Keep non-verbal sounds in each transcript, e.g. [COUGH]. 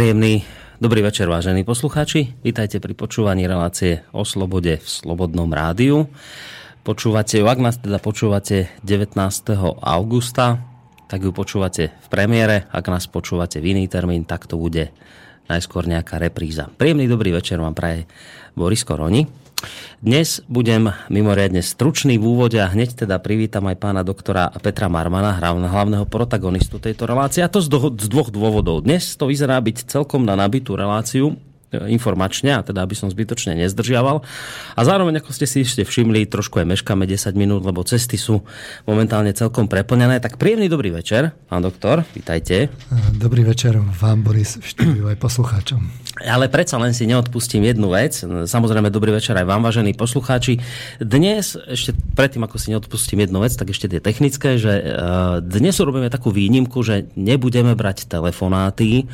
Príjemný dobrý večer, vážení poslucháči. Vítajte pri počúvaní relácie o slobode v Slobodnom rádiu. Počúvate ju, ak nás teda počúvate 19. augusta, tak ju počúvate v premiére. Ak nás počúvate v iný termín, tak to bude najskôr nejaká repríza. Príjemný dobrý večer vám praje Boris Koroni. Dnes budem mimoriadne stručný v úvode a hneď teda privítam aj pána doktora Petra Marmana, hlavného protagonistu tejto relácie. A to z, dvoch dôvodov. Dnes to vyzerá byť celkom na nabitú reláciu informačne, a teda aby som zbytočne nezdržiaval. A zároveň, ako ste si ešte všimli, trošku aj meškáme 10 minút, lebo cesty sú momentálne celkom preplnené. Tak príjemný dobrý večer, pán doktor, vítajte. Dobrý večer vám, Boris, v štúdiu aj poslucháčom. Ale predsa len si neodpustím jednu vec. Samozrejme, dobrý večer aj vám, vážení poslucháči. Dnes, ešte predtým, ako si neodpustím jednu vec, tak ešte tie technické, že e, dnes urobíme takú výnimku, že nebudeme brať telefonáty,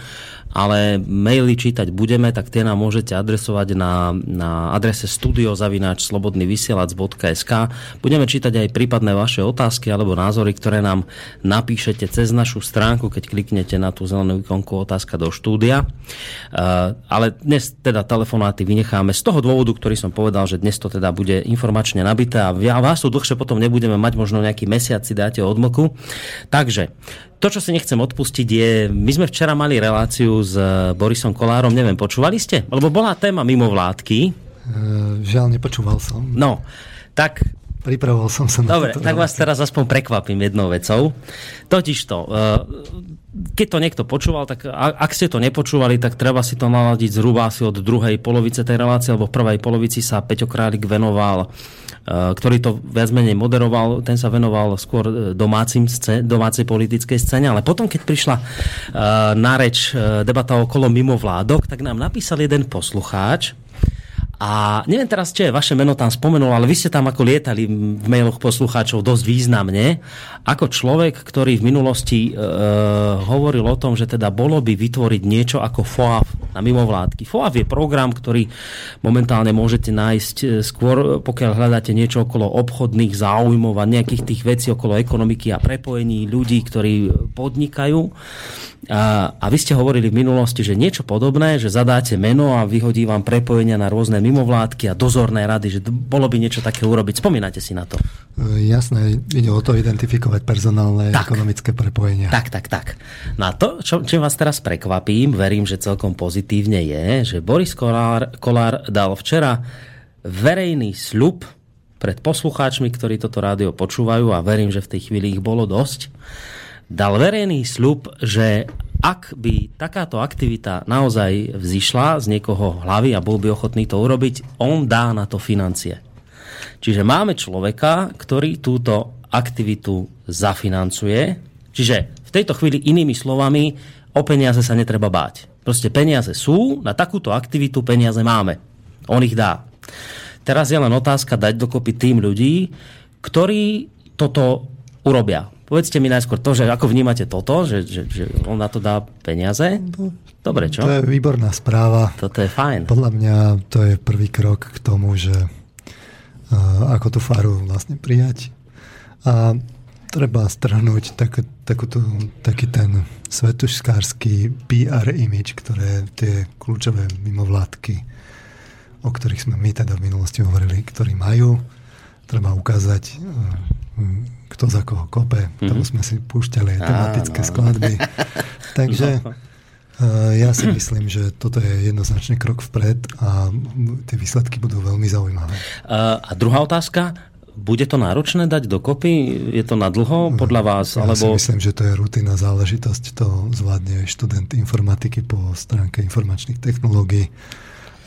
ale maily čítať budeme, tak tie nám môžete adresovať na, na adrese studiozavináčslobodnyvysielac.sk Budeme čítať aj prípadné vaše otázky alebo názory, ktoré nám napíšete cez našu stránku, keď kliknete na tú zelenú ikonku otázka do štúdia. Uh, ale dnes teda telefonáty vynecháme z toho dôvodu, ktorý som povedal, že dnes to teda bude informačne nabité a vás tu dlhšie potom nebudeme mať, možno nejaký mesiac si dáte odmoku. Takže to, čo si nechcem odpustiť, je, my sme včera mali reláciu s eh, Borisom Kolárom, neviem, počúvali ste? Lebo bola téma mimo vládky. E, žiaľ, nepočúval som. No, tak Pripravoval som sa na Dobre, tak vás teraz aspoň prekvapím jednou vecou. Totižto, eh, keď to niekto počúval, tak ak ste to nepočúvali, tak treba si to naladiť zhruba asi od druhej polovice tej relácie, lebo v prvej polovici sa Peťo Králik venoval Eh, ktorý to viac menej moderoval, ten sa venoval skôr eh, domácim scén, domácej politickej scéne, ale potom, keď prišla eh, na reč debata okolo mimovládok, tak nám napísal jeden poslucháč, a neviem teraz, či vaše meno tam spomenul, ale vy ste tam ako lietali v mailoch poslucháčov dosť významne. Ako človek, ktorý v minulosti e, hovoril o tom, že teda bolo by vytvoriť niečo ako FOAF na mimovládky. FOAF je program, ktorý momentálne môžete nájsť e, skôr, pokiaľ hľadáte niečo okolo obchodných záujmov a nejakých tých vecí okolo ekonomiky a prepojení ľudí, ktorí podnikajú. A, a vy ste hovorili v minulosti, že niečo podobné, že zadáte meno a vyhodí vám prepojenia na rôzne mimovládky a dozorné rady, že bolo by niečo také urobiť. Spomínate si na to? E, jasné, ide o to identifikovať personálne tak, ekonomické prepojenia. Tak, tak, tak. Na to, čo, čím vás teraz prekvapím, verím, že celkom pozitívne je, že Boris Kolár, Kolár dal včera verejný sľub pred poslucháčmi, ktorí toto rádio počúvajú a verím, že v tej chvíli ich bolo dosť dal verejný sľub, že ak by takáto aktivita naozaj vzýšla z niekoho hlavy a bol by ochotný to urobiť, on dá na to financie. Čiže máme človeka, ktorý túto aktivitu zafinancuje. Čiže v tejto chvíli inými slovami o peniaze sa netreba báť. Proste peniaze sú, na takúto aktivitu peniaze máme. On ich dá. Teraz je len otázka dať dokopy tým ľudí, ktorí toto urobia. Povedzte mi najskôr to, že ako vnímate toto, že, že, že on na to dá peniaze? Dobre, čo? To je výborná správa. Toto je fajn. Podľa mňa to je prvý krok k tomu, že uh, ako tú faru vlastne prijať. A treba strhnúť tak, takúto, taký ten svetušskársky PR image, ktoré tie kľúčové mimovládky, o ktorých sme my teda v minulosti hovorili, ktorí majú. Treba ukázať uh, kto za koho kope. Mm-hmm. Tomu sme si púšťali aj tematické Áno. skladby. Takže [LAUGHS] no. Eh, ja si [CLEARS THROAT] myslím, že toto je jednoznačný krok vpred a tie výsledky budú veľmi zaujímavé. A druhá otázka, bude to náročné dať dokopy? Je to na dlho podľa vás? Ja alebo... si myslím, že to je rutina záležitosť. To zvládne študent informatiky po stránke informačných technológií.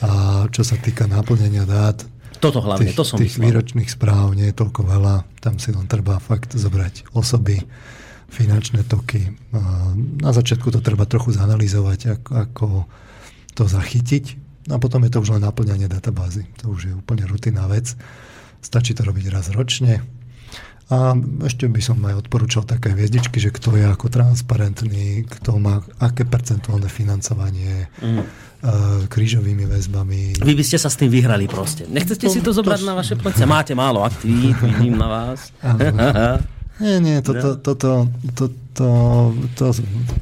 A čo sa týka náplnenia dát, toto hlavne, tých, to som tých myslel. výročných správ nie je toľko veľa. Tam si len treba fakt zobrať osoby, finančné toky. Na začiatku to treba trochu zanalýzovať, ako, ako to zachytiť. A potom je to už len naplňanie databázy. To už je úplne rutinná vec. Stačí to robiť raz ročne. A ešte by som aj odporúčal také hviezdičky, že kto je ako transparentný, kto má aké percentuálne financovanie, mm. krížovými väzbami. Vy by ste sa s tým vyhrali proste. Nechcete to, si to zobrať to... na vaše plece? Máte málo aktivít, vidím na vás. [LAUGHS] Nie, nie, toto, to, to, to, to, to,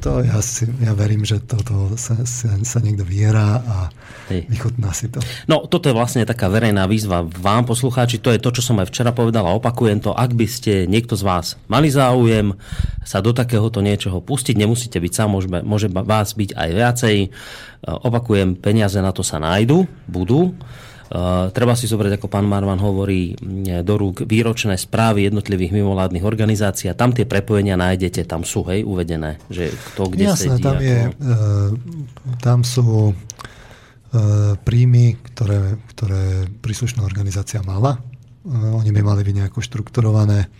to ja, si, ja verím, že toto sa, sa, sa niekto vyjerá a Hej. vychutná si to. No, toto je vlastne taká verejná výzva vám, poslucháči, to je to, čo som aj včera povedal a opakujem to. Ak by ste niekto z vás mali záujem sa do takéhoto niečoho pustiť, nemusíte byť sám, môže, môže vás byť aj viacej. Opakujem, peniaze na to sa nájdu, budú treba si zobrať, ako pán Marman hovorí, do rúk výročné správy jednotlivých mimovládnych organizácií a tam tie prepojenia nájdete, tam sú, hej, uvedené, že kto kde Jasné, sedí. tam, ako... je, uh, tam sú uh, príjmy, ktoré, ktoré príslušná organizácia mala. Uh, oni by mali byť nejako štrukturované.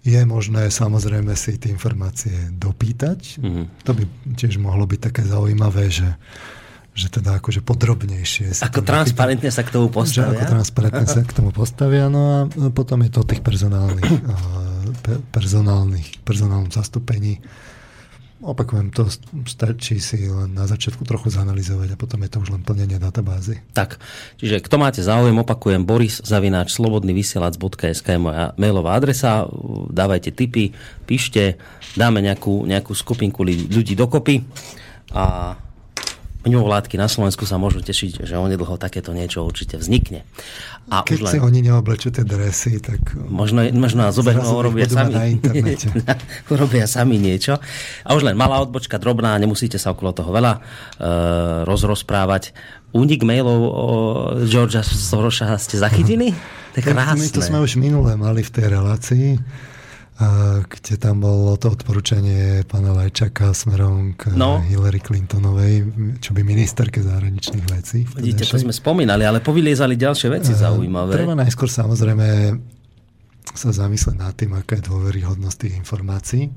Je možné samozrejme si tie informácie dopýtať. Mm-hmm. To by tiež mohlo byť také zaujímavé, že že teda akože podrobnejšie. Ako transparentne sa k tomu postavia? Že ako transparentne sa k tomu postavia. No a potom je to tých personálnych, [CLEARS THROAT] personálnych, personálnom zastúpení. Opakujem, to stačí si len na začiatku trochu zanalizovať a potom je to už len plnenie databázy. Tak, čiže kto máte záujem, opakujem, boris zavináč slobodnyvysielac.sk je moja mailová adresa, dávajte tipy, píšte, dáme nejakú, nejakú skupinku ľudí dokopy a mimovládky na Slovensku sa môžu tešiť, že onedlho takéto niečo určite vznikne. A Keď už len... si oni neoblečú tie dresy, tak... Možno, možno nás zobehnú a urobia sami. [LAUGHS] Na urobia sami niečo. A už len malá odbočka, drobná, nemusíte sa okolo toho veľa uh, rozrozprávať. Únik mailov o Georgia Sorosa ste zachytili? To je krásne. My to sme už minule mali v tej relácii kde tam bolo to odporúčanie pána Lajčaka smerom k no. Hillary Clintonovej, čo by ministerke zahraničných vecí. Vidíte, to sme spomínali, ale povyliezali ďalšie veci zaujímavé. Treba najskôr samozrejme sa zamyslieť nad tým, aká je dôveryhodnosť tých informácií,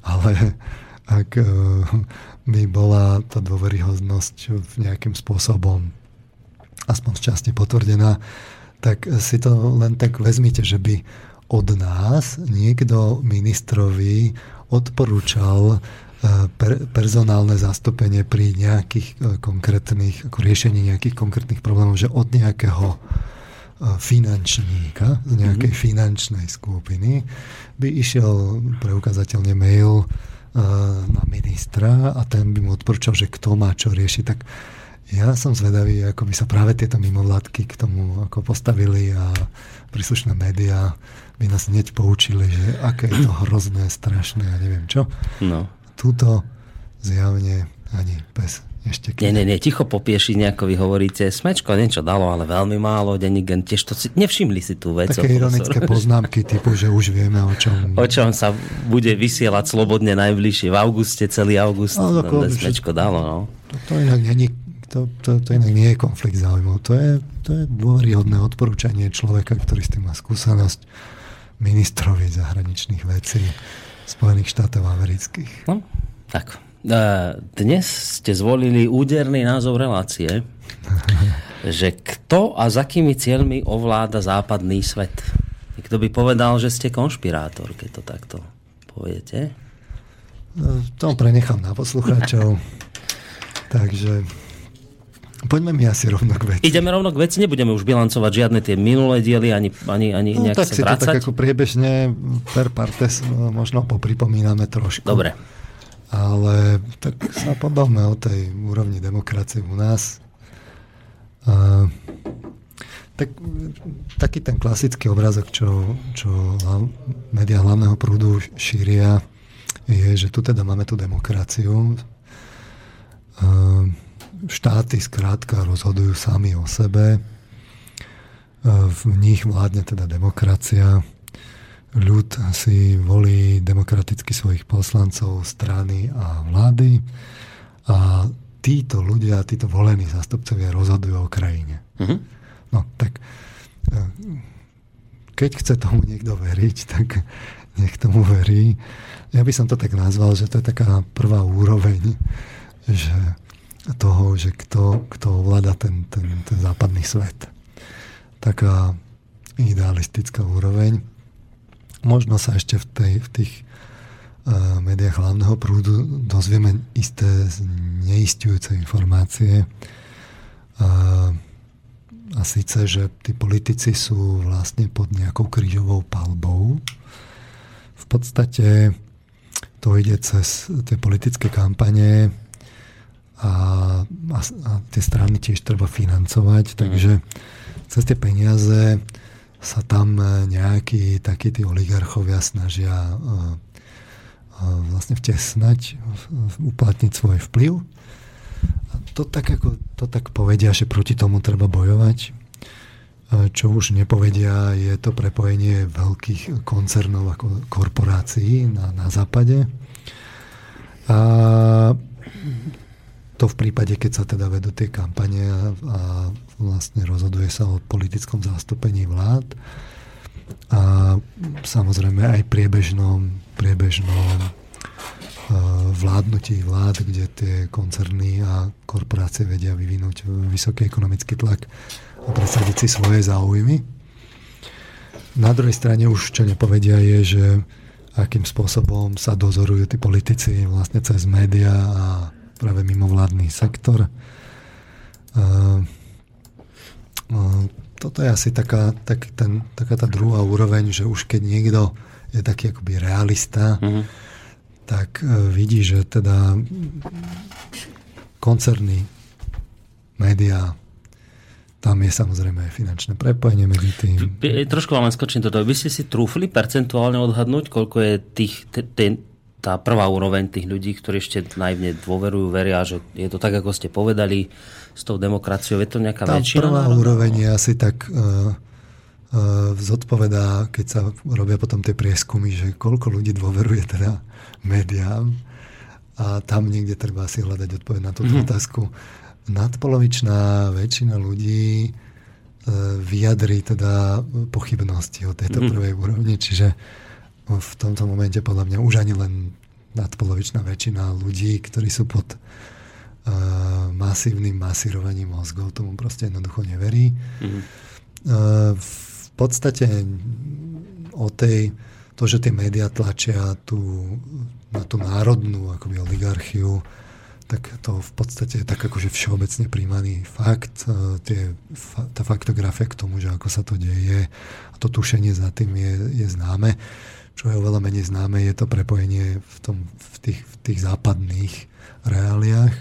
ale ak e, by bola tá dôveryhodnosť nejakým spôsobom aspoň časti potvrdená, tak si to len tak vezmite, že by od nás niekto ministrovi odporúčal e, per, personálne zastúpenie pri nejakých e, konkrétnych, ako riešení nejakých konkrétnych problémov, že od nejakého e, finančníka z nejakej mm-hmm. finančnej skupiny by išiel preukazateľne mail na ministra a ten by mu odporúčal, že kto má čo riešiť. Tak ja som zvedavý, ako by sa práve tieto mimovládky k tomu ako postavili a príslušné médiá by nás hneď poučili, že aké je to [CLEARS THROAT] hrozné, strašné a neviem čo. No. Tuto zjavne ani pes ešte Nie, nie, nie, ticho popieši nejako vy hovoríte, smečko niečo dalo, ale veľmi málo, Denigen tiež to si, nevšimli si tú vec. Také ironické poznámky typu, že už vieme o čom. [LAUGHS] O čom sa bude vysielať slobodne najbližšie v auguste, celý august, no, no, smečko dalo, no. To, to inak není to, to, to inak nie je konflikt záujmov. To je, to je dôveryhodné odporúčanie človeka, ktorý s tým má skúsenosť ministrovi zahraničných vecí Spojených štátov amerických. No, tak. E, dnes ste zvolili úderný názov relácie, [LAUGHS] že kto a za akými cieľmi ovláda západný svet. Kto by povedal, že ste konšpirátor, keď to takto poviete? No, to prenechám na poslucháčov. [LAUGHS] Takže Poďme mi asi rovno k veci. Ideme rovno k veci, nebudeme už bilancovať žiadne tie minulé diely, ani, ani, ani no, nejak tak sa si vrácať. to tak ako priebežne per partes možno popripomíname trošku. Dobre. Ale tak sa pobavme o tej úrovni demokracie u nás. A, tak, taký ten klasický obrázok, čo, čo médiá hlavného prúdu šíria, je, že tu teda máme tú demokraciu. A, štáty skrátka rozhodujú sami o sebe. E, v nich vládne teda demokracia. Ľud si volí demokraticky svojich poslancov, strany a vlády. A títo ľudia, títo volení zastupcovia rozhodujú o krajine. Mm-hmm. No tak e, keď chce tomu niekto veriť, [LAUGHS] tak nech tomu verí. Ja by som to tak nazval, že to je taká prvá úroveň, že toho, že kto, kto ovláda ten, ten, ten západný svet. Taká idealistická úroveň. Možno sa ešte v, tej, v tých uh, médiách hlavného prúdu dozvieme isté neistujúce informácie. Uh, a síce, že tí politici sú vlastne pod nejakou krížovou palbou v podstate to ide cez tie politické kampane a, a, a tie strany tiež treba financovať, mhm. takže cez tie peniaze sa tam nejakí takí tí oligarchovia snažia uh, uh, vlastne vtesnať, uplatniť svoj vplyv. A to tak, ako, to tak povedia, že proti tomu treba bojovať. Čo už nepovedia, je to prepojenie veľkých koncernov ako korporácií na, na západe. A to v prípade, keď sa teda vedú tie kampane a, a vlastne rozhoduje sa o politickom zastúpení vlád a samozrejme aj priebežnom, priebežnom vládnutí vlád, kde tie koncerny a korporácie vedia vyvinúť vysoký ekonomický tlak a presadiť si svoje záujmy. Na druhej strane už čo nepovedia je, že akým spôsobom sa dozorujú tí politici vlastne cez médiá a práve mimovládny sektor. Toto je asi taká, tak, ten, taká tá druhá úroveň, že už keď niekto je taký akoby realista, mm-hmm. tak e, vidí, že teda koncerny, médiá, tam je samozrejme aj finančné prepojenie medzi tým. Trošku vám len skočím toto. By ste si trúfli percentuálne odhadnúť, koľko je tých, te, te, tá prvá úroveň tých ľudí, ktorí ešte najmne dôverujú, veria, že je to tak, ako ste povedali, s tou demokraciou. Je to nejaká tá väčšina? prvá národa? úroveň je asi tak uh, uh, zodpovedá, keď sa robia potom tie prieskumy, že koľko ľudí dôveruje teda médiám a tam niekde treba asi hľadať odpoveď na túto mm-hmm. otázku nadpolovičná väčšina ľudí e, vyjadrí teda pochybnosti o tejto mm. prvej úrovni, čiže v tomto momente podľa mňa už ani len nadpolovičná väčšina ľudí, ktorí sú pod uh, masívnym masírovaním mozgov, tomu proste jednoducho neverí. Mm. Uh, v podstate o tej, to, že tie médiá tlačia tú, na tú národnú akoby oligarchiu, tak to v podstate je tak akože všeobecne príjmaný fakt. E, tie, tá faktografia k tomu, že ako sa to deje a to tušenie za tým je, je známe. Čo je oveľa menej známe, je to prepojenie v, tom, v, tých, v tých západných reáliách.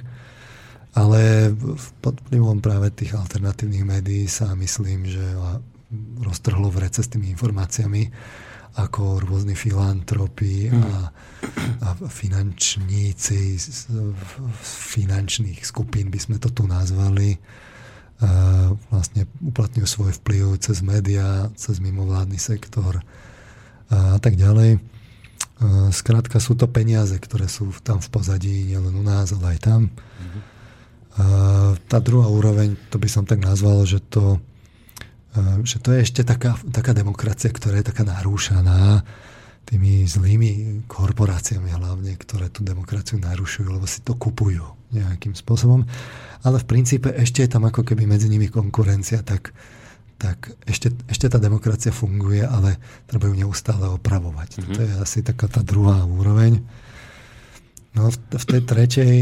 Ale pod vplyvom práve tých alternatívnych médií sa myslím, že roztrhlo v rece s tými informáciami ako rôzni filantropi a, a finančníci z, finančných skupín, by sme to tu nazvali, a vlastne uplatňujú svoj vplyv cez médiá, cez mimovládny sektor a tak ďalej. Skrátka sú to peniaze, ktoré sú tam v pozadí, nielen u nás, ale aj tam. A tá druhá úroveň, to by som tak nazval, že to že to je ešte taká, taká demokracia, ktorá je taká narúšaná tými zlými korporáciami hlavne, ktoré tú demokraciu narušujú, lebo si to kupujú nejakým spôsobom. Ale v princípe ešte je tam ako keby medzi nimi konkurencia, tak, tak ešte, ešte tá demokracia funguje, ale treba ju neustále opravovať. Mm-hmm. To je asi taká tá druhá úroveň. No v, v tej tretej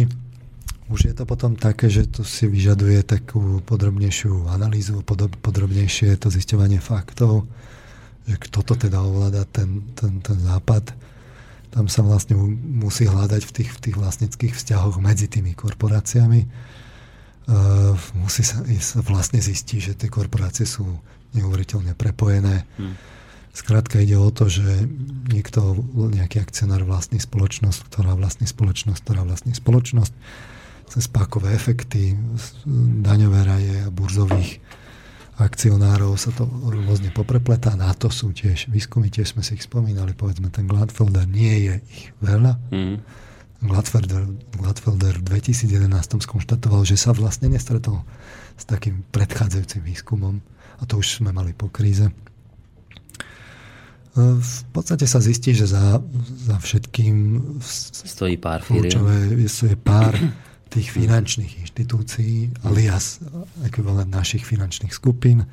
už je to potom také, že to si vyžaduje takú podrobnejšiu analýzu, podrobnejšie to zisťovanie faktov, že kto to teda ovláda, ten, ten, ten západ. Tam sa vlastne musí hľadať v tých, v tých vlastnických vzťahoch medzi tými korporáciami. Uh, musí sa, sa vlastne zistiť, že tie korporácie sú neuveriteľne prepojené. Hmm. Skrátka ide o to, že niekto, nejaký akcionár vlastní spoločnosť, ktorá vlastní spoločnosť, ktorá vlastní spoločnosť cez pákové efekty, daňové raje a burzových akcionárov sa to rôzne poprepletá. Na to sú tiež výskumy, tiež sme si ich spomínali, povedzme ten Gladfelder, nie je ich veľa. Mm. Gladfelder, Gladfelder v 2011 skonštatoval, že sa vlastne nestretol s takým predchádzajúcim výskumom a to už sme mali po kríze. V podstate sa zistí, že za, za všetkým stojí pár firiem. je pár tých finančných inštitúcií, alias ekvivalent našich finančných skupín,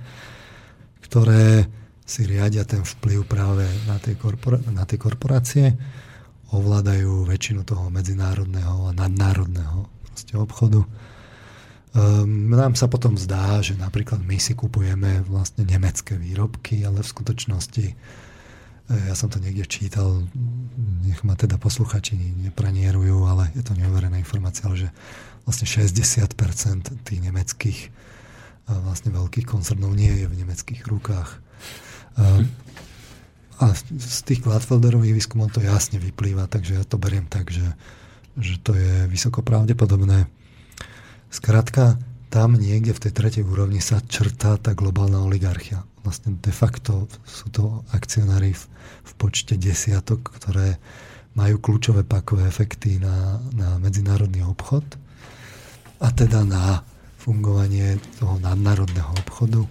ktoré si riadia ten vplyv práve na tie, korpora- na tie korporácie, ovládajú väčšinu toho medzinárodného a nadnárodného obchodu. Um, nám sa potom zdá, že napríklad my si kupujeme vlastne nemecké výrobky, ale v skutočnosti ja som to niekde čítal, nech ma teda posluchači nepranierujú, ale je to neoverená informácia, ale že vlastne 60% tých nemeckých vlastne veľkých koncernov nie je v nemeckých rukách. A z tých Gladfelderových výskumov to jasne vyplýva, takže ja to beriem tak, že, že to je vysoko pravdepodobné. Skrátka, tam niekde v tej tretej úrovni sa črtá tá globálna oligarchia. Vlastne de facto sú to akcionári v, v počte desiatok, ktoré majú kľúčové pakové efekty na, na medzinárodný obchod a teda na fungovanie toho nadnárodného obchodu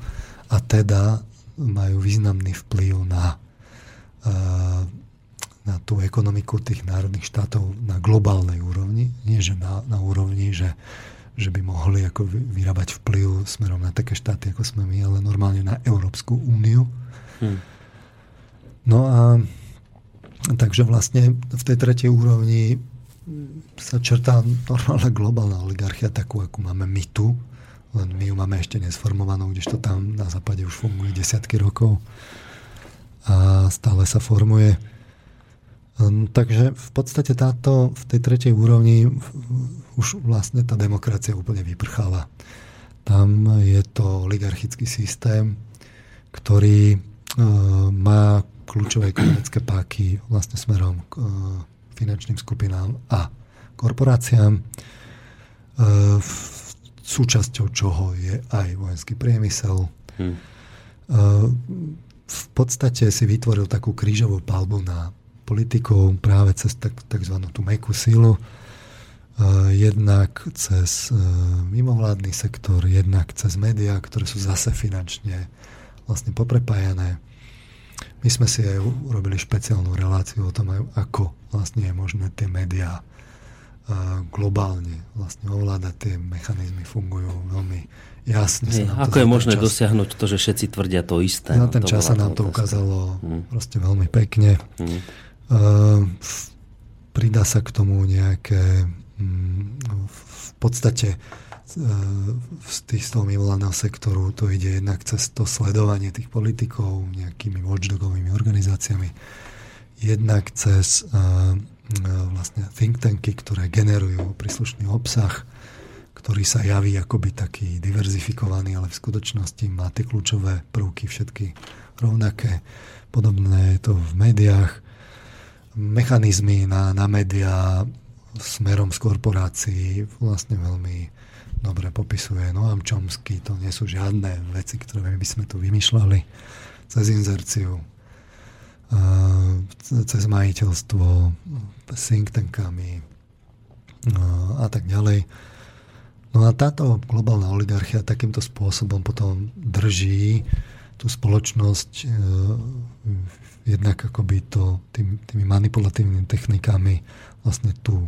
a teda majú významný vplyv na, na tú ekonomiku tých národných štátov na globálnej úrovni. Nie, že na, na úrovni, že že by mohli ako vyrábať vplyv smerom na také štáty, ako sme my, ale normálne na Európsku úniu. Hmm. No a takže vlastne v tej tretej úrovni sa črtá normálna globálna oligarchia, takú, akú máme my tu, len my ju máme ešte nesformovanú, kdežto tam na západe už funguje desiatky rokov a stále sa formuje. Hm, takže v podstate táto v tej tretej úrovni už vlastne tá demokracia úplne vyprchala. Tam je to oligarchický systém, ktorý e, má kľúčové ekonomické páky vlastne smerom k e, finančným skupinám a korporáciám, e, súčasťou čoho je aj vojenský priemysel. Hmm. V podstate si vytvoril takú krížovú palbu na politikov práve cez tzv. tú mekú silu, jednak cez e, mimovládny sektor, jednak cez médiá, ktoré sú zase finančne vlastne poprepájané. My sme si aj urobili špeciálnu reláciu o tom, ako vlastne je možné tie médiá e, globálne vlastne ovládať. Tie mechanizmy fungujú veľmi jasne. Nie, ako je možné čas, dosiahnuť to, že všetci tvrdia to isté? Na ten čas sa nám to ukázalo hmm. proste veľmi pekne. Hmm. Uh, pridá sa k tomu nejaké Mm, v podstate e, z, tých, toho mimovládneho sektoru to ide jednak cez to sledovanie tých politikov nejakými watchdogovými organizáciami, jednak cez uh, vlastne think tanky, ktoré generujú príslušný obsah, ktorý sa javí akoby taký diverzifikovaný, ale v skutočnosti má tie kľúčové prvky všetky rovnaké. Podobné je to v médiách. Mechanizmy na, na médiá smerom z korporácií vlastne veľmi dobre popisuje Noam Chomsky. To nie sú žiadne veci, ktoré by sme tu vymýšľali cez inzerciu, cez majiteľstvo, think tankami a tak ďalej. No a táto globálna oligarchia takýmto spôsobom potom drží tú spoločnosť e, jednak akoby to tým, tými manipulatívnymi technikami vlastne tú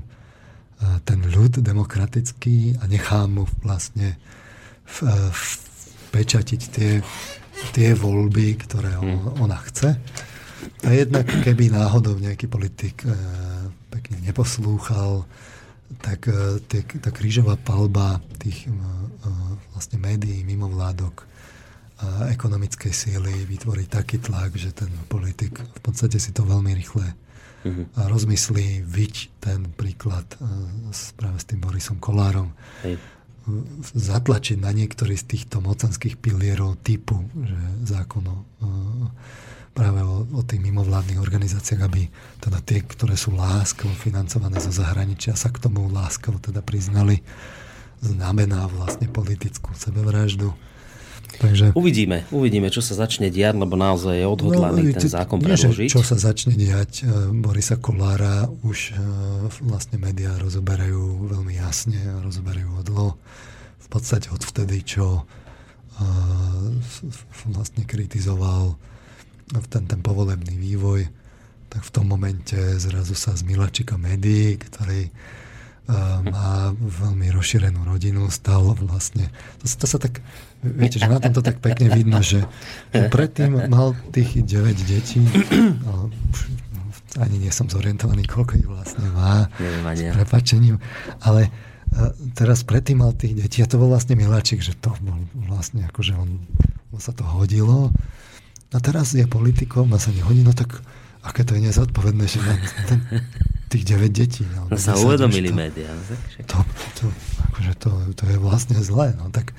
ten ľud demokratický a nechá mu vlastne pečatiť tie, tie voľby, ktoré on, hmm. ona chce. A jednak keby náhodou nejaký politik e, pekne neposlúchal, tak e, tie, tá krížová palba tých e, vlastne médií, mimovládok, ekonomickej síly vytvorí taký tlak, že ten politik v podstate si to veľmi rýchle a rozmyslí vyť ten príklad uh, práve s tým Borisom Kolárom. Hej. Zatlačiť na niektorý z týchto mocenských pilierov typu, že zákon o, práve o, o tých mimovládnych organizáciách, aby teda tie, ktoré sú láskavo financované zo zahraničia, sa k tomu láskavo teda priznali, znamená vlastne politickú sebevraždu Takže... Uvidíme, uvidíme, čo sa začne diať, lebo naozaj je odhodlaný no, ten zákon predložiť. Čo sa začne diať, e, Borisa Kolára už e, vlastne médiá rozoberajú veľmi jasne rozoberajú odlo. V podstate od vtedy, čo e, vlastne kritizoval ten, ten povolebný vývoj, tak v tom momente zrazu sa z Milačika médií, ktorý má veľmi rozšírenú rodinu, stal vlastne. To, to sa tak, viete, že na tom to tak pekne vidno, že predtým mal tých 9 detí, ale už ani nie som zorientovaný, koľko ich vlastne má, s prepačením, ale teraz predtým mal tých detí a to bol vlastne miláčik, že to bol vlastne akože on, on sa to hodilo a teraz je politikom a sa nehodí, no tak aké to je nezodpovedné, že má ten, tých 9 detí. No, no sa uvedomili médiá. To, to, akože to, to je vlastne zlé. No tak,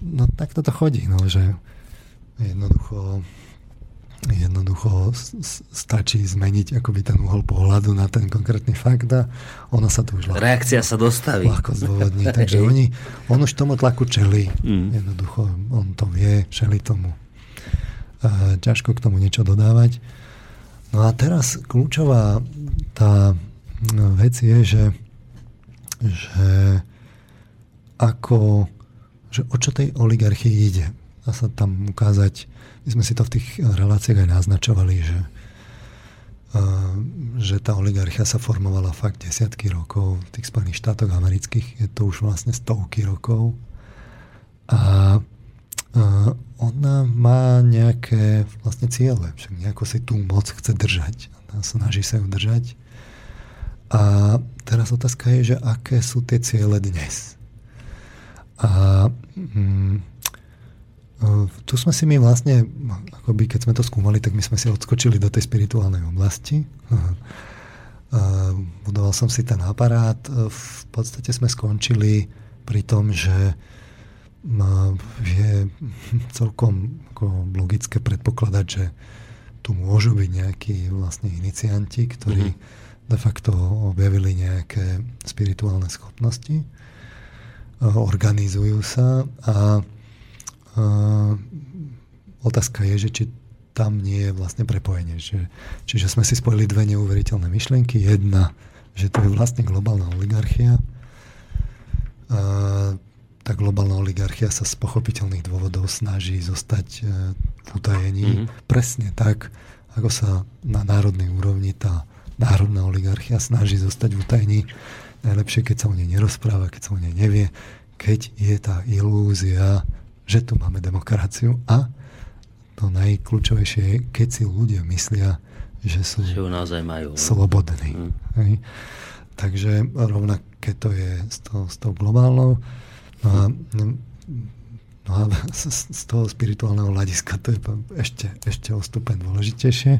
no, tak toto chodí, no, že jednoducho jednoducho stačí zmeniť akoby ten uhol pohľadu na ten konkrétny fakt a ona sa tu už ľahko, Reakcia sa dostaví. ľahko zdôvodní. Takže oni, on už tomu tlaku čelí. Mm. Jednoducho, on to vie, čelí tomu. Ťažko k tomu niečo dodávať. No a teraz kľúčová tá no, vec je, že, že ako, že o čo tej oligarchii ide. Dá sa tam ukázať my sme si to v tých reláciách aj naznačovali, že, že tá oligarchia sa formovala fakt desiatky rokov. V tých Spojených štátoch amerických je to už vlastne stovky rokov. A ona má nejaké vlastne ciele. Však nejako si tú moc chce držať. A snaží sa ju držať. A teraz otázka je, že aké sú tie ciele dnes. A mm, tu sme si my vlastne, akoby keď sme to skúmali, tak my sme si odskočili do tej spirituálnej oblasti. [LAUGHS] Budoval som si ten aparát. V podstate sme skončili pri tom, že je celkom ako logické predpokladať, že tu môžu byť nejakí vlastne inicianti, ktorí mm-hmm. de facto objavili nejaké spirituálne schopnosti, organizujú sa a Uh, otázka je, že či tam nie je vlastne prepojenie. Že, čiže sme si spojili dve neuveriteľné myšlienky. Jedna, že to je vlastne globálna oligarchia. Uh, tá globálna oligarchia sa z pochopiteľných dôvodov snaží zostať uh, v utajení. Mm-hmm. Presne tak, ako sa na národnej úrovni tá národná oligarchia snaží zostať v utajení. Najlepšie, keď sa o nej nerozpráva, keď sa o nej nevie, keď je tá ilúzia že tu máme demokraciu a to najkľúčovejšie je, keď si ľudia myslia, že sú že naozaj majú, slobodní. Mm. Hej. Takže rovnaké to je s, to, s tou globálnou. No a, no a z, toho spirituálneho hľadiska to je ešte, ešte o stupeň dôležitejšie.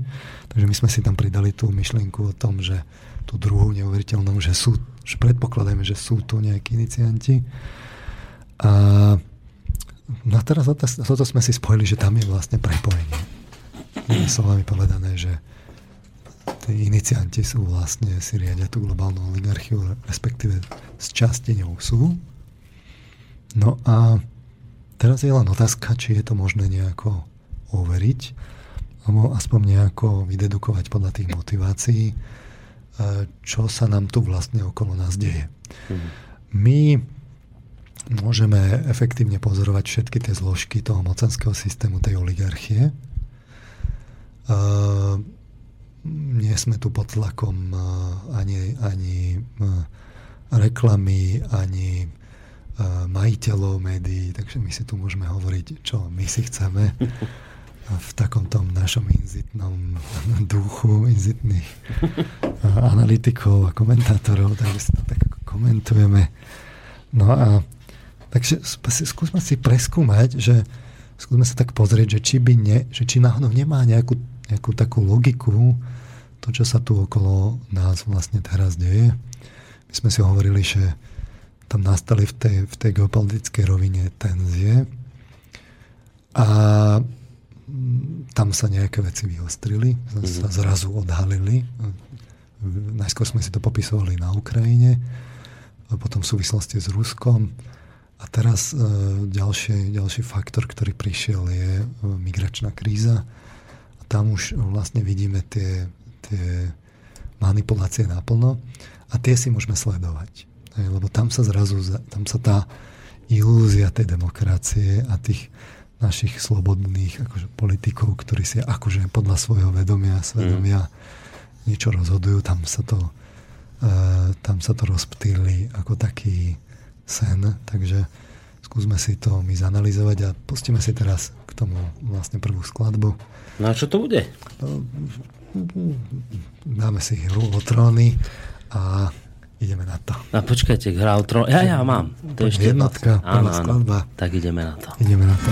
Takže my sme si tam pridali tú myšlienku o tom, že tú druhú neuveriteľnú, že sú, že predpokladajme, že sú tu nejakí inicianti. A No teraz toto sme si spojili, že tam je vlastne prepojenie. Inými slovami povedané, že tí inicianti sú vlastne, si riadia tú globálnu oligarchiu, respektíve s časti ňou sú. No a teraz je len otázka, či je to možné nejako overiť, alebo aspoň nejako vydedukovať podľa tých motivácií, e, čo sa nám tu vlastne okolo nás deje. Mhm. My môžeme efektívne pozorovať všetky tie zložky toho mocenského systému, tej oligarchie. Uh, nie sme tu pod tlakom uh, ani, ani uh, reklamy, ani majiteľov médií, takže my si tu môžeme hovoriť, čo my si chceme v takom tom našom inzitnom duchu, inzitných analytikov a komentátorov, takže si to tak komentujeme. No a Takže skúsme si preskúmať, že skúsme sa tak pozrieť, že či, by ne, že či náhodou nemá nejakú, nejakú takú logiku to, čo sa tu okolo nás vlastne teraz deje. My sme si hovorili, že tam nastali v tej, v tej geopolitickej rovine tenzie a tam sa nejaké veci vyostrili, sa zrazu odhalili. Najskôr sme si to popisovali na Ukrajine, potom v súvislosti s Ruskom a teraz e, ďalší, ďalší faktor, ktorý prišiel, je e, migračná kríza. A tam už vlastne vidíme tie, tie manipulácie naplno a tie si môžeme sledovať. Lebo tam sa zrazu, tam sa tá ilúzia tej demokracie a tých našich slobodných akože, politikov, ktorí si akože podľa svojho vedomia, svedomia mm. niečo rozhodujú, tam sa to, uh, tam sa to rozptýli ako taký sen, takže skúsme si to my zanalizovať a pustíme si teraz k tomu vlastne prvú skladbu. No a čo to bude? Dáme si hru o tróny a ideme na to. A počkajte, o tróny. Ja, ja mám. To ešte jednotka, prvá skladba. Tak ideme na to. Ideme na to.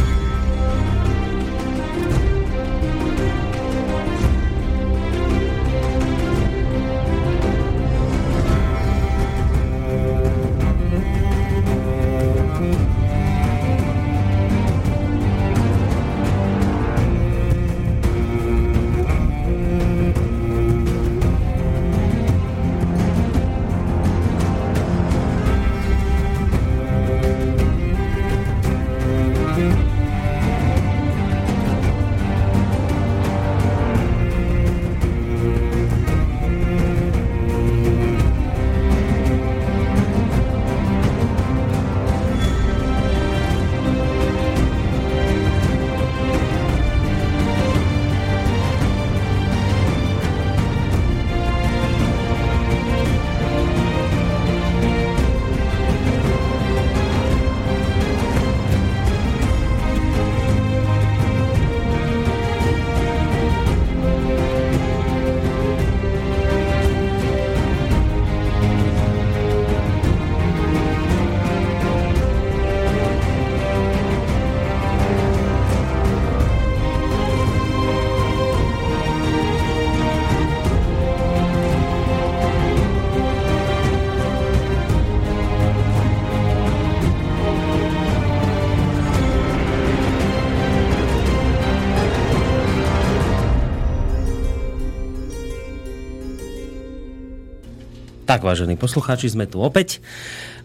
Tak, vážení poslucháči, sme tu opäť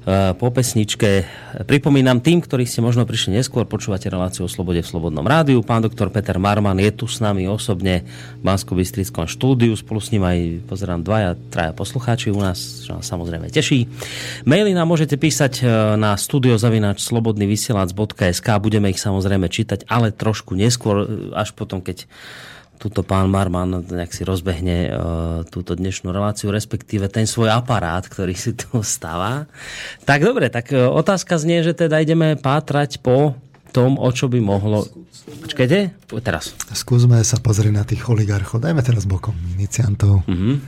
e, po pesničke. Pripomínam tým, ktorí ste možno prišli neskôr, počúvate reláciu o slobode v Slobodnom rádiu. Pán doktor Peter Marman je tu s nami osobne v bansko štúdiu. Spolu s ním aj pozerám dvaja, traja poslucháči u nás, čo nás samozrejme teší. Maily nám môžete písať e, na studiozavinač slobodnyvysielac.sk. Budeme ich samozrejme čítať, ale trošku neskôr, e, až potom, keď túto pán Marman nejak si rozbehne uh, túto dnešnú reláciu, respektíve ten svoj aparát, ktorý si tu stáva. Tak dobre, tak uh, otázka znie, že teda ideme pátrať po tom, o čo by mohlo... Počkajte, teraz. Skúsme sa pozrieť na tých oligarchov. Dajme teraz bokom iniciantov. Uh-huh.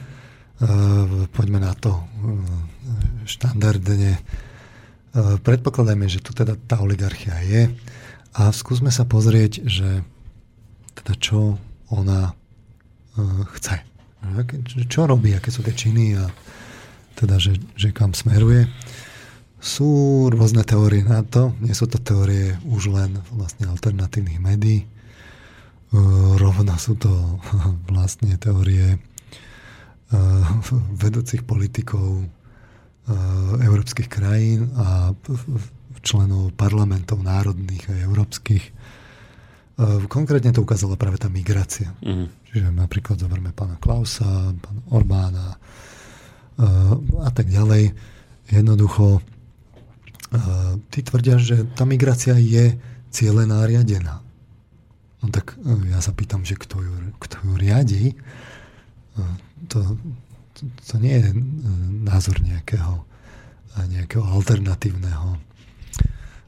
Uh, poďme na to štandardne. Predpokladajme, že tu teda tá oligarchia je a skúsme sa pozrieť, že teda čo ona uh, chce. Čo robí, aké sú tie činy a teda, že, že kam smeruje. Sú rôzne teórie na to, nie sú to teórie už len vlastne alternatívnych médií, rovno sú to [LAUGHS] vlastne teórie vedúcich politikov európskych krajín a členov parlamentov národných a európskych konkrétne to ukázala práve tá migrácia. Mm. Čiže napríklad zoberme pána Klausa, pána Orbána ehm, a tak ďalej. Jednoducho ehm, tí tvrdia, že tá migrácia je cieľená riadená. No tak ja sa pýtam, že kto ju, kto ju riadi. To, to, to nie je názor nejakého, nejakého alternatívneho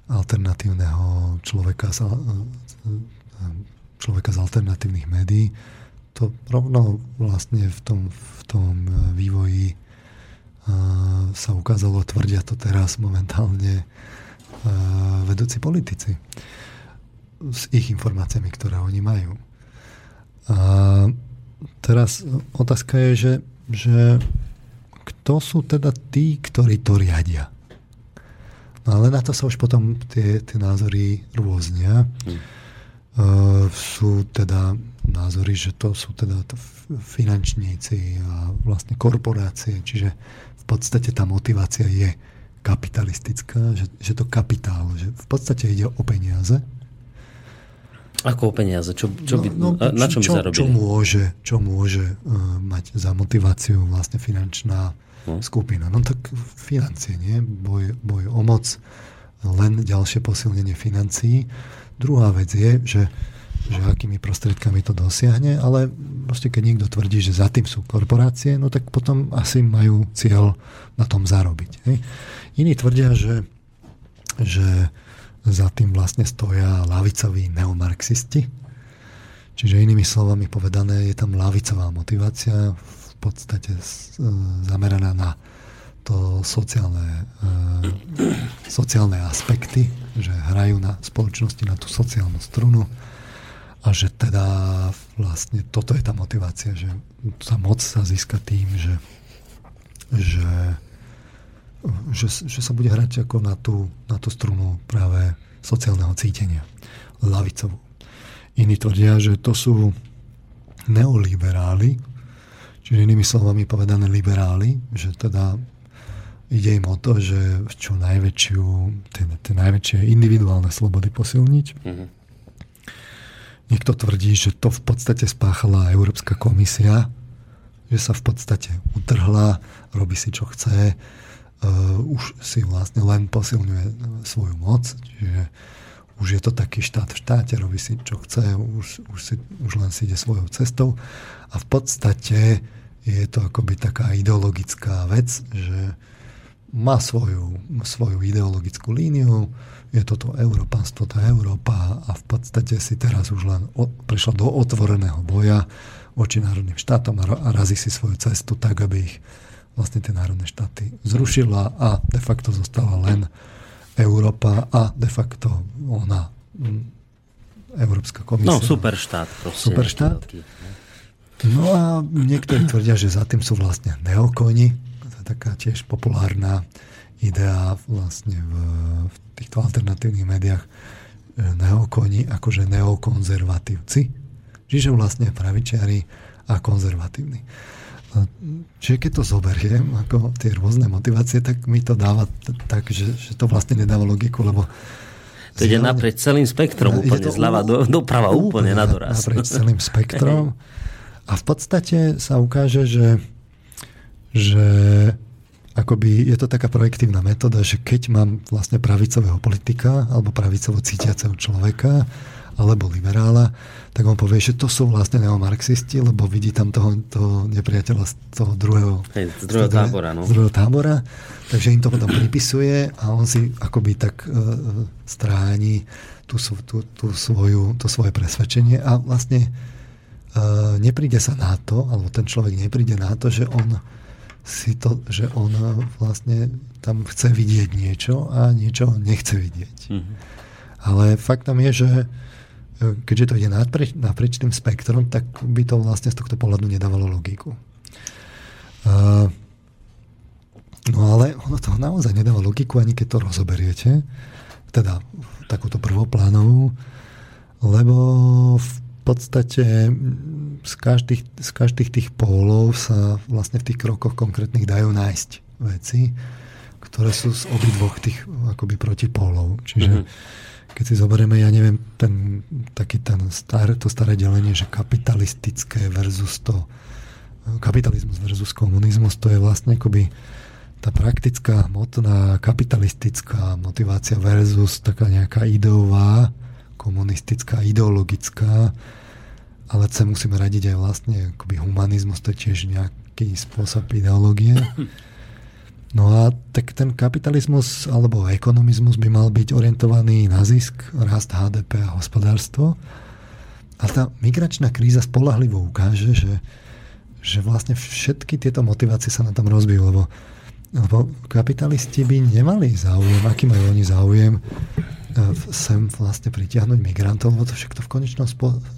alternatívneho človeka človeka z alternatívnych médií, to rovno vlastne v tom, v tom e, vývoji uh, sa ukázalo, tvrdia to teraz momentálne uh, vedúci politici s ich informáciami, ktoré oni majú. A teraz otázka je, že, že kto sú teda tí, ktorí to riadia? No ale na to sa už potom tie, tie názory rôznia. Hmm sú teda názory, že to sú teda finančníci a vlastne korporácie, čiže v podstate tá motivácia je kapitalistická, že, že to kapitál, že v podstate ide o peniaze. Ako o peniaze? Čo, čo by, no, no, na čom čo, by zarobili? Čo môže, čo môže uh, mať za motiváciu vlastne finančná no. skupina? No tak financie, nie? Boj, boj o moc, len ďalšie posilnenie financií. Druhá vec je, že, že akými prostriedkami to dosiahne, ale proste keď niekto tvrdí, že za tým sú korporácie, no tak potom asi majú cieľ na tom zarobiť. Hej. Iní tvrdia, že, že za tým vlastne stoja lavicoví neomarxisti. Čiže inými slovami povedané, je tam lavicová motivácia, v podstate zameraná na to sociálne, e, sociálne aspekty, že hrajú na spoločnosti na tú sociálnu strunu a že teda vlastne toto je tá motivácia, že sa moc sa získa tým, že, že, že, že sa bude hrať ako na tú, na tú strunu práve sociálneho cítenia, lavicovú. Iní tvrdia, že to sú neoliberáli, čiže inými slovami povedané liberáli, že teda Ide im o to, že čo najväčšiu, tie, tie najväčšie individuálne slobody posilniť. Mm-hmm. Niekto tvrdí, že to v podstate spáchala Európska komisia, že sa v podstate utrhla, robí si čo chce, uh, už si vlastne len posilňuje svoju moc, čiže už je to taký štát v štáte, robí si čo chce, už, už, si, už len si ide svojou cestou a v podstate je to akoby taká ideologická vec, že má svoju, svoju ideologickú líniu, je toto Európanstvo, tá Európa a v podstate si teraz už len prišla do otvoreného boja voči národným štátom a, a razí si svoju cestu tak, aby ich vlastne tie národné štáty zrušila a de facto zostala len Európa a de facto ona Európska komisia. No, superštát proste. Superštát. No a niektorí tvrdia, že za tým sú vlastne neokoni, taká tiež populárna idea vlastne v, v týchto alternatívnych médiách e, neokoni akože neokonzervatívci. Čiže vlastne pravičiari a konzervatívni. Čiže keď to zoberiem, ako tie rôzne motivácie, tak mi to dáva tak, že, že to vlastne nedáva logiku, lebo to ide naprieč celým spektrom, úplne to, zľava do, doprava, úplne, úplne na doraz. Naprieč celým spektrom. [LAUGHS] A v podstate sa ukáže, že, že akoby je to taká projektívna metóda, že keď mám vlastne pravicového politika alebo pravicovo cítiaceho človeka, alebo liberála, tak on povie, že to sú vlastne neomarxisti, lebo vidí tam toho, toho nepriateľa z toho druhého, Hej, z druhého, druhého tábora. No. Z druhého tábora. Takže im to potom pripisuje a on si akoby tak uh, stráni tú, tú, tú svoju, to svoje presvedčenie a vlastne uh, nepríde sa na to, alebo ten človek nepríde na to, že on si to, že on vlastne tam chce vidieť niečo a niečo nechce vidieť. Mm-hmm. Ale faktom je, že keďže to ide naprieč, naprieč tým spektrom, tak by to vlastne z tohto pohľadu nedávalo logiku. Uh, no ale ono to naozaj nedáva logiku, ani keď to rozoberiete, teda takúto prvoplánovú, lebo v podstate z každých, z každých tých pólov sa vlastne v tých krokoch konkrétnych dajú nájsť veci, ktoré sú z obidvoch tých akoby protipólov. Čiže mm-hmm keď si zoberieme, ja neviem, ten, taký ten star, to staré delenie, že kapitalistické versus to kapitalizmus versus komunizmus, to je vlastne akoby tá praktická, motná, kapitalistická motivácia versus taká nejaká ideová, komunistická, ideologická, ale sa musíme radiť aj vlastne akoby humanizmus, to je tiež nejaký spôsob ideológie. [LAUGHS] No a tak ten kapitalizmus alebo ekonomizmus by mal byť orientovaný na zisk, rast HDP a hospodárstvo. A tá migračná kríza spolahlivo ukáže, že, že vlastne všetky tieto motivácie sa na tom rozbijú, lebo, lebo kapitalisti by nemali záujem, aký majú oni záujem sem vlastne pritiahnuť migrantov, lebo to však to v konečnom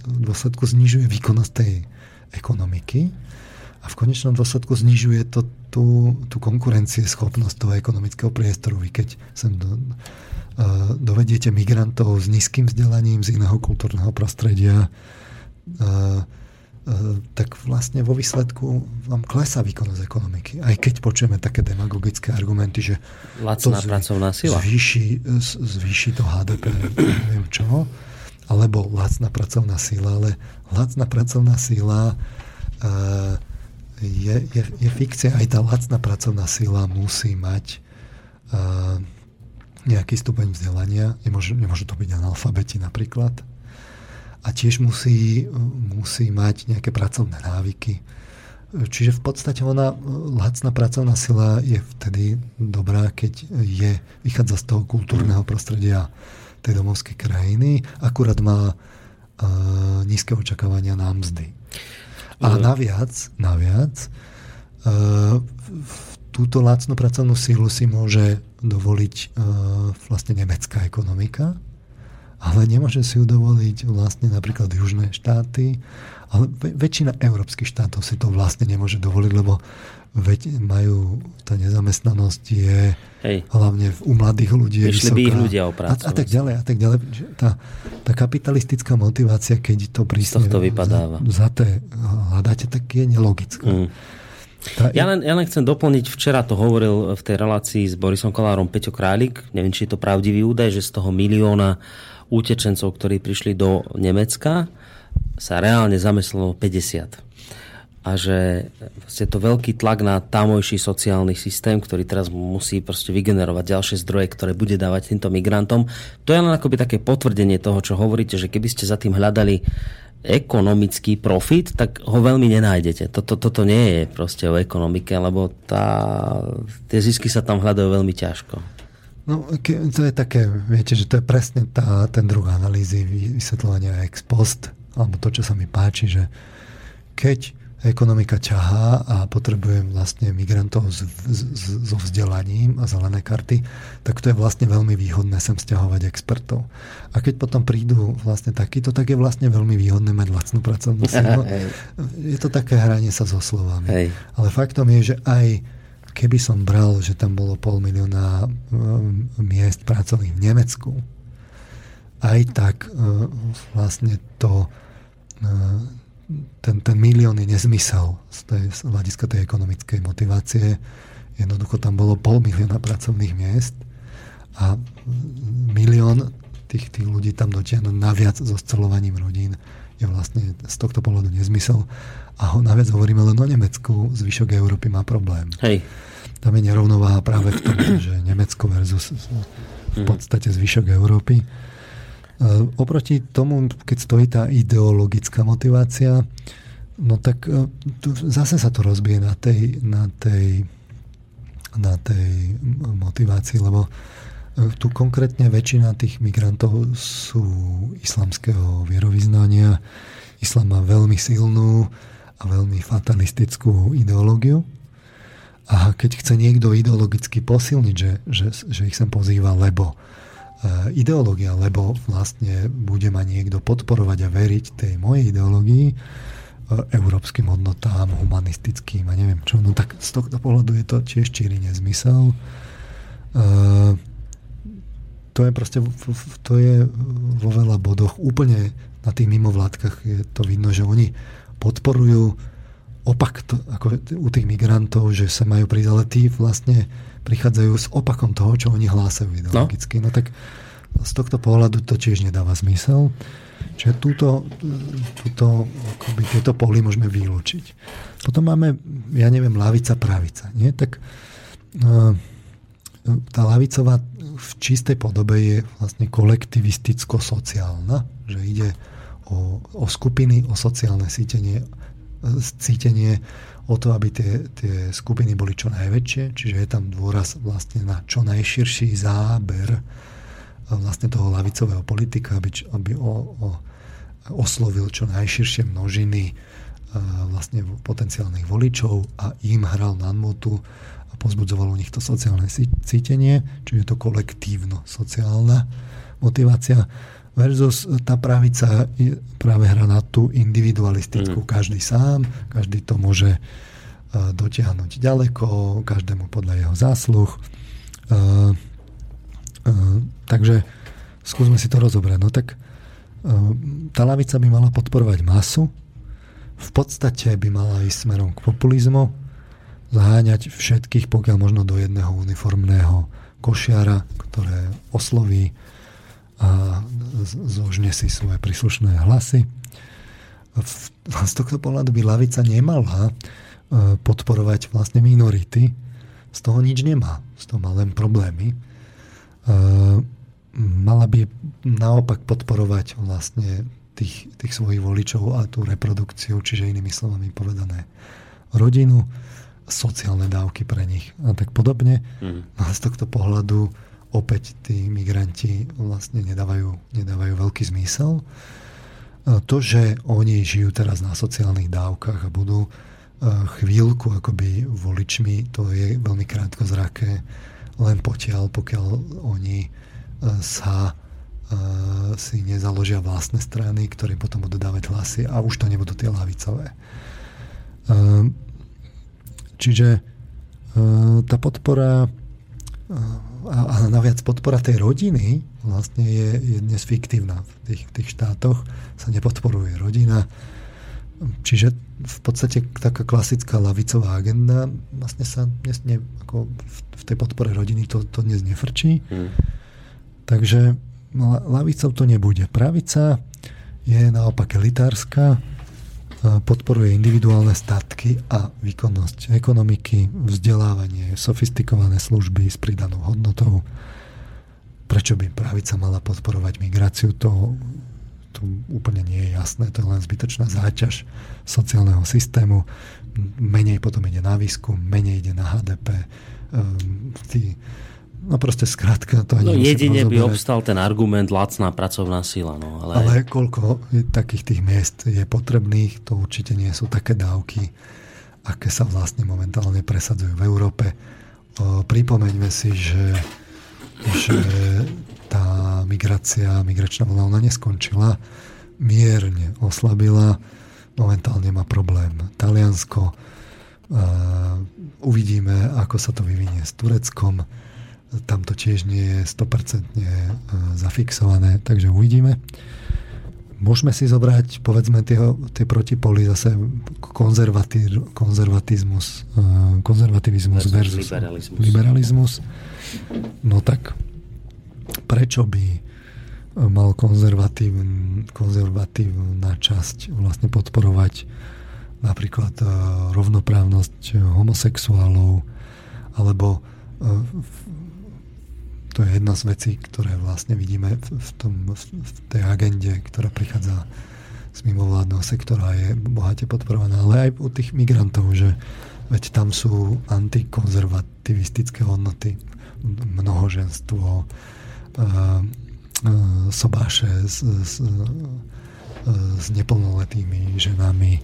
dôsledku znižuje výkonnosť tej ekonomiky a v konečnom dôsledku znižuje to tú, tú konkurencieschopnosť toho ekonomického priestoru. Vy keď sem do, uh, dovediete migrantov s nízkym vzdelaním z iného kultúrneho prostredia, Uh, tak vlastne vo výsledku vám klesá výkonnosť ekonomiky. Aj keď počujeme také demagogické argumenty, že Lacná to zvý, pracovná sila. Zvýši, zvýši to HDP, neviem čo, alebo lacná pracovná sila, ale lacná pracovná sila uh, je, je, je fikcia. Aj tá lacná pracovná sila musí mať nejaký stupeň vzdelania. Nemôžu, nemôžu to byť analfabeti napríklad. A tiež musí, musí mať nejaké pracovné návyky. Čiže v podstate ona, lacná pracovná sila je vtedy dobrá, keď je, vychádza z toho kultúrneho prostredia tej domovskej krajiny, akurát má uh, nízke očakávania na mzdy. A naviac, naviac uh, túto lacnú pracovnú sílu si môže dovoliť uh, vlastne nemecká ekonomika, ale nemôže si ju dovoliť vlastne napríklad južné štáty, ale väčšina európskych štátov si to vlastne nemôže dovoliť, lebo veď majú, tá nezamestnanosť je Hej. hlavne u mladých ľudí je vysoká. by ich ľudia o prácu. A, a tak ďalej, a tak ďalej. Tá, tá kapitalistická motivácia, keď to prísne to vypadáva. Za, za té hľadáte, tak je nelogická. Mm. Tá, ja, len, ja len chcem doplniť, včera to hovoril v tej relácii s Borisom Kolárom Peťo Králik, neviem, či je to pravdivý údaj, že z toho milióna utečencov, ktorí prišli do Nemecka, sa reálne zamyslelo 50 a že je to veľký tlak na tamojší sociálny systém, ktorý teraz musí proste vygenerovať ďalšie zdroje, ktoré bude dávať týmto migrantom. To je len akoby také potvrdenie toho, čo hovoríte, že keby ste za tým hľadali ekonomický profit, tak ho veľmi nenájdete. Toto, toto nie je proste o ekonomike, lebo tá, tie zisky sa tam hľadajú veľmi ťažko. No, to je také, viete, že to je presne tá, ten druh analýzy vysvetľovania ex post, alebo to, čo sa mi páči, že keď ekonomika ťahá a potrebujem vlastne migrantov s, s, so vzdelaním a zelené karty, tak to je vlastne veľmi výhodné sem stiahovať expertov. A keď potom prídu vlastne takýto, tak je vlastne veľmi výhodné mať lacnú pracovnú [LAUGHS] silu. je to také hranie sa so slovami. Hej. Ale faktom je, že aj keby som bral, že tam bolo pol milióna um, miest pracovných v Nemecku, aj tak uh, vlastne to uh, ten, ten milión je nezmysel z, tej, z hľadiska tej ekonomickej motivácie. Jednoducho tam bolo pol milióna pracovných miest a milión tých, tých ľudí tam dotiahnuť naviac so scelovaním rodín je vlastne z tohto pohľadu nezmysel. A ho naviac hovoríme len o Nemecku, zvyšok Európy má problém. Hej. Tam je nerovnováha práve v tom, [CLEARS THROAT] že Nemecko versus v podstate zvyšok Európy. Eh, oproti tomu, keď stojí tá ideologická motivácia, no tak tu zase sa to rozbije na tej, na tej, na tej motivácii, lebo eh, tu konkrétne väčšina tých migrantov sú islamského vierovýznania. Islam má veľmi silnú a veľmi fatalistickú ideológiu. A keď chce niekto ideologicky posilniť, že, že, že ich sem pozýva, lebo Eh, ideológia, lebo vlastne bude ma niekto podporovať a veriť tej mojej ideológii, eh, európskym hodnotám, humanistickým a neviem čo. No tak z tohto pohľadu je to tiež číri nezmysel. Eh, to je proste, to je vo veľa bodoch úplne na tých mimovládkach je to vidno, že oni podporujú opak to, ako u tých migrantov, že sa majú prísť, ale tí vlastne prichádzajú s opakom toho, čo oni hlásajú ideologicky. No, no tak z tohto pohľadu to tiež nedáva zmysel. Čiže túto, túto, akoby tieto poly môžeme vylúčiť. Potom máme, ja neviem, lavica, pravica. Nie? Tak e, tá lavicová v čistej podobe je vlastne kolektivisticko-sociálna, že ide o, o skupiny, o sociálne cítenie, cítenie o to, aby tie, tie skupiny boli čo najväčšie, čiže je tam dôraz vlastne na čo najširší záber e, vlastne toho lavicového politika, aby, aby o, o, oslovil čo najširšie množiny e, vlastne potenciálnych voličov a im hral na motu a pozbudzoval u nich to sociálne cítenie, čiže je to kolektívno-sociálna motivácia versus tá pravica práve hra na tú individualistickú. Mm. Každý sám, každý to môže uh, dotiahnuť ďaleko, každému podľa jeho zásluh. Uh, uh, takže skúsme si to rozobrať. No tak uh, tá lavica by mala podporovať masu, v podstate by mala ísť smerom k populizmu, zaháňať všetkých, pokiaľ možno do jedného uniformného košiara, ktoré osloví a zožne si svoje príslušné hlasy. Z tohto pohľadu by lavica nemala e, podporovať vlastne minority. Z toho nič nemá. Z toho má len problémy. E, mala by naopak podporovať vlastne tých, tých svojich voličov a tú reprodukciu, čiže inými slovami povedané rodinu, sociálne dávky pre nich a tak podobne. Mm. A z tohto pohľadu opäť tí migranti vlastne nedávajú, nedávajú veľký zmysel. To, že oni žijú teraz na sociálnych dávkach a budú chvíľku akoby voličmi, to je veľmi krátko zraké, len potiaľ, pokiaľ oni sa si nezaložia vlastné strany, ktoré potom budú dávať hlasy a už to nebudú tie lavicové. Čiže tá podpora a, naviac podpora tej rodiny vlastne je, je dnes fiktívna. V tých, tých štátoch sa nepodporuje rodina. Čiže v podstate taká klasická lavicová agenda vlastne sa dnes ne, ako v tej podpore rodiny to, to dnes nefrčí. Mm. Takže lavicou to nebude. Pravica je naopak elitárska, podporuje individuálne statky a výkonnosť ekonomiky, vzdelávanie, sofistikované služby s pridanou hodnotou. Prečo by pravica mala podporovať migráciu, to, to úplne nie je jasné. To je len zbytočná záťaž sociálneho systému. Menej potom ide na výskum, menej ide na HDP. Um, ehm, No proste skrátka to ani no, jedine by obstal ten argument lacná pracovná sila. No, ale... ale koľko takých tých miest je potrebných, to určite nie sú také dávky, aké sa vlastne momentálne presadzujú v Európe. Pripomeňme si, že, že tá migrácia, migračná vlna, ona neskončila, mierne oslabila, momentálne má problém Taliansko, uvidíme, ako sa to vyvinie s Tureckom, tam to tiež nie je 100% e, zafixované, takže uvidíme. môžeme si zobrať, povedzme, tie, tie protipoly zase konzervatizmus, konzervativizmus versus, versus liberalizmus. liberalizmus. No tak prečo by mal konzervatív, konzervatívna časť vlastne podporovať napríklad rovnoprávnosť homosexuálov alebo to je jedna z vecí, ktoré vlastne vidíme v, tom, v tej agende, ktorá prichádza z mimovládneho sektora je bohate podporovaná, ale aj u tých migrantov, že veď tam sú antikonzervativistické hodnoty, mnohoženstvo, uh, uh, sobáše s, s, uh, s neplnoletými ženami,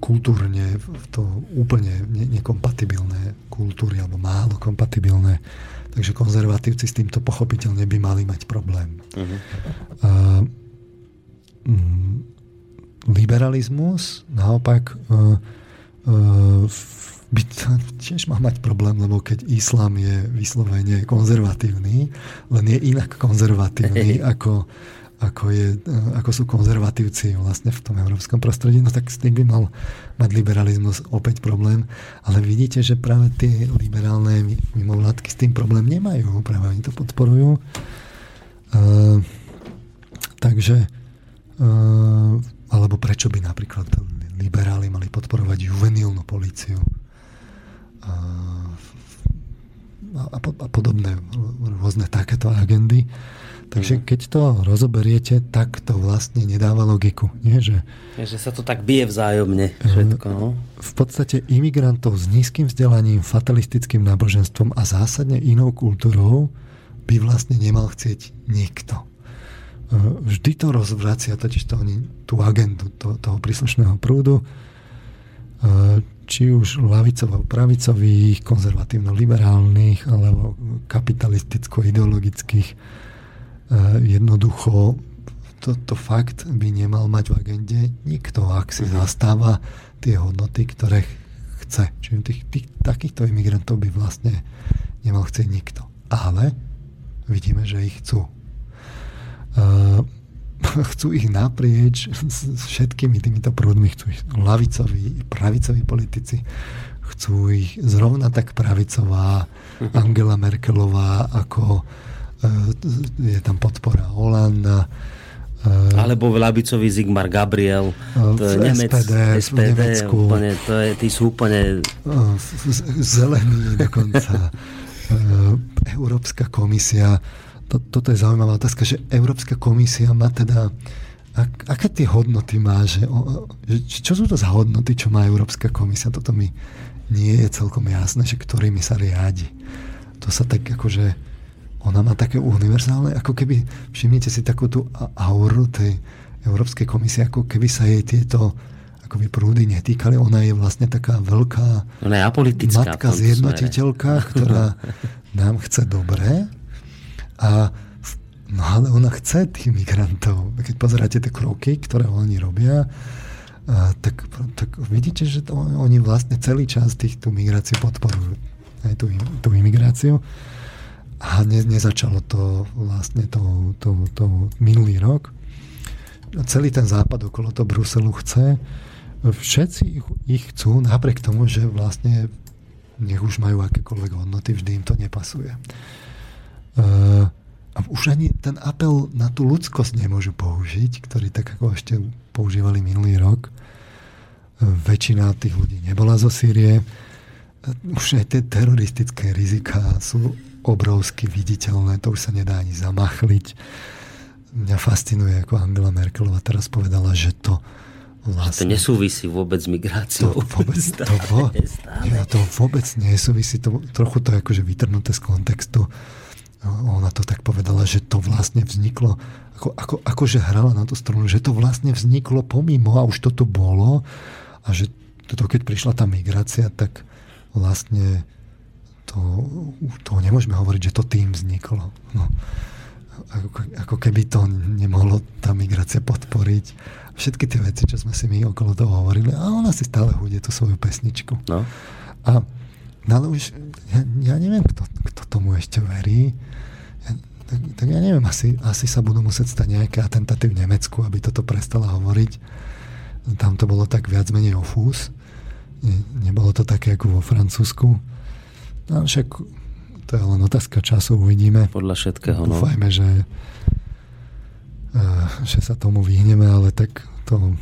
kultúrne to úplne nekompatibilné kultúry alebo málo kompatibilné Takže konzervatívci s týmto pochopiteľne by mali mať problém. Uh-huh. Uh, liberalizmus naopak uh, uh, by [LAUGHS] tiež mal mať problém, lebo keď islám je vyslovene konzervatívny, len je inak konzervatívny [LAUGHS] ako ako, je, ako sú konzervatívci vlastne v tom európskom prostredí, no tak s tým by mal mať liberalizmus opäť problém. Ale vidíte, že práve tie liberálne mimovládky s tým problém nemajú. Práve oni to podporujú. Uh, takže uh, alebo prečo by napríklad liberáli mali podporovať juvenilnú políciu uh, a, a podobné rôzne takéto agendy. Takže keď to rozoberiete, tak to vlastne nedáva logiku. Nie, že, že sa to tak bije vzájomne všetko. No? V podstate imigrantov s nízkym vzdelaním, fatalistickým náboženstvom a zásadne inou kultúrou by vlastne nemal chcieť nikto. E, vždy to rozvracia totiž to oni, tú agendu to, toho príslušného prúdu, e, či už lavicovo-pravicových, konzervatívno-liberálnych alebo kapitalisticko-ideologických Eh, jednoducho toto fakt by nemal mať v agende nikto, ak si mhm. zastáva tie hodnoty, ktoré chce. Čiže tých, tých, takýchto imigrantov by vlastne nemal chcieť nikto. Ale vidíme, že ich chcú. [LAUGHS] Chcú ich naprieč s všetkými týmito prúdmi. Chcú ich lavicoví, pravicoví politici. Chcú ich zrovna tak pravicová mhm. Angela Merkelová ako je tam podpora Holanda, eh, alebo Labicový Zigmar Gabriel, eh, to je Nemec, SPD, SPD v Nemecku. Úplne, to je, tí sú úplne... Zelený dokonca. [LAUGHS] Európska komisia. To, toto je zaujímavá otázka, že Európska komisia má teda ak, aké tie hodnoty má, že, že čo sú to za hodnoty, čo má Európska komisia, toto mi nie je celkom jasné, že ktorými sa riadi. To sa tak akože ona má také univerzálne, ako keby, všimnite si takú tú auru tej Európskej komisie, ako keby sa jej tieto akoby prúdy netýkali. Ona je vlastne taká veľká ona je matka zjednotiteľka, ktorá [LAUGHS] nám chce dobre. A no ale ona chce tých migrantov. Keď pozeráte tie kroky, ktoré oni robia, a, tak, tak vidíte, že to, oni vlastne celý čas tých tú migráciu podporujú. Aj tú, tú imigráciu. A ne, nezačalo to vlastne to, to, to minulý rok. Celý ten západ okolo toho Bruselu chce. Všetci ich, ich chcú, napriek tomu, že vlastne nech už majú akékoľvek hodnoty, vždy im to nepasuje. Uh, a už ani ten apel na tú ľudskosť nemôžu použiť, ktorý tak ako ešte používali minulý rok. Uh, väčšina tých ľudí nebola zo Sýrie. Uh, už aj tie teroristické rizika sú obrovsky viditeľné, to už sa nedá ani zamachliť. Mňa fascinuje, ako Angela Merkelová teraz povedala, že to vlastne... To nesúvisí vôbec s migráciou. To vôbec, to, [LAUGHS] vo, ja, to vôbec nesúvisí, to, trochu to je akože vytrhnuté z kontextu. Ona to tak povedala, že to vlastne vzniklo, ako, ako, akože hrala na tú stranu, že to vlastne vzniklo pomimo a už to tu bolo a že toto, keď prišla tá migrácia, tak vlastne to, to nemôžeme hovoriť, že to tým vzniklo. No, ako, ako keby to nemohlo tá migrácia podporiť. Všetky tie veci, čo sme si my okolo toho hovorili, a ona si stále hudie tú svoju pesničku. No. A, no ale už, ja, ja neviem, kto, kto tomu ešte verí. Tak, tak ja neviem, asi, asi sa budú musieť stať nejaké atentáty v Nemecku, aby toto prestala hovoriť. Tam to bolo tak viac menej ofús. Ne, nebolo to také ako vo Francúzsku. No však to je len otázka času, uvidíme. Podľa všetkého, no. Dúfajme, že, uh, že sa tomu vyhneme, ale tak to...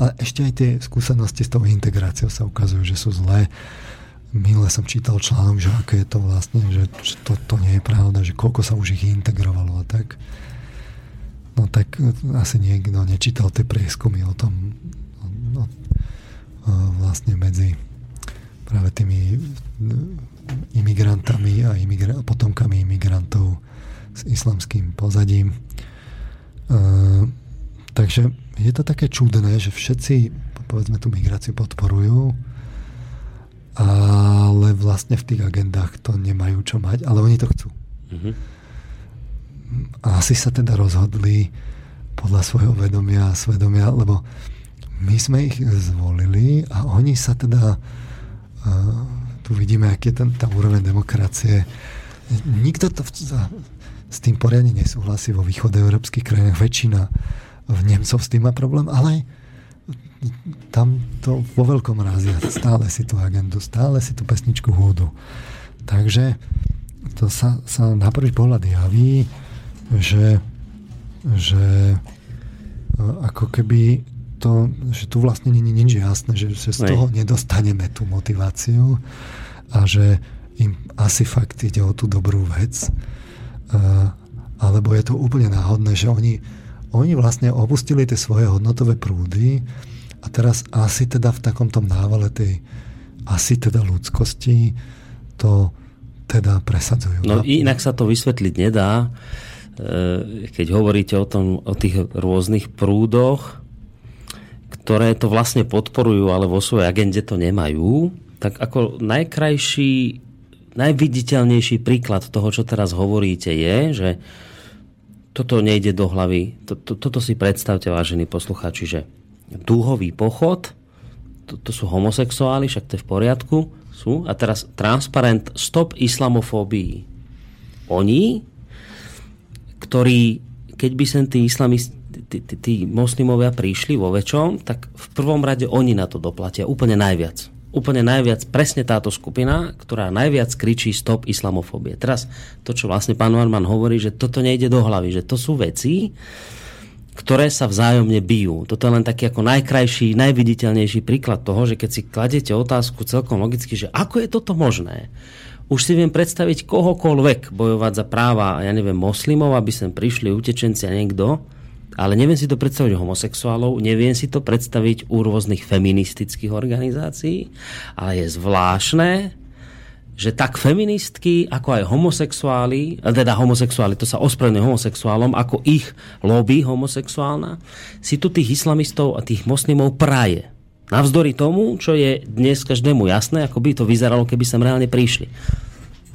Ale ešte aj tie skúsenosti s tou integráciou sa ukazujú, že sú zlé minule som čítal článok, že aké je to vlastne, že, to, to nie je pravda, že koľko sa už ich integrovalo a tak. No tak e, asi niekto nečítal tie prieskumy o tom no, vlastne medzi práve tými imigrantami a imigra- potomkami imigrantov s islamským pozadím. Uh, takže je to také čudné, že všetci povedzme tú migráciu podporujú, ale vlastne v tých agendách to nemajú čo mať, ale oni to chcú. Mm-hmm. A asi sa teda rozhodli podľa svojho vedomia a svedomia, lebo my sme ich zvolili a oni sa teda uh, tu vidíme, aký je ten, tá úroveň demokracie. Nikto to s tým poriadne nesúhlasí vo východoeurópskych krajinách. Väčšina v Nemcov s tým má problém, ale aj tam to vo veľkom razia. Stále si tú agendu, stále si tú pesničku hôdu. Takže to sa, sa na prvý pohľad javí, že, že e, ako keby to, že tu vlastne je nič jasné, že, že z toho nedostaneme tú motiváciu a že im asi fakt ide o tú dobrú vec. Uh, alebo je to úplne náhodné, že oni, oni vlastne opustili tie svoje hodnotové prúdy a teraz asi teda v takomto návale tej asi teda ľudskosti to teda presadzujú. No inak sa to vysvetliť nedá, e, keď hovoríte o, tom, o tých rôznych prúdoch, ktoré to vlastne podporujú, ale vo svojej agende to nemajú, tak ako najkrajší, najviditeľnejší príklad toho, čo teraz hovoríte, je, že toto nejde do hlavy. Toto si predstavte, vážení posluchači, že dúhový pochod, to, to sú homosexuáli, však to je v poriadku, sú. A teraz transparent Stop islamofóbii. Oni, ktorí, keď by sem tí islamisti, tí, tí, tí moslimovia prišli vo väčšom, tak v prvom rade oni na to doplatia úplne najviac. Úplne najviac, presne táto skupina, ktorá najviac kričí stop islamofóbie. Teraz to, čo vlastne pán Varman hovorí, že toto nejde do hlavy, že to sú veci, ktoré sa vzájomne bijú. Toto je len taký ako najkrajší, najviditeľnejší príklad toho, že keď si kladete otázku celkom logicky, že ako je toto možné, už si viem predstaviť kohokoľvek bojovať za práva, ja neviem, moslimov, aby sem prišli utečenci a niekto, ale neviem si to predstaviť homosexuálov, neviem si to predstaviť u rôznych feministických organizácií, ale je zvláštne, že tak feministky, ako aj homosexuáli, teda homosexuáli, to sa ospravedlňuje homosexuálom, ako ich lobby homosexuálna, si tu tých islamistov a tých moslimov praje. Navzdory tomu, čo je dnes každému jasné, ako by to vyzeralo, keby sem reálne prišli.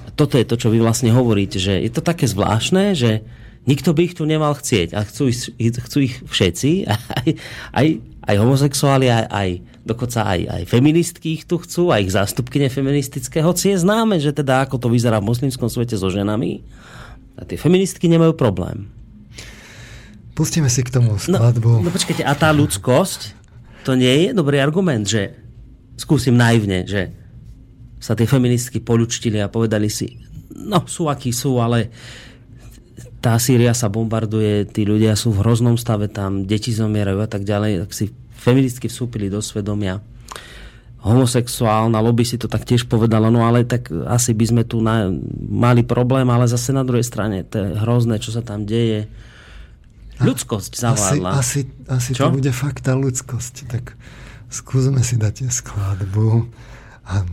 A toto je to, čo vy vlastne hovoríte, že je to také zvláštne, že nikto by ich tu nemal chcieť. A chcú, chcú ich všetci, [LAUGHS] aj, aj, aj homosexuáli, aj, aj dokonca aj, aj feministky ich tu chcú, aj ich zástupkyne feministické, hoci je známe, že teda ako to vyzerá v moslimskom svete so ženami, a tie feministky nemajú problém. Pustíme si k tomu no, skladbu. No, no počkajte, a tá ľudskosť, to nie je dobrý argument, že skúsim naivne, že sa tie feministky polučtili a povedali si, no sú akí sú, ale tá Sýria sa bombarduje, tí ľudia sú v hroznom stave tam, deti zomierajú a tak ďalej, tak si feministky vstúpili do svedomia. Homosexuálna lobby si to tak tiež povedala, no ale tak asi by sme tu na, mali problém, ale zase na druhej strane, to je hrozné, čo sa tam deje. Ľudskosť zavádla. Asi, asi, asi to bude fakt tá ľudskosť. Tak skúsme si dať skladbu a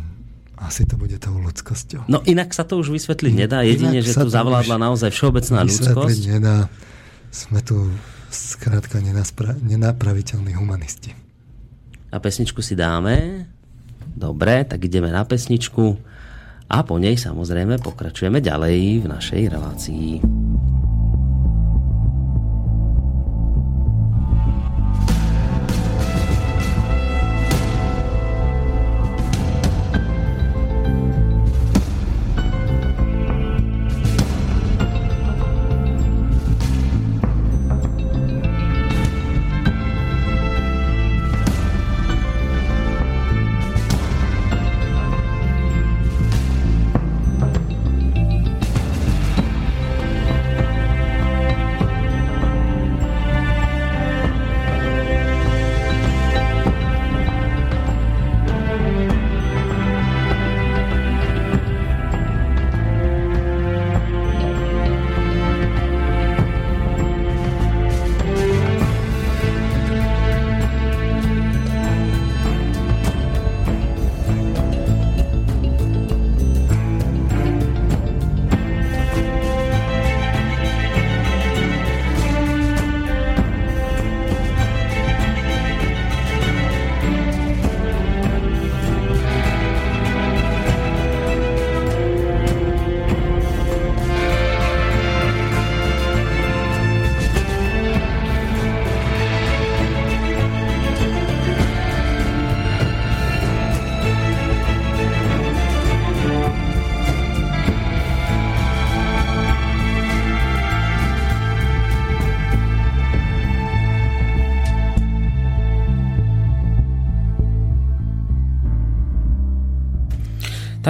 asi to bude tou ľudskosťou. No inak sa to už vysvetliť nedá. Jedine, že tu zavládla naozaj všeobecná ľudskosť. nedá. Sme tu skrátka nenapraviteľní humanisti. A pesničku si dáme. Dobre, tak ideme na pesničku a po nej samozrejme pokračujeme ďalej v našej relácii.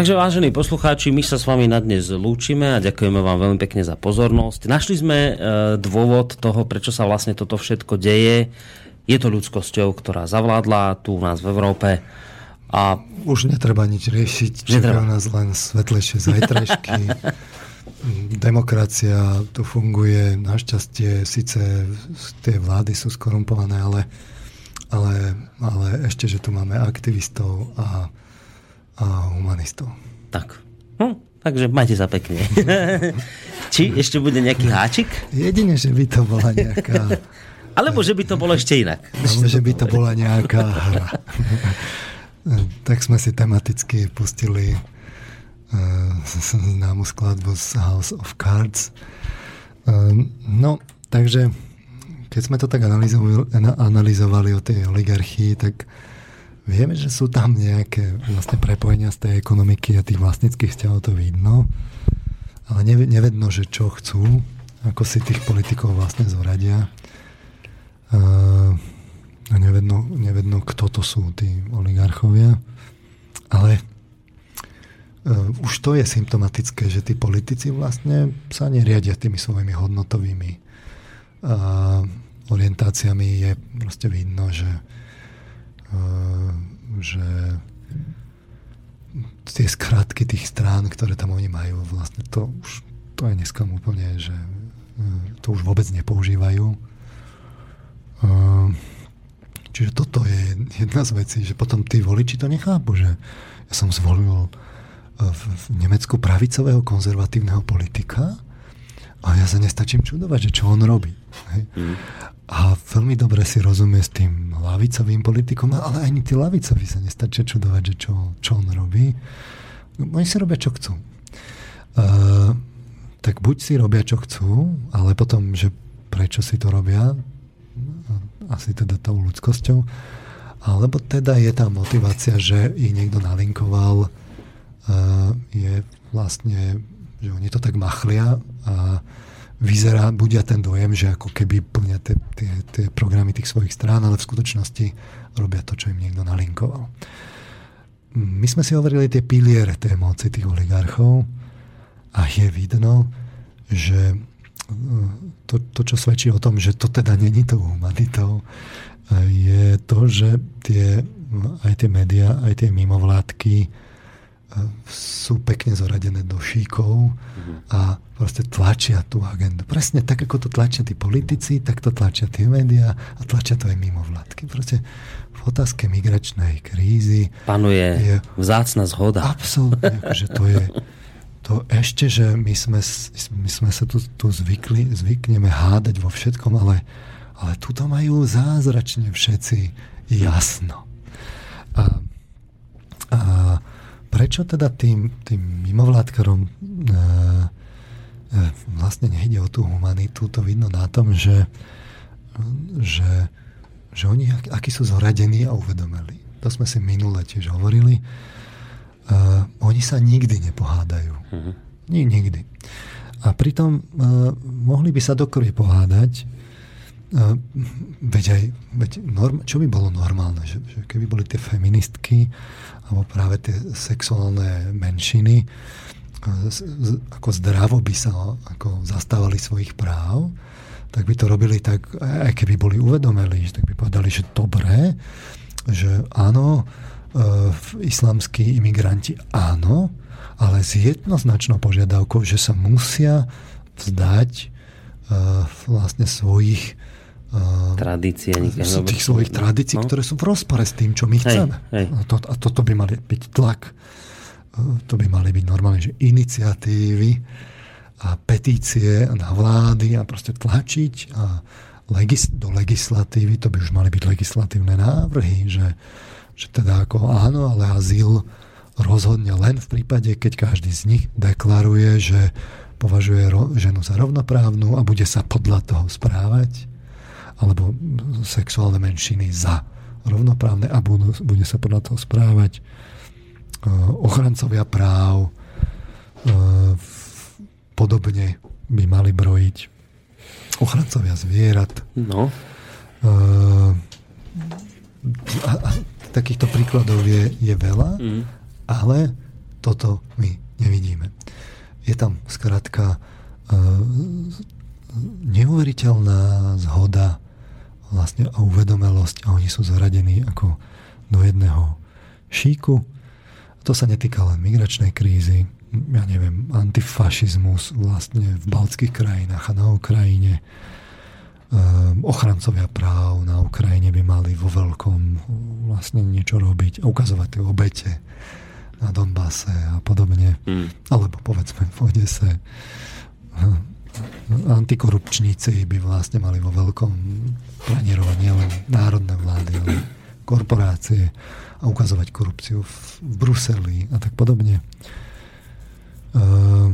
Takže vážení poslucháči, my sa s vami na dnes lúčime a ďakujeme vám veľmi pekne za pozornosť. Našli sme e, dôvod toho, prečo sa vlastne toto všetko deje. Je to ľudskosťou, ktorá zavládla tu u nás v Európe. A už netreba nič riešiť, čakajú nás len svetlejšie zajtrajšky. [LAUGHS] Demokracia tu funguje, našťastie síce tie vlády sú skorumpované, ale, ale, ale ešte, že tu máme aktivistov a a humanistov. Tak. Hm, takže majte sa pekne. [LAUGHS] Či ešte bude nejaký háčik? Jedine, že by to bola nejaká... Alebo že by to bolo ešte inak. Alebo že by to bola nejaká hra. tak sme si tematicky pustili uh, známu skladbu z House of Cards. Uh, no, takže keď sme to tak analyzovali, analyzovali o tej oligarchii, tak Vieme, že sú tam nejaké vlastne prepojenia z tej ekonomiky a tých vlastnických vzťahov to vidno, ale nevedno, že čo chcú, ako si tých politikov vlastne zoradia. A nevedno, nevedno, kto to sú tí oligarchovia. Ale uh, už to je symptomatické, že tí politici vlastne sa neriadia tými svojimi hodnotovými uh, orientáciami. Je proste vidno, že Eh, že tie skratky tých strán, ktoré tam oni majú, vlastne to už to je dneska úplne, že eh, to už vôbec nepoužívajú. Eh, čiže toto je jedna z vecí, že potom tí voliči to nechápu, že ja som zvolil v Nemecku pravicového konzervatívneho politika a ja sa nestačím čudovať, že čo on robí. Hej? Mm. A veľmi dobre si rozumie s tým lavicovým politikom, ale ani tí lavicovi sa nestačia čudovať, že čo, čo on robí. Oni si robia, čo chcú. Uh, tak buď si robia, čo chcú, ale potom, že prečo si to robia, asi teda tou ľudskosťou, alebo teda je tá motivácia, že ich niekto nalinkoval, uh, je vlastne, že oni to tak machlia a vyzerá, budia ten dojem, že ako keby plnia tie, tie, tie programy tých svojich strán, ale v skutočnosti robia to, čo im niekto nalinkoval. My sme si hovorili tie piliere tej moci tých oligarchov a je vidno, že e, to, to, čo svedčí o tom, že to teda není tou humanitou, e, je to, že tie, aj tie médiá, aj tie mimovládky sú pekne zoradené do šíkov a proste tlačia tú agendu. Presne tak, ako to tlačia tí politici, tak to tlačia tie médiá a tlačia to aj mimo vládky. Proste v otázke migračnej krízy panuje je vzácna zhoda. Absolútne, že to je to ešte, že my sme, my sme sa tu, tu zvykli, zvykneme hádať vo všetkom, ale, ale tuto majú zázračne všetci jasno. A, a prečo teda tým, tým mimovládkarom e, e, vlastne nejde o tú humanitu, to vidno na tom, že, že, že oni ak, akí sú zoradení a uvedomili. To sme si minule tiež hovorili. E, oni sa nikdy nepohádajú. Mm-hmm. Nie, nikdy. A pritom e, mohli by sa dokrvi pohádať, e, veď aj, veď norm, čo by bolo normálne, že, že keby boli tie feministky alebo práve tie sexuálne menšiny ako zdravo by sa ako zastávali svojich práv, tak by to robili tak, aj keby boli uvedomili, tak by povedali, že dobré, že áno, e, islamskí imigranti áno, ale s jednoznačnou požiadavkou, že sa musia vzdať e, vlastne svojich tradície. Z tých svojich tradícií, no? ktoré sú v rozpore s tým, čo my chceme. Hej, hej. A, to, a toto by mali byť tlak. To by mali byť normálne, že iniciatívy a petície na vlády a proste tlačiť a legis, do legislatívy, to by už mali byť legislatívne návrhy, že, že teda ako áno, ale azyl rozhodne len v prípade, keď každý z nich deklaruje, že považuje ženu za rovnoprávnu a bude sa podľa toho správať alebo sexuálne menšiny za rovnoprávne a budú, bude sa podľa toho správať e, ochrancovia práv e, podobne by mali brojiť ochrancovia zvierat. No. E, a, a takýchto príkladov je, je veľa, mm. ale toto my nevidíme. Je tam skrátka neuveriteľná zhoda vlastne a uvedomelosť a oni sú zradení ako do jedného šíku. To sa netýka len migračnej krízy, ja neviem, antifašizmus vlastne v baltských krajinách a na Ukrajine. Um, ochrancovia práv na Ukrajine by mali vo veľkom vlastne niečo robiť a ukazovať tie obete na Donbase a podobne. Mm. Alebo povedzme v Odese antikorupčníci by vlastne mali vo veľkom planírovať nielen národné vlády, ale korporácie a ukazovať korupciu v, v Bruseli a tak podobne. Uh,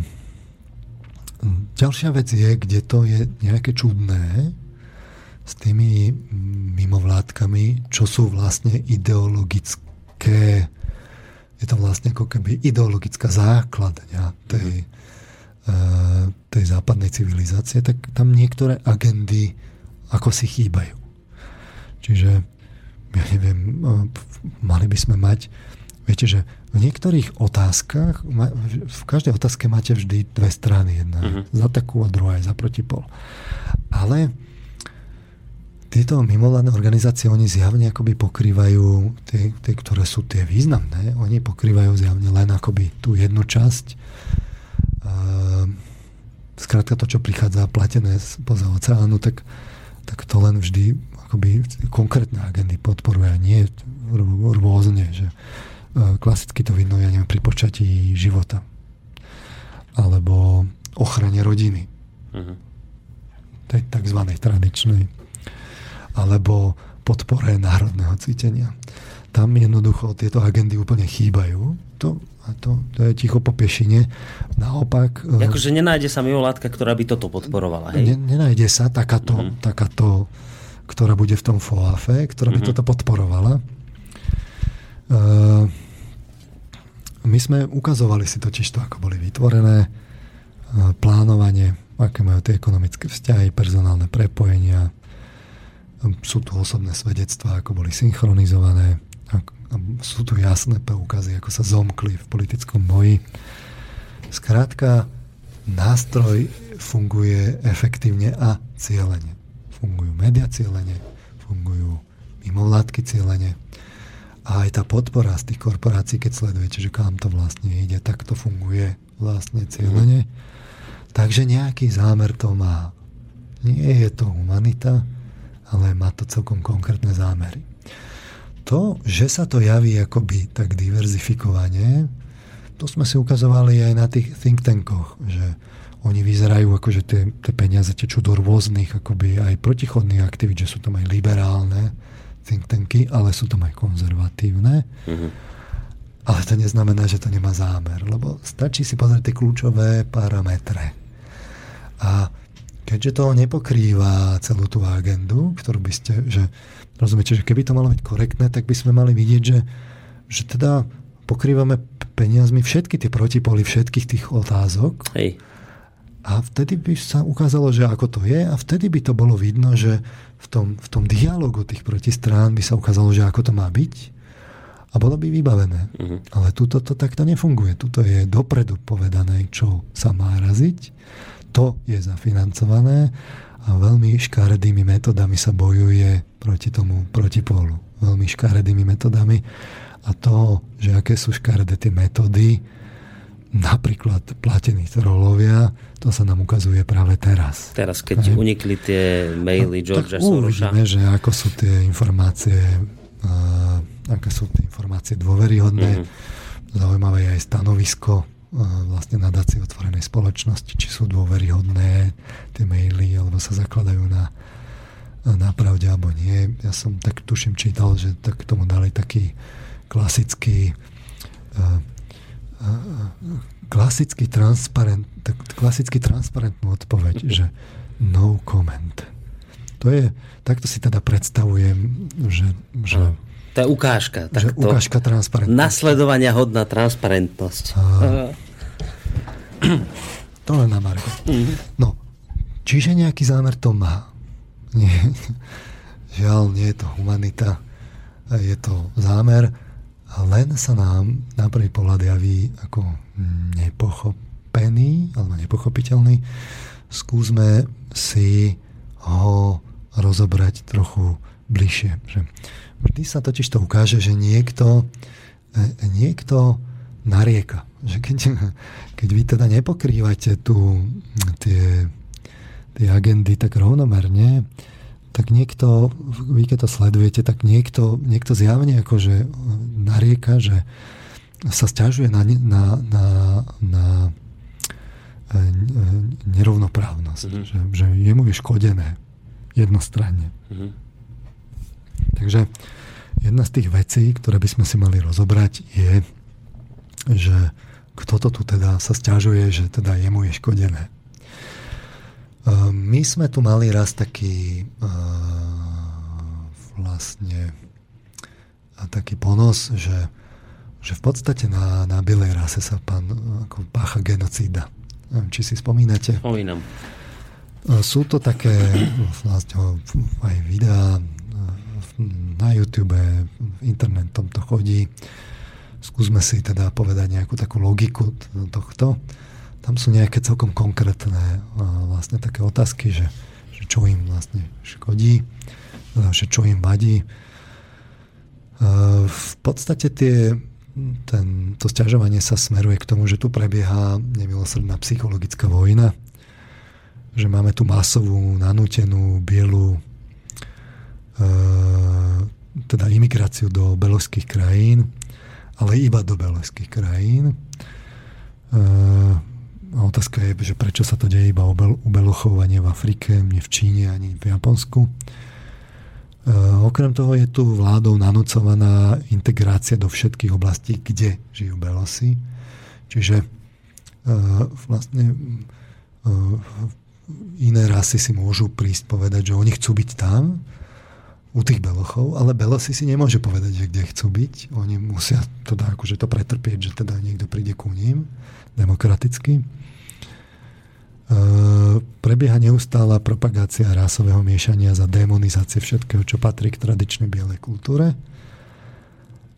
ďalšia vec je, kde to je nejaké čudné s tými mimovládkami, čo sú vlastne ideologické je to vlastne ako keby ideologická základňa tej, uh, tej západnej civilizácie, tak tam niektoré agendy ako si chýbajú. Čiže ja neviem, mali by sme mať, viete, že v niektorých otázkach, v každej otázke máte vždy dve strany, jedna uh-huh. za takú a druhá je za protipol. Ale tieto mimovládne organizácie, oni zjavne akoby pokrývajú tie, tie, ktoré sú tie významné, oni pokrývajú zjavne len akoby tú jednu časť. Skrátka to, čo prichádza platené poza oceánu, tak, tak to len vždy akoby konkrétne agendy podporuje a nie rôzne, že e, klasicky to vidno, ja neviem, pri počatí života alebo ochrane rodiny. Uh-huh. Tej tzv. tradičnej alebo podpore národného cítenia. Tam jednoducho tieto agendy úplne chýbajú. To, a to, to je ticho po piešine. Naopak... Akože nenájde sa mimovládka, ktorá by toto podporovala, hej? Ne, nenájde sa takáto, uh-huh. takáto ktorá bude v tom FOAFE, ktorá by mm-hmm. toto podporovala. Uh, my sme ukazovali si totiž to, ako boli vytvorené, uh, plánovanie, aké majú tie ekonomické vzťahy, personálne prepojenia, sú tu osobné svedectvá, ako boli synchronizované, sú tu jasné poukazy, ako sa zomkli v politickom boji. Skrátka, nástroj funguje efektívne a cieľene fungujú média cieľene, fungujú mimovládky cieľene. A aj tá podpora z tých korporácií, keď sledujete, že kam to vlastne ide, tak to funguje vlastne cieľene. Takže nejaký zámer to má. Nie je to humanita, ale má to celkom konkrétne zámery. To, že sa to javí akoby tak diverzifikovane, to sme si ukazovali aj na tých think tankoch, že oni vyzerajú ako, že tie, tie peniaze tečú do rôznych akoby aj protichodných aktivít, že sú tam aj liberálne think tanky, ale sú tam aj konzervatívne. Mm-hmm. Ale to neznamená, že to nemá zámer, lebo stačí si pozrieť tie kľúčové parametre. A keďže to nepokrýva celú tú agendu, ktorú by ste, že rozumiete, že keby to malo byť korektné, tak by sme mali vidieť, že, že teda pokrývame peniazmi všetky tie protipoly všetkých tých otázok. Hej a vtedy by sa ukázalo, že ako to je a vtedy by to bolo vidno, že v tom, v tom dialogu tých protistrán by sa ukázalo, že ako to má byť a bolo by vybavené. Uh-huh. Ale tuto to takto nefunguje. Tuto je dopredu povedané, čo sa má raziť. To je zafinancované a veľmi škaredými metodami sa bojuje proti tomu protipolu. Veľmi škaredými metodami. A to, že aké sú škaredé tie metódy, napríklad platení trolovia, to sa nám ukazuje práve teraz. Teraz, keď Aj. unikli tie maily no, Georgia Sorosa. Uvidíme, že ako sú tie informácie uh, aké sú tie informácie dôveryhodné. Mm-hmm. Zaujímavé je aj stanovisko vlastne nadácie otvorenej spoločnosti, či sú dôveryhodné tie maily, alebo sa zakladajú na, na pravde, alebo nie. Ja som tak tuším čítal, že tak tomu dali taký klasický uh, klasicky, transparent, tak, klasicky transparentnú odpoveď, [LAUGHS] že no comment. To je, takto si teda predstavujem, že... že to je ukážka. Že takto ukážka transparentnosti. Nasledovania hodná transparentnosť. A, to len na Marko. No, čiže nejaký zámer to má. Nie, žiaľ, nie je to humanita, je to zámer len sa nám na prvý pohľad javí ako nepochopený alebo nepochopiteľný. Skúsme si ho rozobrať trochu bližšie. Vždy sa totiž to ukáže, že niekto, e, niekto narieka. Že keď, keď vy teda nepokrývate tu tie, tie agendy tak rovnomerne, tak niekto, vy keď to sledujete, tak niekto, niekto zjavne akože narieka, že sa stiažuje na, na, na, na e, nerovnoprávnosť. Mm-hmm. Že, že jemu je škodené jednostranne. Mm-hmm. Takže jedna z tých vecí, ktoré by sme si mali rozobrať, je, že kto to tu teda sa stiažuje, že teda jemu je škodené. Ehm, my sme tu mali raz taký ehm, vlastne taký ponos, že, že v podstate na, na bielej rase sa pán ako pácha genocída. Či si spomínate? Spomínam. Ehm, sú to také vlastne aj videá na YouTube, v internetom to chodí. Skúsme si teda povedať nejakú takú logiku tohto tam sú nejaké celkom konkrétne vlastne také otázky, že, že čo im vlastne škodí, že čo im vadí. V podstate tie, ten, to sťažovanie sa smeruje k tomu, že tu prebieha nemilosrdná psychologická vojna, že máme tu masovú, nanútenú, bielu teda imigráciu do beložských krajín, ale iba do beložských krajín. A otázka je, že prečo sa to deje iba u Belochov a nie v Afrike, nie v Číne, ani v Japonsku. E, okrem toho je tu vládou nanúcovaná integrácia do všetkých oblastí, kde žijú Belosy. Čiže e, vlastne e, iné rasy si môžu prísť povedať, že oni chcú byť tam, u tých Belochov, ale Belosi si nemôže povedať, že kde chcú byť. Oni musia teda akože to pretrpieť, že teda niekto príde ku ním demokraticky. E, prebieha neustála propagácia rásového miešania za demonizácie všetkého, čo patrí k tradičnej bielej kultúre.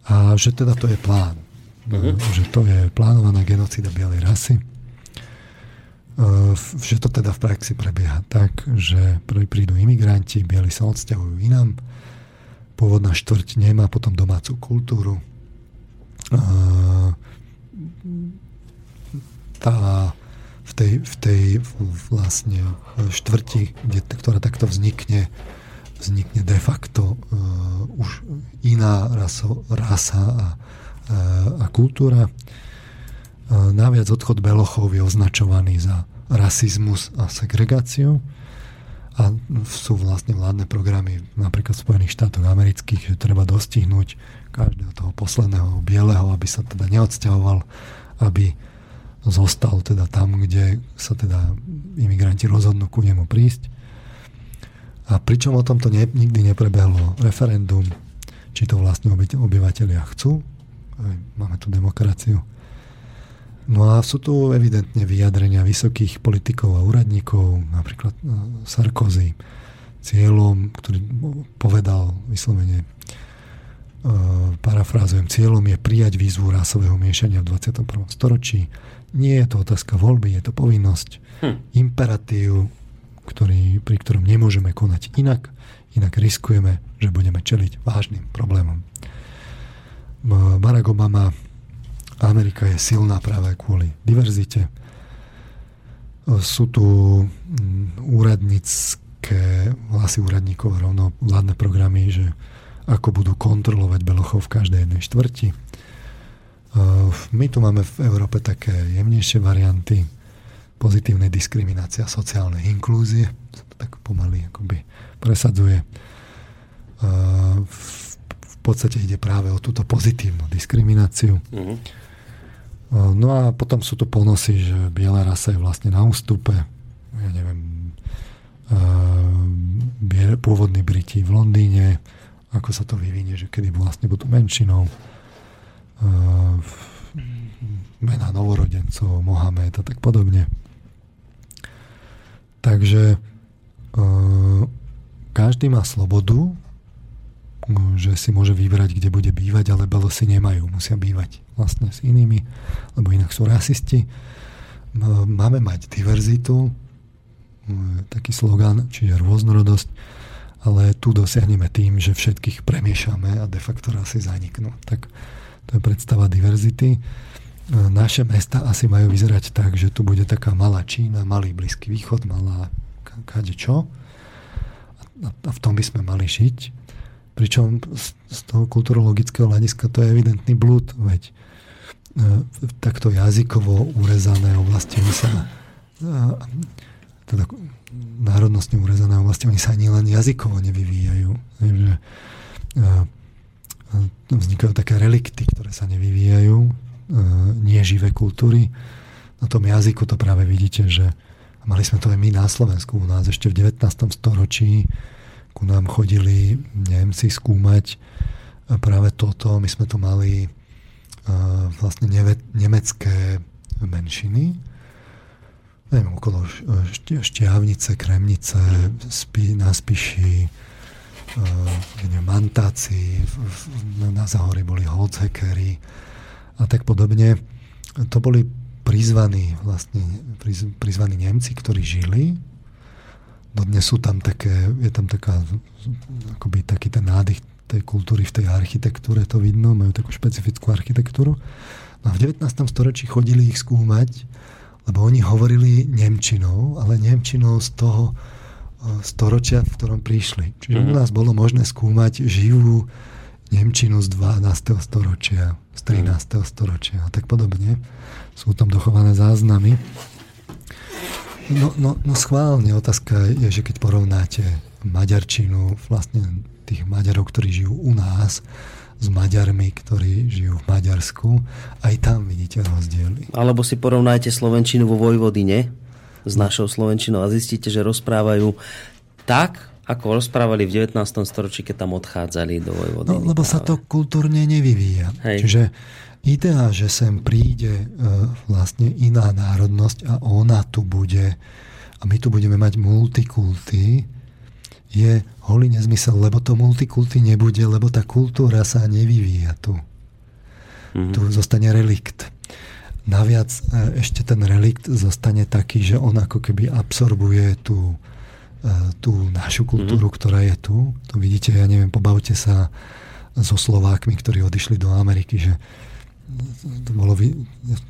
A že teda to je plán. Uh-huh. Že to je plánovaná genocída bielej rasy. E, že to teda v praxi prebieha tak, že prídu imigranti, bieli sa odsťahujú inám, pôvodná štvrť nemá potom domácu kultúru. E, tá v tej, v tej vlastne štvrti, kde, ktorá takto vznikne, vznikne de facto uh, už iná raso, rasa a, uh, a kultúra. Naviac odchod Belochov je označovaný za rasizmus a segregáciu a sú vlastne vládne programy napríklad v Spojených štátoch amerických, že treba dostihnúť každého toho posledného bieleho, aby sa teda neodsťahoval, aby zostal teda tam, kde sa teda imigranti rozhodnú ku nemu prísť. A pričom o tomto ne, nikdy neprebehlo referendum, či to vlastne obyvateľia chcú. Máme tu demokraciu. No a sú tu evidentne vyjadrenia vysokých politikov a úradníkov, napríklad e, Sarkozy, cieľom, ktorý povedal vyslovene, e, parafrázujem, cieľom je prijať výzvu rásového miešania v 21. storočí, nie je to otázka voľby, je to povinnosť, hm. imperatív, ktorý, pri ktorom nemôžeme konať inak, inak riskujeme, že budeme čeliť vážnym problémom. Barack Obama, Amerika je silná práve kvôli diverzite. Sú tu mm, úradnícke hlasy úradníkov rovno vládne programy, že ako budú kontrolovať Belochov v každej jednej štvrti my tu máme v Európe také jemnejšie varianty pozitívnej diskriminácie a sociálnej inklúzie. Sa to tak pomaly akoby presadzuje. V podstate ide práve o túto pozitívnu diskrimináciu. Mm-hmm. No a potom sú tu ponosy, že biela rasa je vlastne na ústupe. Ja neviem, pôvodní Briti v Londýne, ako sa to vyvinie, že kedy vlastne budú menšinou mena novorodencov, Mohamed a tak podobne. Takže každý má slobodu že si môže vybrať, kde bude bývať, ale Belosi nemajú, musia bývať vlastne s inými, lebo inak sú rasisti. Máme mať diverzitu, taký slogan, čiže rôznorodosť, ale tu dosiahneme tým, že všetkých premiešame a de facto rasy zaniknú. Tak to je predstava diverzity. Naše mesta asi majú vyzerať tak, že tu bude taká malá Čína, malý Blízky východ, malá kade čo. A v tom by sme mali žiť Pričom z toho kulturologického hľadiska to je evidentný blúd, veď e, takto jazykovo urezané oblasti oni sa teda národnostne urezané oblasti oni sa ani len jazykovo nevyvíjajú. Takže e, vznikajú také relikty, ktoré sa nevyvíjajú, e, nie živé kultúry. Na tom jazyku to práve vidíte, že mali sme to aj my na Slovensku u nás ešte v 19. storočí ku nám chodili Nemci skúmať práve toto. My sme tu mali vlastne nemecké menšiny, neviem, okolo Šťavnice, Kremnice, Spi, na Spiši, neviem, Mantáci, na Zahori boli Holzheckery a tak podobne. To boli prizvaní, vlastne, prizvaní Nemci, ktorí žili dnes sú tam také, je tam taká, akoby taký ten nádych tej kultúry v tej architektúre, to vidno, majú takú špecifickú architektúru. No a v 19. storočí chodili ich skúmať, lebo oni hovorili Nemčinou, ale Nemčinou z toho e, storočia, v ktorom prišli. Čiže u mhm. nás bolo možné skúmať živú Nemčinu z 12. storočia, z 13. Mm-hmm. storočia a tak podobne. Sú tam dochované záznamy. No, no, no schválne otázka je, že keď porovnáte maďarčinu, vlastne tých Maďarov, ktorí žijú u nás, s Maďarmi, ktorí žijú v Maďarsku, aj tam vidíte rozdiely. Alebo si porovnáte Slovenčinu vo Vojvodine s našou Slovenčinou a zistíte, že rozprávajú tak, ako rozprávali v 19. storočí, keď tam odchádzali do Vojvodiny. No, lebo sa to kultúrne nevyvíja. Hej. Čiže idea, že sem príde e, vlastne iná národnosť a ona tu bude a my tu budeme mať multikulty, je holý nezmysel, lebo to multikulty nebude, lebo tá kultúra sa nevyvíja tu. Mm-hmm. Tu zostane relikt. Naviac e, ešte ten relikt zostane taký, že on ako keby absorbuje tú, e, tú našu kultúru, mm-hmm. ktorá je tu. Tu vidíte, ja neviem, pobavte sa so Slovákmi, ktorí odišli do Ameriky, že to bolo,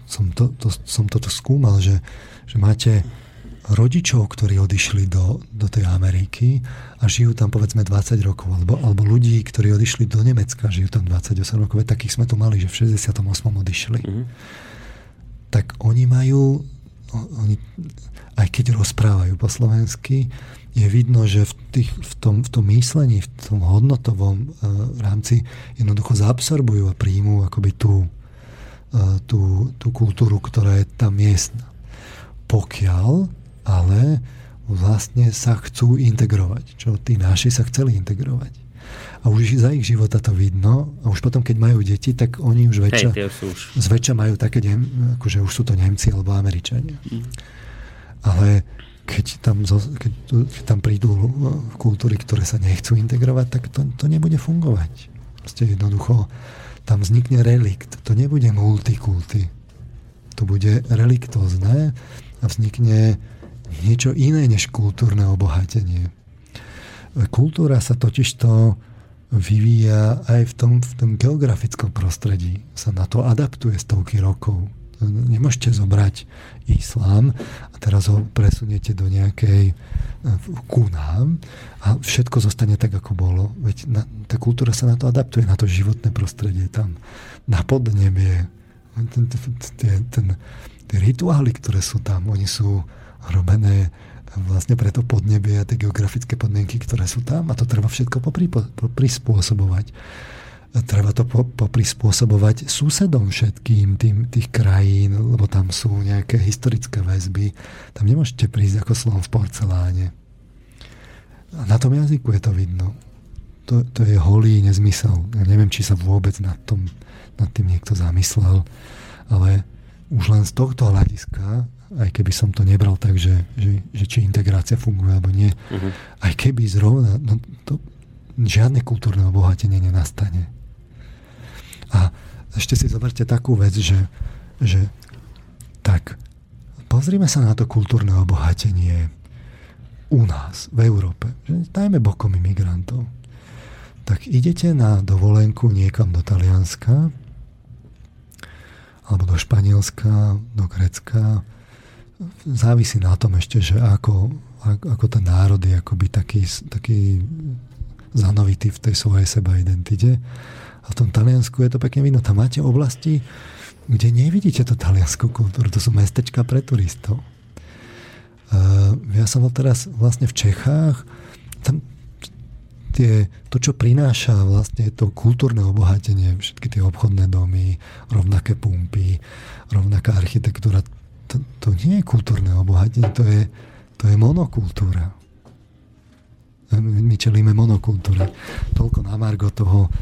som, to, to, som toto skúmal, že, že máte rodičov, ktorí odišli do, do tej Ameriky a žijú tam povedzme 20 rokov, alebo, alebo ľudí, ktorí odišli do Nemecka, žijú tam 28 rokov, takých sme tu mali, že v 68. odišli. Mm-hmm. Tak oni majú, oni, aj keď rozprávajú po slovensky, je vidno, že v, tých, v, tom, v tom myslení, v tom hodnotovom uh, rámci jednoducho zaabsorbujú a príjmú akoby tú, tú, tú kultúru, ktorá je tam miestna. Pokiaľ ale vlastne sa chcú integrovať, čo tí naši sa chceli integrovať. A už za ich života to vidno. A už potom, keď majú deti, tak oni už väčšia, Hej, už. zväčša majú také, akože už sú to Nemci alebo Američania. Mm. Ale keď tam, keď, keď tam prídu kultúry, ktoré sa nechcú integrovať, tak to, to nebude fungovať. Proste jednoducho tam vznikne relikt. To nebude multikulty. To bude reliktózne a vznikne niečo iné než kultúrne obohatenie. Kultúra sa totižto vyvíja aj v tom, v tom geografickom prostredí. Sa na to adaptuje stovky rokov. Nemôžete zobrať islám a teraz ho presuniete do nejakej ku nám a všetko zostane tak, ako bolo. Veď na, tá kultúra sa na to adaptuje, na to životné prostredie tam, na podnebie. Ten, ten, ten, tie rituály, ktoré sú tam, oni sú robené vlastne pre to podnebie a tie geografické podmienky, ktoré sú tam a to treba všetko prispôsobovať. Treba to poprispôsobovať susedom všetkým tým, tých krajín, lebo tam sú nejaké historické väzby. Tam nemôžete prísť ako slon v porceláne. A na tom jazyku je to vidno. To, to je holý nezmysel. Ja neviem, či sa vôbec nad, tom, nad tým niekto zamyslel, ale už len z tohto hľadiska, aj keby som to nebral tak, že, že, že či integrácia funguje alebo nie, uh-huh. aj keby zrovna, no to, žiadne kultúrne obohatenie nenastane. A ešte si zoberte takú vec, že, že tak pozrime sa na to kultúrne obohatenie u nás, v Európe. Že dajme bokom imigrantov. Tak idete na dovolenku niekam do Talianska alebo do Španielska, do Grecka. Závisí na tom ešte, že ako, ako ten národ je akoby taký, taký zanovitý v tej svojej seba identite. A v tom Taliansku je to pekne vidno. Tam máte oblasti, kde nevidíte to talianskú kultúru. To sú mestečka pre turistov. Uh, ja som bol teraz vlastne v Čechách. Tam tie, to, čo prináša vlastne to kultúrne obohatenie, všetky tie obchodné domy, rovnaké pumpy, rovnaká architektúra, to, to nie je kultúrne obohatenie, to je, to je monokultúra. My čelíme monokultúre. Toľko na margo toho,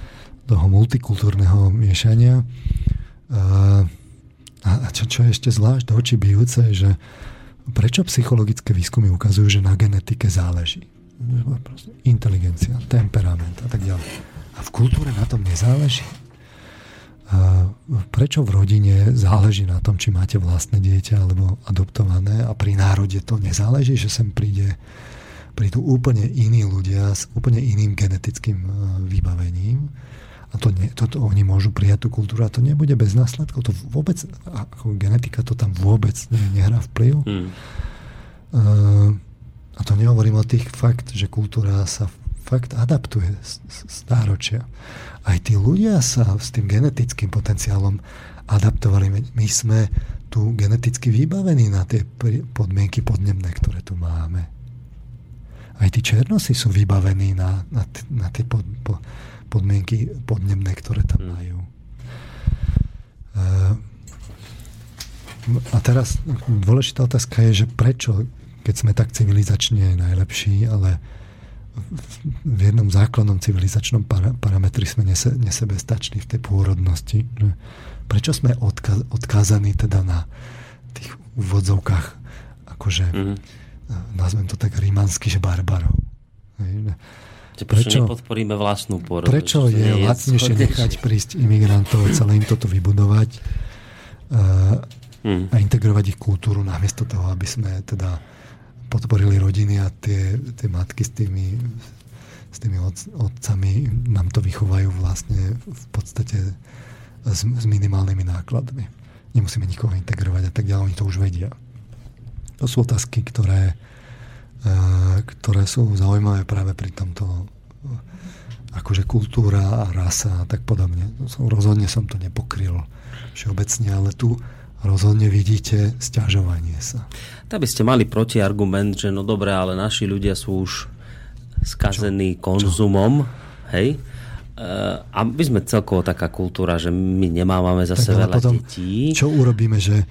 toho multikultúrneho miešania. A čo, čo je ešte zvlášť do očí bijúce, že prečo psychologické výskumy ukazujú, že na genetike záleží. Inteligencia, temperament a tak ďalej. A v kultúre na tom nezáleží. A prečo v rodine záleží na tom, či máte vlastné dieťa alebo adoptované a pri národe to nezáleží, že sem príde prídu úplne iní ľudia s úplne iným genetickým e, vybavením a to, nie, to, to oni môžu prijať tú kultúru a to nebude bez následkov. To vôbec, ako genetika to tam vôbec nehrá vplyv. Hmm. Uh, a to nehovorím o tých fakt, že kultúra sa fakt adaptuje stáročia. Aj tí ľudia sa s tým genetickým potenciálom adaptovali. My sme tu geneticky vybavení na tie podmienky podnemné, ktoré tu máme aj tí černosy sú vybavení na, na, na tie pod, po, podmienky podnemné, ktoré tam mm. majú. Uh, a teraz dôležitá otázka je, že prečo, keď sme tak civilizačne najlepší, ale v jednom základnom civilizačnom para, parametri sme nese, nesebestační v tej pôrodnosti. Prečo sme odkaz, odkázaní teda na tých úvodzovkách akože mm nazvem to tak rímansky, že barbarov. Prečo, prečo nepodporíme vlastnú pôrodu? Prečo je, je lacnejšie nechať prísť imigrantov, celé im toto vybudovať uh, hmm. a integrovať ich kultúru namiesto toho, aby sme teda podporili rodiny a tie, tie matky s tými, s tými otcami nám to vychovajú vlastne v podstate s, s minimálnymi nákladmi. Nemusíme nikoho integrovať a tak ďalej, oni to už vedia. To sú otázky, ktoré, ktoré sú zaujímavé práve pri tomto akože kultúra a rasa a tak podobne. Rozhodne som to nepokryl všeobecne, ale tu rozhodne vidíte stiažovanie sa. Tak by ste mali protiargument, že no dobre, ale naši ľudia sú už skazení Čo? konzumom, Čo? hej? Uh, a my sme celkovo taká kultúra, že my nemávame zase tak, veľa potom, detí. Čo urobíme, že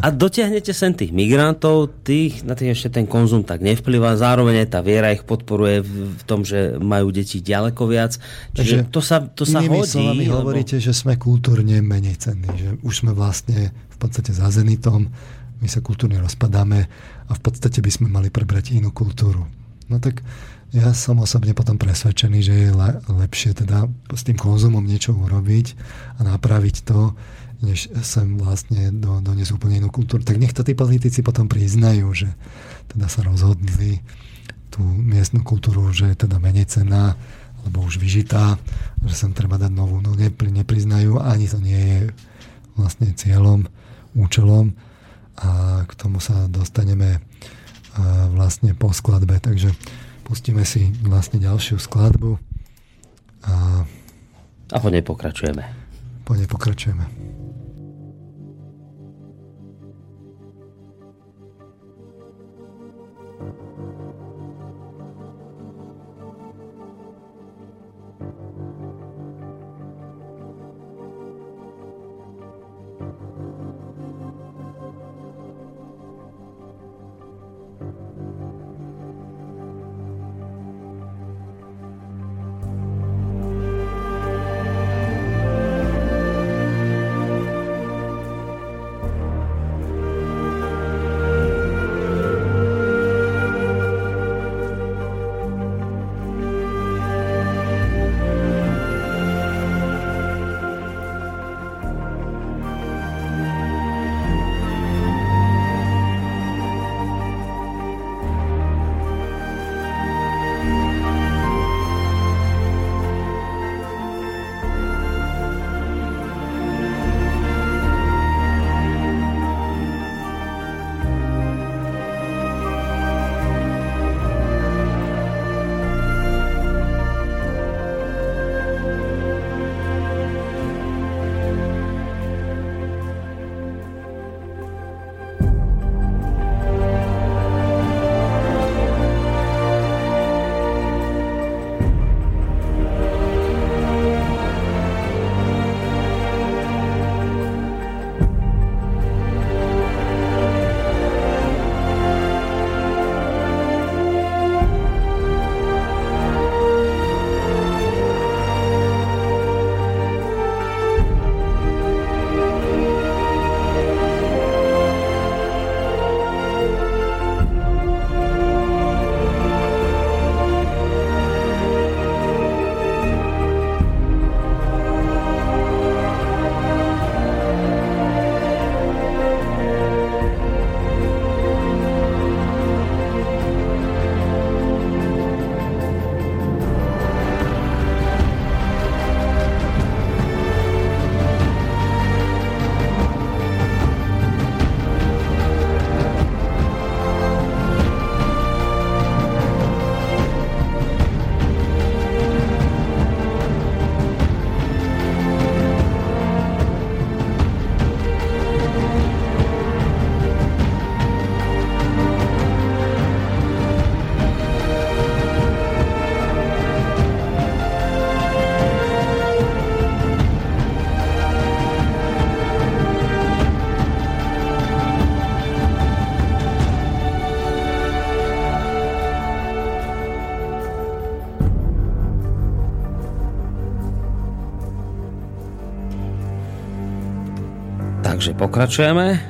a dotiahnete sem tých migrantov, tých, na tých ešte ten konzum tak nevplyvá, zároveň aj tá viera ich podporuje v tom, že majú deti ďaleko viac. Čiže Takže to sa, to sa hodí. Slovami lebo... hovoríte, že sme kultúrne menej cenní, že už sme vlastne v podstate za zenitom, my sa kultúrne rozpadáme a v podstate by sme mali prebrať inú kultúru. No tak ja som osobne potom presvedčený, že je lepšie teda s tým konzumom niečo urobiť a napraviť to, než sem vlastne do, doniesť úplne inú kultúru. Tak nech to tí politici potom priznajú, že teda sa rozhodli tú miestnu kultúru, že je teda menej cená, alebo už vyžitá, že sem treba dať novú. No nepri, nepriznajú, ani to nie je vlastne cieľom, účelom a k tomu sa dostaneme vlastne po skladbe. Takže pustíme si vlastne ďalšiu skladbu a, a po nej pokračujeme. Po nej pokračujeme. Pokračujeme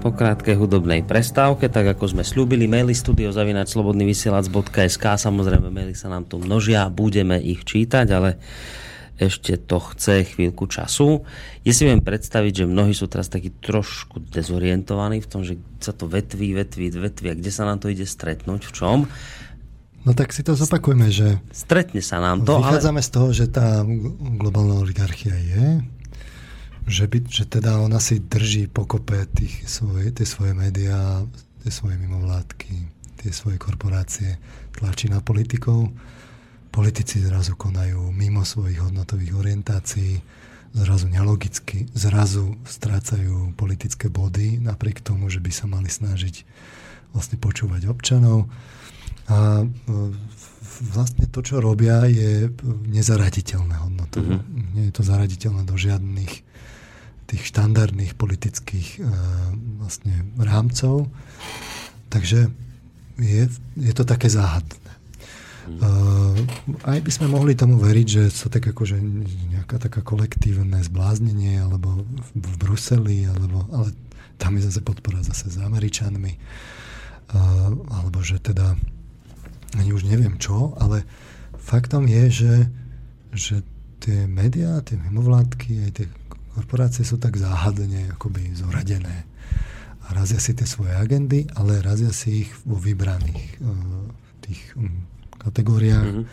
po krátkej hudobnej prestávke, tak ako sme slúbili, maily studiozavinačslobodnyvysielac.sk samozrejme maily sa nám tu množia, budeme ich čítať, ale ešte to chce chvíľku času. Ja si viem predstaviť, že mnohí sú teraz takí trošku dezorientovaní v tom, že sa to vetví, vetví, vetví. A kde sa nám to ide stretnúť, v čom. No tak si to zopakujme, že... Stretne sa nám to, Vychádzame ale... z toho, že tá globálna oligarchia je, že, by, že teda ona si drží pokope tých svoje, tie svoje médiá, tie svoje mimovládky, tie svoje korporácie, tlačí na politikov. Politici zrazu konajú mimo svojich hodnotových orientácií, zrazu nelogicky, zrazu strácajú politické body, napriek tomu, že by sa mali snažiť vlastne počúvať občanov a e, vlastne to, čo robia, je nezaraditeľné hodnotovo. Mm-hmm. Nie je to zaraditeľné do žiadnych tých štandardných politických uh, vlastne rámcov. Takže je, je to také záhadné. Uh, aj by sme mohli tomu veriť, že sa tak akože nejaká taká kolektívne zbláznenie alebo v Bruseli, alebo, ale tam je zase podpora zase s Američanmi. Uh, alebo že teda ani už neviem čo, ale faktom je, že, že tie médiá, tie mimovládky, aj tie korporácie sú tak záhadne akoby zoradené. A razia si tie svoje agendy, ale razia si ich vo vybraných uh, tých um, kategóriách. Mm-hmm.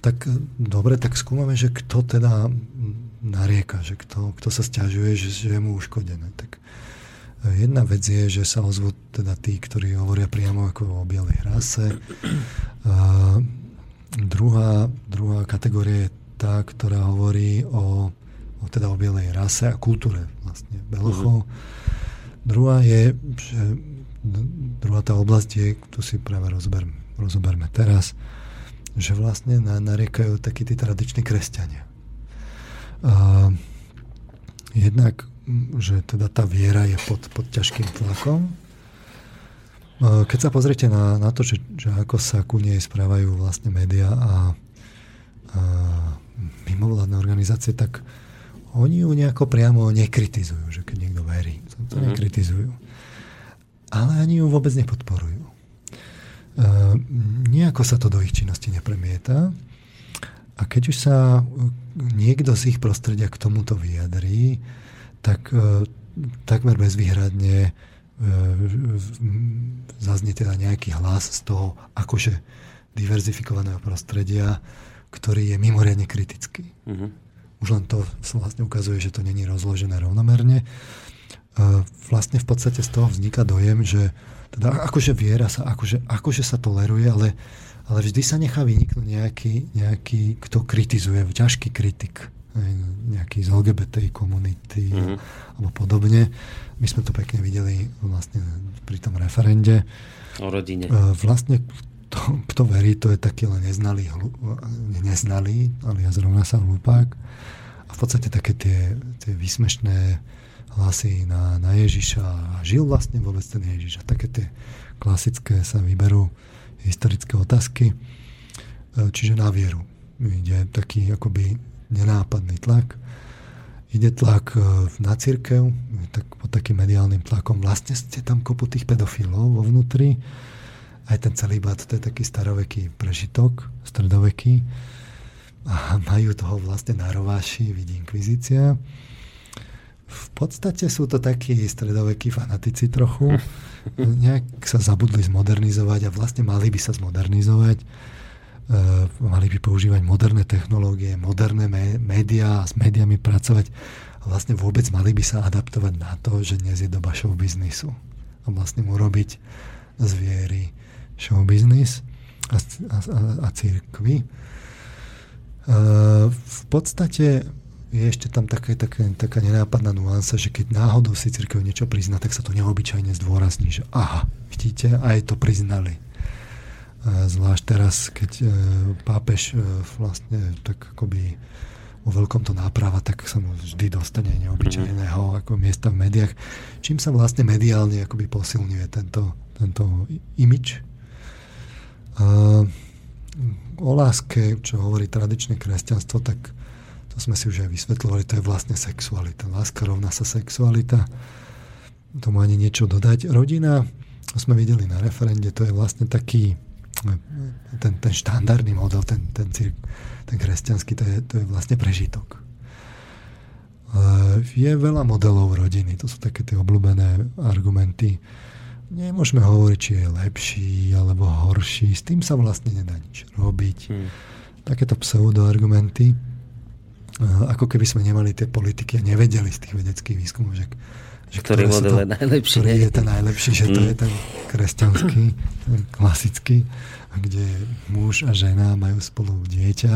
Tak dobre, tak skúmame, že kto teda narieka, že kto, kto sa stiažuje, že, že je mu uškodené. Tak Jedna vec je, že sa ozvú teda tí, ktorí hovoria priamo ako o bielej rase. A druhá, druhá kategória je tá, ktorá hovorí o, teda o bielej rase a kultúre vlastne Belochov. Uh-huh. Druhá je, že druhá tá oblasť je, tu si práve rozberme, rozoberme teraz, že vlastne na, nariekajú takí tí tradiční kresťania. A jednak že teda tá viera je pod, pod ťažkým tlakom. Keď sa pozriete na, na to, že, že ako sa ku nej správajú vlastne médiá a, a mimovládne organizácie, tak oni ju nejako priamo nekritizujú, že keď niekto verí. To, to mm-hmm. nekritizujú. Ale ani ju vôbec nepodporujú. Uh, nejako sa to do ich činnosti nepremieta. A keď už sa niekto z ich prostredia k tomuto vyjadrí, tak e, takmer bezvýhradne e, zaznie teda nejaký hlas z toho akože diverzifikovaného prostredia, ktorý je mimoriadne kritický. Uh-huh. Už len to vlastne ukazuje, že to není rozložené rovnomerne. E, vlastne v podstate z toho vzniká dojem, že teda akože viera sa, akože, akože sa toleruje, ale, ale vždy sa nechá vyniknúť nejaký, nejaký, kto kritizuje, ťažký kritik nejaký z LGBT komunity mm-hmm. alebo podobne. My sme to pekne videli vlastne pri tom referende. O rodine. E, vlastne to, kto verí, to je taký len neznalý, neznalý ja zrovna sa hlupák. A v podstate také tie, tie vysmešné hlasy na, na Ježiša a žil vlastne vôbec ten Ježiš. A také tie klasické sa vyberú historické otázky. E, čiže na vieru. Ide taký akoby nenápadný tlak. Ide tlak e, na církev, tak pod takým mediálnym tlakom. Vlastne ste tam kopu tých pedofilov vo vnútri. Aj ten celý bát, to je taký staroveký prežitok, stredoveký. A majú toho vlastne nárováši, vidí inkvizícia. V podstate sú to takí stredovekí fanatici trochu. [LAUGHS] Nejak sa zabudli zmodernizovať a vlastne mali by sa zmodernizovať Eh, mali by používať moderné technológie, moderné médiá a s médiami pracovať a vlastne vôbec mali by sa adaptovať na to, že dnes je doba show biznisu a vlastne mu robiť z viery show business a, a, a, církvy. V podstate je ešte tam také, také, taká nenápadná nuansa, že keď náhodou si církev niečo prizná, tak sa to neobyčajne zdôrazní, že aha, vidíte, aj to priznali Zvlášť teraz, keď e, pápež e, vlastne tak akoby vo veľkom to náprava, tak sa mu vždy dostane neobyčajného mm-hmm. ako miesta v médiách. Čím sa vlastne mediálne akoby posilňuje tento, tento imič. A o láske, čo hovorí tradičné kresťanstvo, tak to sme si už aj vysvetľovali, to je vlastne sexualita. Láska rovná sa sexualita. Tomu ani niečo dodať. Rodina, to sme videli na referende, to je vlastne taký ten, ten štandardný model, ten, ten, ten kresťanský, to je, to je vlastne prežitok. Je veľa modelov rodiny, to sú také tie obľúbené argumenty nemôžeme hovoriť, či je lepší alebo horší. S tým sa vlastne nedá nič robiť. Hmm. Takéto pseudoargumenty, ako keby sme nemali tie politiky a nevedeli z tých vedeckých výskumov, že, že ktorý model to, je najlepší. Ktorý je ten najlepší, že hmm. to je ten kresťanský, ten klasický, kde muž a žena majú spolu dieťa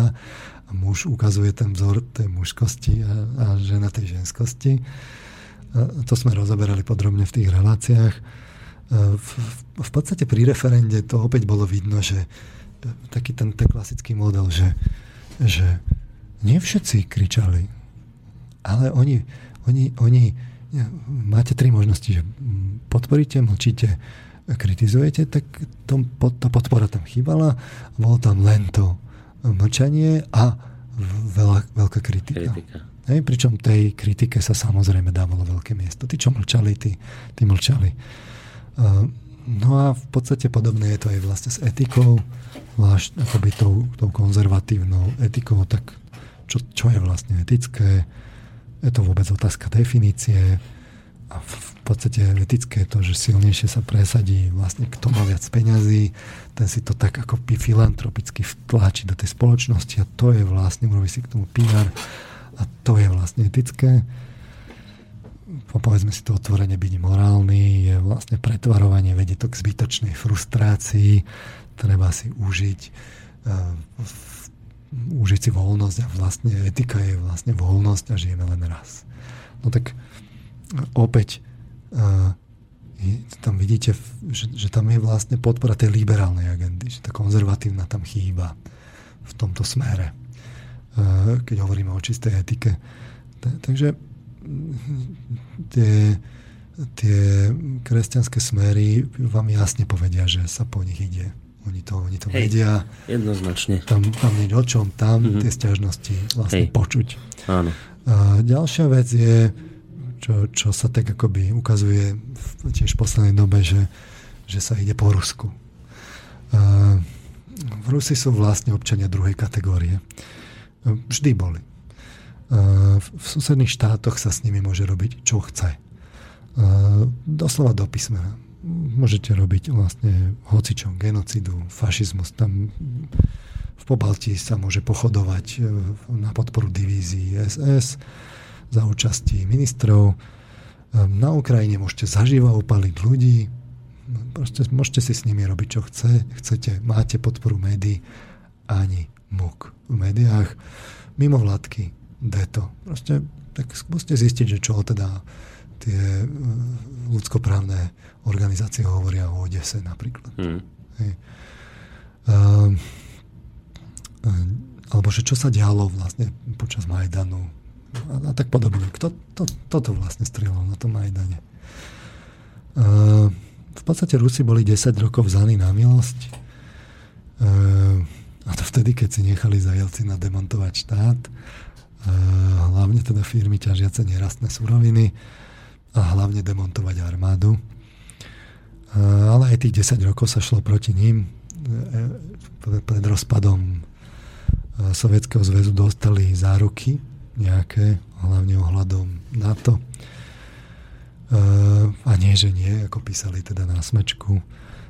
a muž ukazuje ten vzor tej mužskosti a, a žena tej ženskosti. A to sme rozoberali podrobne v tých reláciách v, v podstate pri referende to opäť bolo vidno, že taký ten, ten klasický model, že, že nie všetci kričali, ale oni, oni, oni máte tri možnosti, že podporíte, mlčíte, kritizujete, tak to, tá podpora tam chýbala, bolo tam len to mlčanie a veľa, veľká kritika. kritika. Hej, pričom tej kritike sa samozrejme dávalo veľké miesto. Tí, čo mlčali, tí, tí mlčali. No a v podstate podobné je to aj vlastne s etikou, zvlášť akoby tou, tou konzervatívnou etikou, tak čo, čo je vlastne etické? Je to vôbec otázka definície a v, podstate etické je to, že silnejšie sa presadí vlastne kto má viac peňazí, ten si to tak ako filantropicky vtlačí do tej spoločnosti a to je vlastne, urobí si k tomu PR a to je vlastne etické povedzme si to otvorene, byť morálny, je vlastne pretvarovanie, vedie to k zbytočnej frustrácii, treba si užiť uh, užiť si voľnosť a vlastne etika je vlastne voľnosť a žijeme len raz. No tak opäť uh, tam vidíte, že, že tam je vlastne podpora tej liberálnej agendy, že tá konzervatívna tam chýba v tomto smere, keď hovoríme o čistej etike. Takže tie, tie kresťanské smery vám jasne povedia, že sa po nich ide. Oni to, oni to Hej, vedia. Jednoznačne. Tam, tam nie o čom, tam mm-hmm. tie stiažnosti vlastne Hej. počuť. Áno. A ďalšia vec je, čo, čo sa tak akoby ukazuje v, tiež v poslednej dobe, že, že sa ide po Rusku. A Rusi sú vlastne občania druhej kategórie. Vždy boli. V susedných štátoch sa s nimi môže robiť, čo chce. Doslova do písmena. Môžete robiť vlastne hocičom, genocidu, fašizmus. Tam v Pobalti sa môže pochodovať e, na podporu divízií SS za účasti ministrov. Na Ukrajine môžete zaživa upaliť ľudí. Proste môžete si s nimi robiť, čo chce, chcete. Máte podporu médií. Ani muk v médiách. Mimo vládky deto. Proste tak skúste zistiť, že čo teda tie e, ľudskoprávne organizácie hovoria o Odese napríklad. Mm. Hej. Uh, alebo že čo sa dialo vlastne počas Majdanu a, a tak podobne. Kto to, toto vlastne strieľal na tom Majdane? Uh, v podstate Rusi boli 10 rokov vzaní na milosť. Uh, a to vtedy, keď si nechali za Jelcina demontovať štát hlavne teda firmy ťažiace nerastné suroviny a hlavne demontovať armádu. Ale aj tých 10 rokov sa šlo proti ním. E, pred rozpadom Sovietskeho zväzu dostali záruky nejaké, hlavne ohľadom NATO. A nie, že nie, ako písali teda na smečku.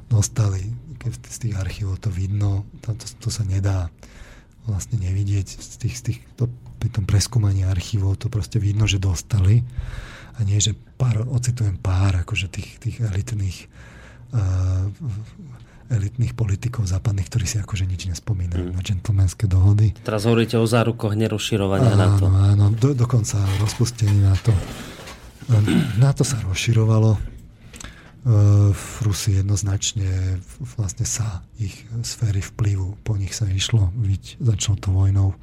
Dostali, keď z tých archívov to vidno, to, to, to sa nedá vlastne nevidieť z tých, z tých to pri tom preskúmaní archívov to proste vidno, že dostali a nie, že pár, ocitujem pár akože tých, tých elitných uh, elitných politikov západných, ktorí si akože nič nespomínajú mm. na džentlmenské dohody. Teraz hovoríte o zárukoch nerozširovania áno, to. Áno, do, dokonca rozpustení to. Na to sa rozširovalo. V Rusi jednoznačne vlastne sa ich sféry vplyvu, po nich sa išlo, viď, začalo to vojnou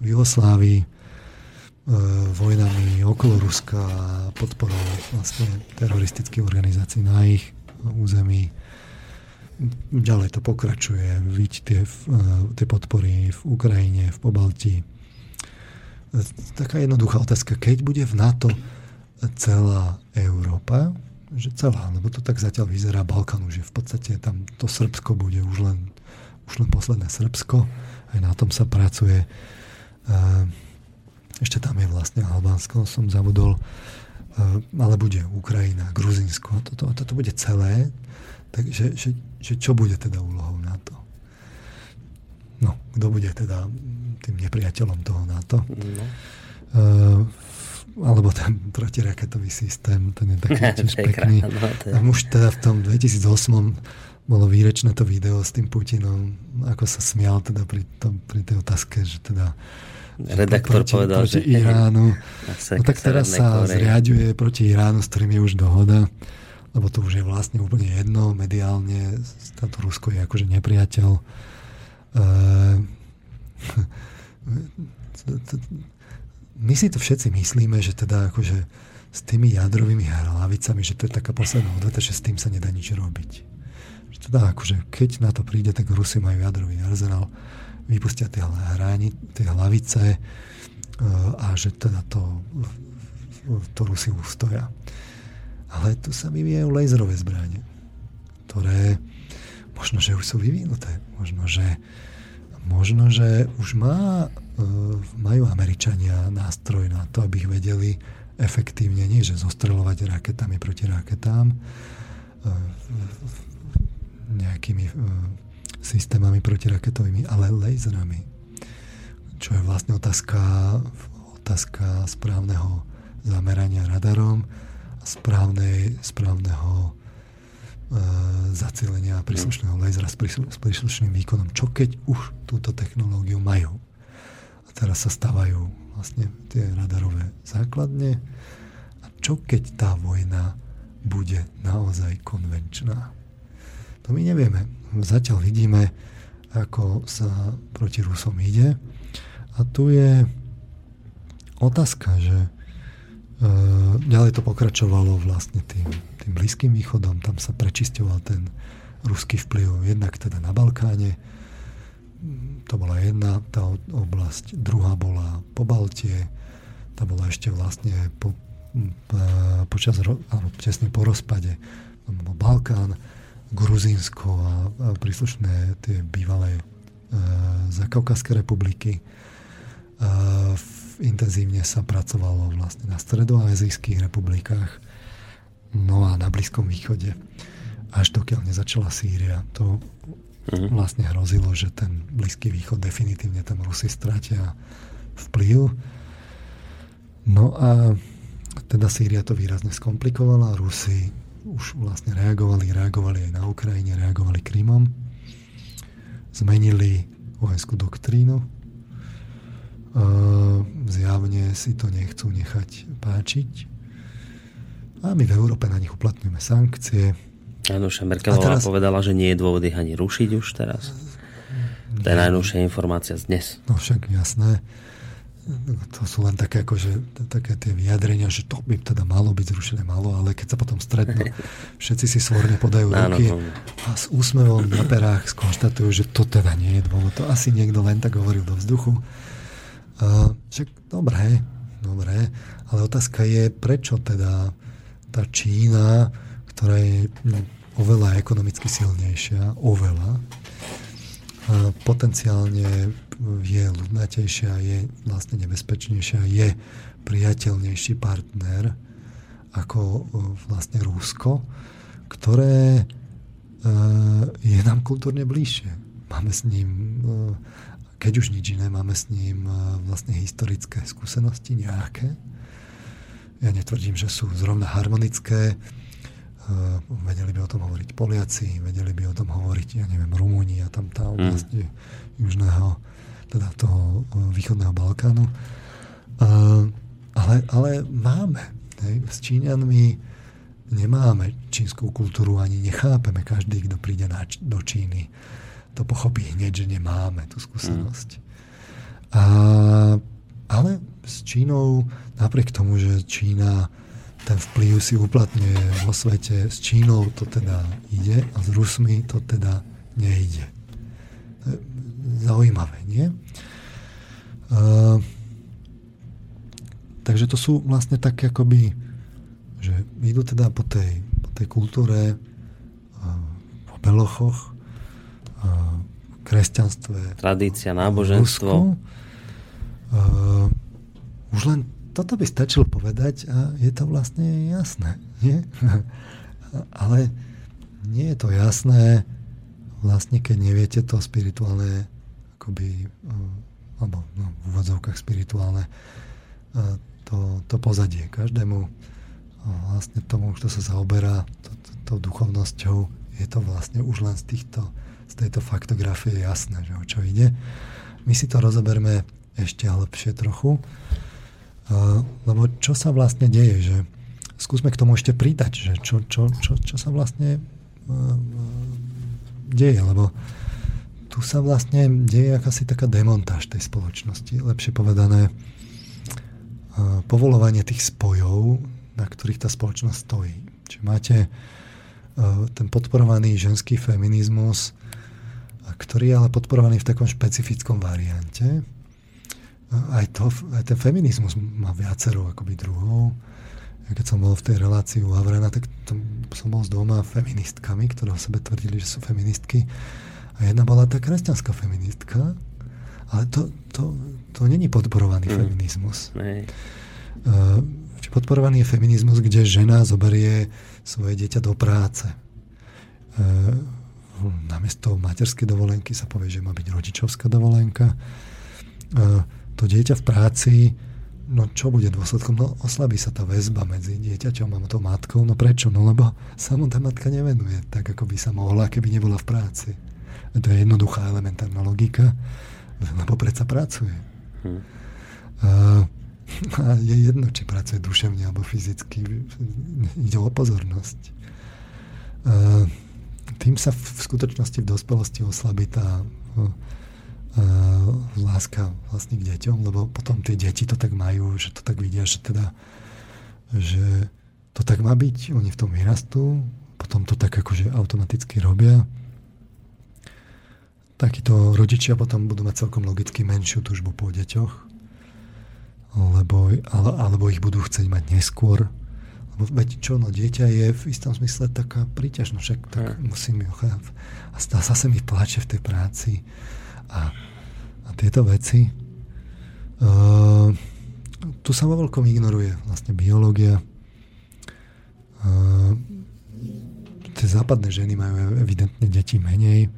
v Jugoslávii, e, vojnami okolo Ruska a podporou vlastne teroristických organizácií na ich území. Ďalej to pokračuje, viď tie, e, tie podpory v Ukrajine, v Pobalti. taká jednoduchá otázka. Keď bude v NATO celá Európa, že celá, lebo to tak zatiaľ vyzerá, Balkán už je v podstate tam to Srbsko bude už len, už len posledné Srbsko, aj na tom sa pracuje. Ešte tam je vlastne Albánsko, som zabudol, ale bude Ukrajina, Gruzinsko, toto, toto bude celé. Takže že, že čo bude teda úlohou NATO? No, kto bude teda tým nepriateľom toho NATO? No. Uh, alebo ten protiraketový systém, ten je taký [LAUGHS] tiež pekný. No, A už teda v tom 2008 bolo výrečné to video s tým Putinom, ako sa smial teda pri, tom, pri tej otázke, že teda redaktor proti, povedal, proti že Iránu. No tak teraz sa Korej. zriaďuje proti Iránu, s ktorým je už dohoda, lebo to už je vlastne úplne jedno mediálne, táto Rusko je akože nepriateľ. Uh, [LAUGHS] my si to všetci myslíme, že teda akože s tými jadrovými hlavicami, že to je taká posledná odveta, že s tým sa nedá nič robiť. Že teda akože keď na to príde, tak Rusy majú jadrový arzenál, vypustia tie, hráni, tie hlavice e, a že teda to, to Rusy ustoja. Ale tu sa vyvíjajú laserové zbranie, ktoré možno, že už sú vyvinuté, možno, že možno, že už má E, majú Američania nástroj na to, aby ich vedeli efektívne, nie že zostrelovať raketami proti raketám, e, nejakými systémami protiraketovými, ale laserami. Čo je vlastne otázka, otázka správneho zamerania radarom a správnej, správneho zacielenia príslušného lasera s príslušným výkonom. Čo keď už túto technológiu majú? A teraz sa stávajú vlastne tie radarové základne. A čo keď tá vojna bude naozaj konvenčná? To my nevieme. Zatiaľ vidíme, ako sa proti Rusom ide. A tu je otázka, že e, ďalej to pokračovalo vlastne tým, tým Blízkym východom. Tam sa prečisťoval ten ruský vplyv jednak teda na Balkáne, to bola jedna tá oblasť, druhá bola po Baltie, tá bola ešte vlastne po, počas, alebo tesne po rozpade Balkán, Gruzínsko a, a príslušné tie bývalé e, Zakaukaské republiky. E, intenzívne sa pracovalo vlastne na stredoazijských republikách, no a na Blízkom východe, až dokiaľ nezačala Sýria. To mm-hmm. vlastne hrozilo, že ten Blízky východ definitívne tam Rusi stratia vplyv. No a teda Sýria to výrazne skomplikovala, Rusi už vlastne reagovali, reagovali aj na Ukrajine, reagovali Krymom, zmenili vojenskú doktrínu, zjavne si to nechcú nechať páčiť. A my v Európe na nich uplatňujeme sankcie, Áno, Merkelová teraz... povedala, že nie je dôvod ich ani rušiť už teraz. To je najnovšia informácia z dnes. No však jasné. To sú len také, akože, také tie vyjadrenia, že to by teda malo byť zrušené malo, ale keď sa potom stretnú, [LAUGHS] všetci si svorne podajú ruky a s úsmevom na perách skonštatujú, že to teda nie je dôvod. To asi niekto len tak hovoril do vzduchu. Uh, však dobré, dobré, ale otázka je, prečo teda tá Čína, ktorá je oveľa ekonomicky silnejšia, oveľa. Potenciálne je ľudnatejšia, je vlastne nebezpečnejšia, je priateľnejší partner ako e, vlastne Rúsko, ktoré e, je nám kultúrne bližšie. Máme s ním, e, keď už nič iné, máme s ním vlastne historické skúsenosti nejaké. Ja netvrdím, že sú zrovna harmonické, vedeli by o tom hovoriť Poliaci, vedeli by o tom hovoriť, ja neviem, Rumúni a tam tá oblasť mm. južného, teda toho eh, východného Balkánu. Ale, ale máme. Hej. S Číňanmi nemáme čínsku kultúru, ani nechápeme každý, kto príde na, do Číny. To pochopí hneď, že nemáme tú skúsenosť. Mm. A, ale s Čínou, napriek tomu, že Čína ten vplyv si uplatňuje vo svete. S Čínou to teda ide a s Rusmi to teda nejde. Zaujímavé, nie? Uh, takže to sú vlastne také akoby, že idú teda po tej, po tej kultúre, po belochoch, kresťanstve. Tradícia, náboženstvo. Rusku. Už len toto by stačilo povedať a je to vlastne jasné. Nie? [LAUGHS] Ale nie je to jasné vlastne, keď neviete to spirituálne akoby, alebo no, v úvodzovkách spirituálne to, to pozadie. Každému vlastne tomu, kto sa zaoberá tou duchovnosťou, je to vlastne už len z, týchto, z tejto faktografie jasné, že o čo ide. My si to rozoberme ešte lepšie trochu, lebo čo sa vlastne deje, že skúsme k tomu ešte pridať, že čo, čo, čo, čo sa vlastne deje, lebo tu sa vlastne deje akási taká demontáž tej spoločnosti, lepšie povedané povolovanie tých spojov, na ktorých tá spoločnosť stojí. Čiže máte ten podporovaný ženský feminizmus, ktorý je ale podporovaný v takom špecifickom variante. Aj, to, aj ten feminizmus má viacero akoby druhov. Ja keď som bol v tej relácii u Havrana, tak tam som bol s dvoma feministkami, ktoré o sebe tvrdili, že sú feministky. A jedna bola tá kresťanská feministka, ale to, to, to není podporovaný mm. feminizmus. Uh, podporovaný je feminizmus, kde žena zoberie svoje dieťa do práce. Uh, namiesto materskej dovolenky sa povie, že má byť rodičovská dovolenka. Uh, to dieťa v práci, no čo bude dôsledkom? No oslabí sa tá väzba medzi dieťaťom a tou matkou. No prečo? No lebo sa mu tá matka nevenuje tak, ako by sa mohla, keby nebola v práci. To je jednoduchá elementárna logika lebo predsa pracuje. Hm. A, a je jedno, či pracuje duševne alebo fyzicky. Ide o pozornosť. A, tým sa v skutočnosti v dospelosti oslabí tá láska vlastne k deťom, lebo potom tie deti to tak majú, že to tak vidia, že teda že to tak má byť, oni v tom vyrastú, potom to tak akože automaticky robia takíto rodičia potom budú mať celkom logicky menšiu túžbu po deťoch, lebo, ale, alebo ich budú chcieť mať neskôr. Lebo veď čo, no dieťa je v istom zmysle taká príťažnosť, však tak hmm. musím ju A zase mi plače v tej práci. A, a tieto veci. Uh, tu sa vo veľkom ignoruje vlastne biológia. Uh, tie západné ženy majú evidentne deti menej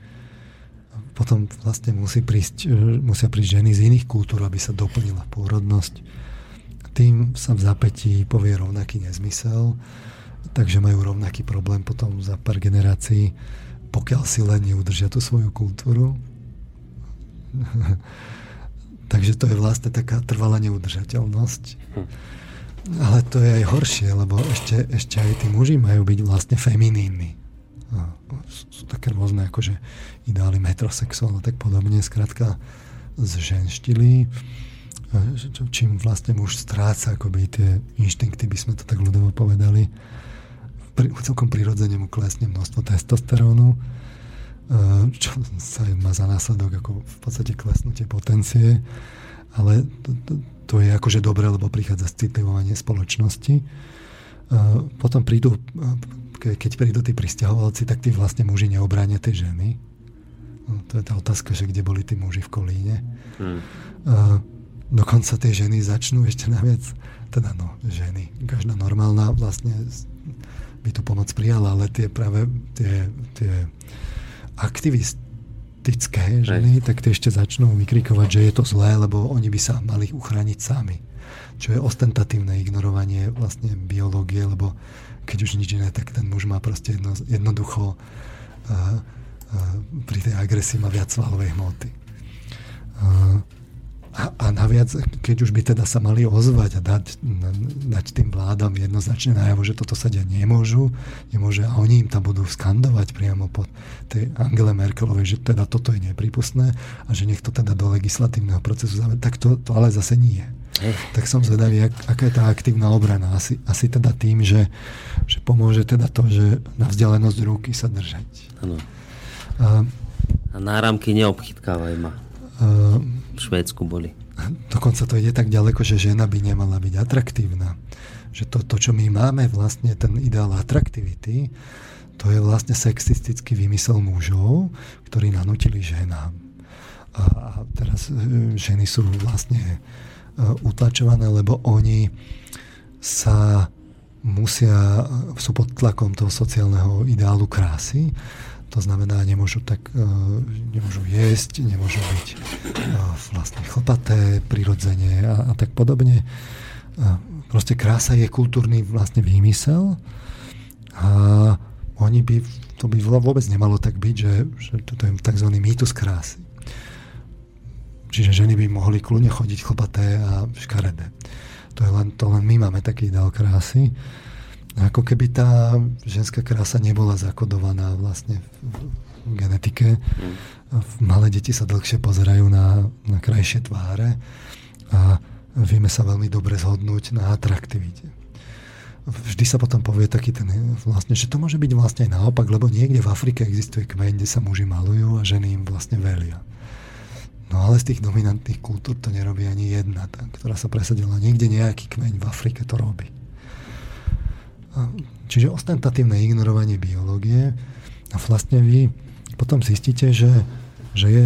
potom vlastne musí prísť, e, musia prísť ženy z iných kultúr, aby sa doplnila pôrodnosť. Tým sa v zapätí povie rovnaký nezmysel, takže majú rovnaký problém potom za pár generácií, pokiaľ si len neudržia tú svoju kultúru. [LAUGHS] takže to je vlastne taká trvalá neudržateľnosť. Hm. Ale to je aj horšie, lebo ešte, ešte aj tí muži majú byť vlastne feminínni sú také rôzne akože ideály metrosexuálne tak podobne, skrátka zženštili, čím vlastne muž stráca akoby tie inštinkty, by sme to tak ľudovo povedali. Pri, celkom prirodzene mu klesne množstvo testosterónu, čo sa má za následok ako v podstate klesnutie potencie, ale to, to, to je akože dobré, lebo prichádza citlivovanie spoločnosti. Potom prídu keď prídu tí pristahovalci, tak tí vlastne muži neobránia tie ženy. No, to je tá otázka, že kde boli tí muži v Kolíne. Hmm. A dokonca tie ženy začnú ešte naviac, teda no, ženy, každá normálna vlastne by tú pomoc prijala, ale tie práve tie, tie aktivistické ženy, Hej. tak tie ešte začnú vykrikovať, že je to zlé, lebo oni by sa mali uchrániť sami. Čo je ostentatívne ignorovanie vlastne biológie, lebo keď už nič iné, tak ten muž má proste jedno, jednoducho uh, pri tej agresii má viac svalovej hmoty. Uh, a, a naviac, keď už by teda sa mali ozvať a dať, dať tým vládam jednoznačne najavo, že toto sa diať nemôžu, nemôže a oni im tam budú skandovať priamo pod tej Angele Merkelovej, že teda toto je nepripustné a že nech to teda do legislatívneho procesu zaved, tak to, to ale zase nie. Tak som zvedavý, ak, aká je tá aktívna obrana. Asi, asi teda tým, že, že pomôže teda to, že na vzdialenosť ruky sa držať. Ano. A, a náramky neobchytkávaj ma. A, v Švédsku boli. dokonca to ide tak ďaleko, že žena by nemala byť atraktívna. Že to, to, čo my máme, vlastne ten ideál atraktivity, to je vlastne sexistický vymysel mužov, ktorí nanútili ženám. A, a teraz e, ženy sú vlastne utlačované, lebo oni sa musia, sú pod tlakom toho sociálneho ideálu krásy to znamená, nemôžu tak, e, nemôžu jesť, nemôžu byť e, vlastne chlpaté, prirodzene a, a tak podobne. Proste krása je kultúrny vlastne výmysel a oni by, to by vôbec nemalo tak byť, že, že toto je tzv. mýtus krásy. Čiže ženy by mohli kľudne chodiť chlpaté a škaredé. To, je len, to len my máme taký ideál krásy. Ako keby tá ženská krása nebola zakodovaná vlastne v, genetike. Mm. Malé deti sa dlhšie pozerajú na, na krajšie tváre a vieme sa veľmi dobre zhodnúť na atraktivite. Vždy sa potom povie taký ten, vlastne, že to môže byť vlastne aj naopak, lebo niekde v Afrike existuje kmeň, kde sa muži malujú a ženy im vlastne velia. No ale z tých dominantných kultúr to nerobí ani jedna, tá, ktorá sa presadila. Niekde nejaký kmeň v Afrike to robí. Čiže ostentatívne ignorovanie biológie a vlastne vy potom zistíte, že, že je,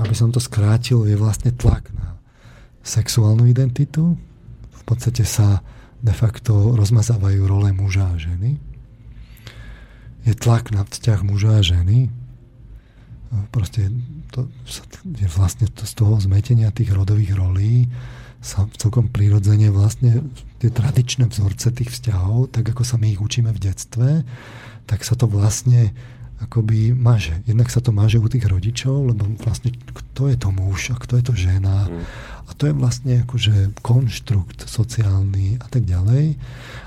aby som to skrátil, je vlastne tlak na sexuálnu identitu. V podstate sa de facto rozmazávajú role muža a ženy. Je tlak na vzťah muža a ženy. Proste to je vlastne to z toho zmetenia tých rodových rolí sa celkom prirodzene vlastne tie tradičné vzorce tých vzťahov, tak ako sa my ich učíme v detstve, tak sa to vlastne akoby maže. Jednak sa to maže u tých rodičov, lebo vlastne kto je to muž a kto je to žena. Mm. A to je vlastne akože konštrukt sociálny a tak ďalej.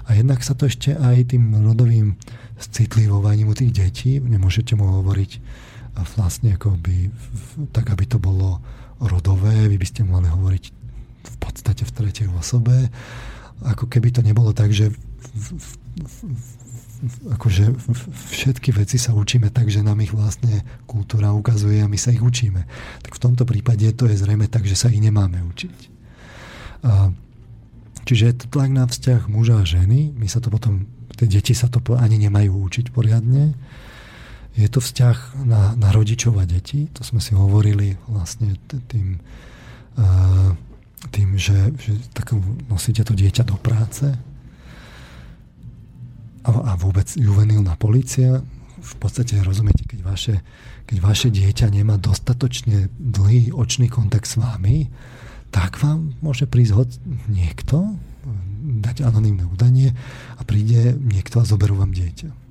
A jednak sa to ešte aj tým rodovým citlivovaním u tých detí, nemôžete mu hovoriť vlastne akoby tak, aby to bolo rodové, vy by ste mali hovoriť v podstate v tretej osobe. Ako keby to nebolo tak, že v, v, v, akože všetky veci sa učíme tak, že nám ich vlastne kultúra ukazuje a my sa ich učíme. Tak v tomto prípade to je zrejme tak, že sa ich nemáme učiť. A, čiže je to tlak na vzťah muža a ženy. My sa to potom, tie deti sa to ani nemajú učiť poriadne. Je to vzťah na, na rodičov a deti. To sme si hovorili vlastne tým uh, tým, že, že tak nosíte to dieťa do práce a, a vôbec juvenilná policia, v podstate rozumiete, keď vaše, keď vaše dieťa nemá dostatočne dlhý očný kontakt s vami, tak vám môže prísť hoď niekto, dať anonimné údanie a príde niekto a zoberú vám dieťa.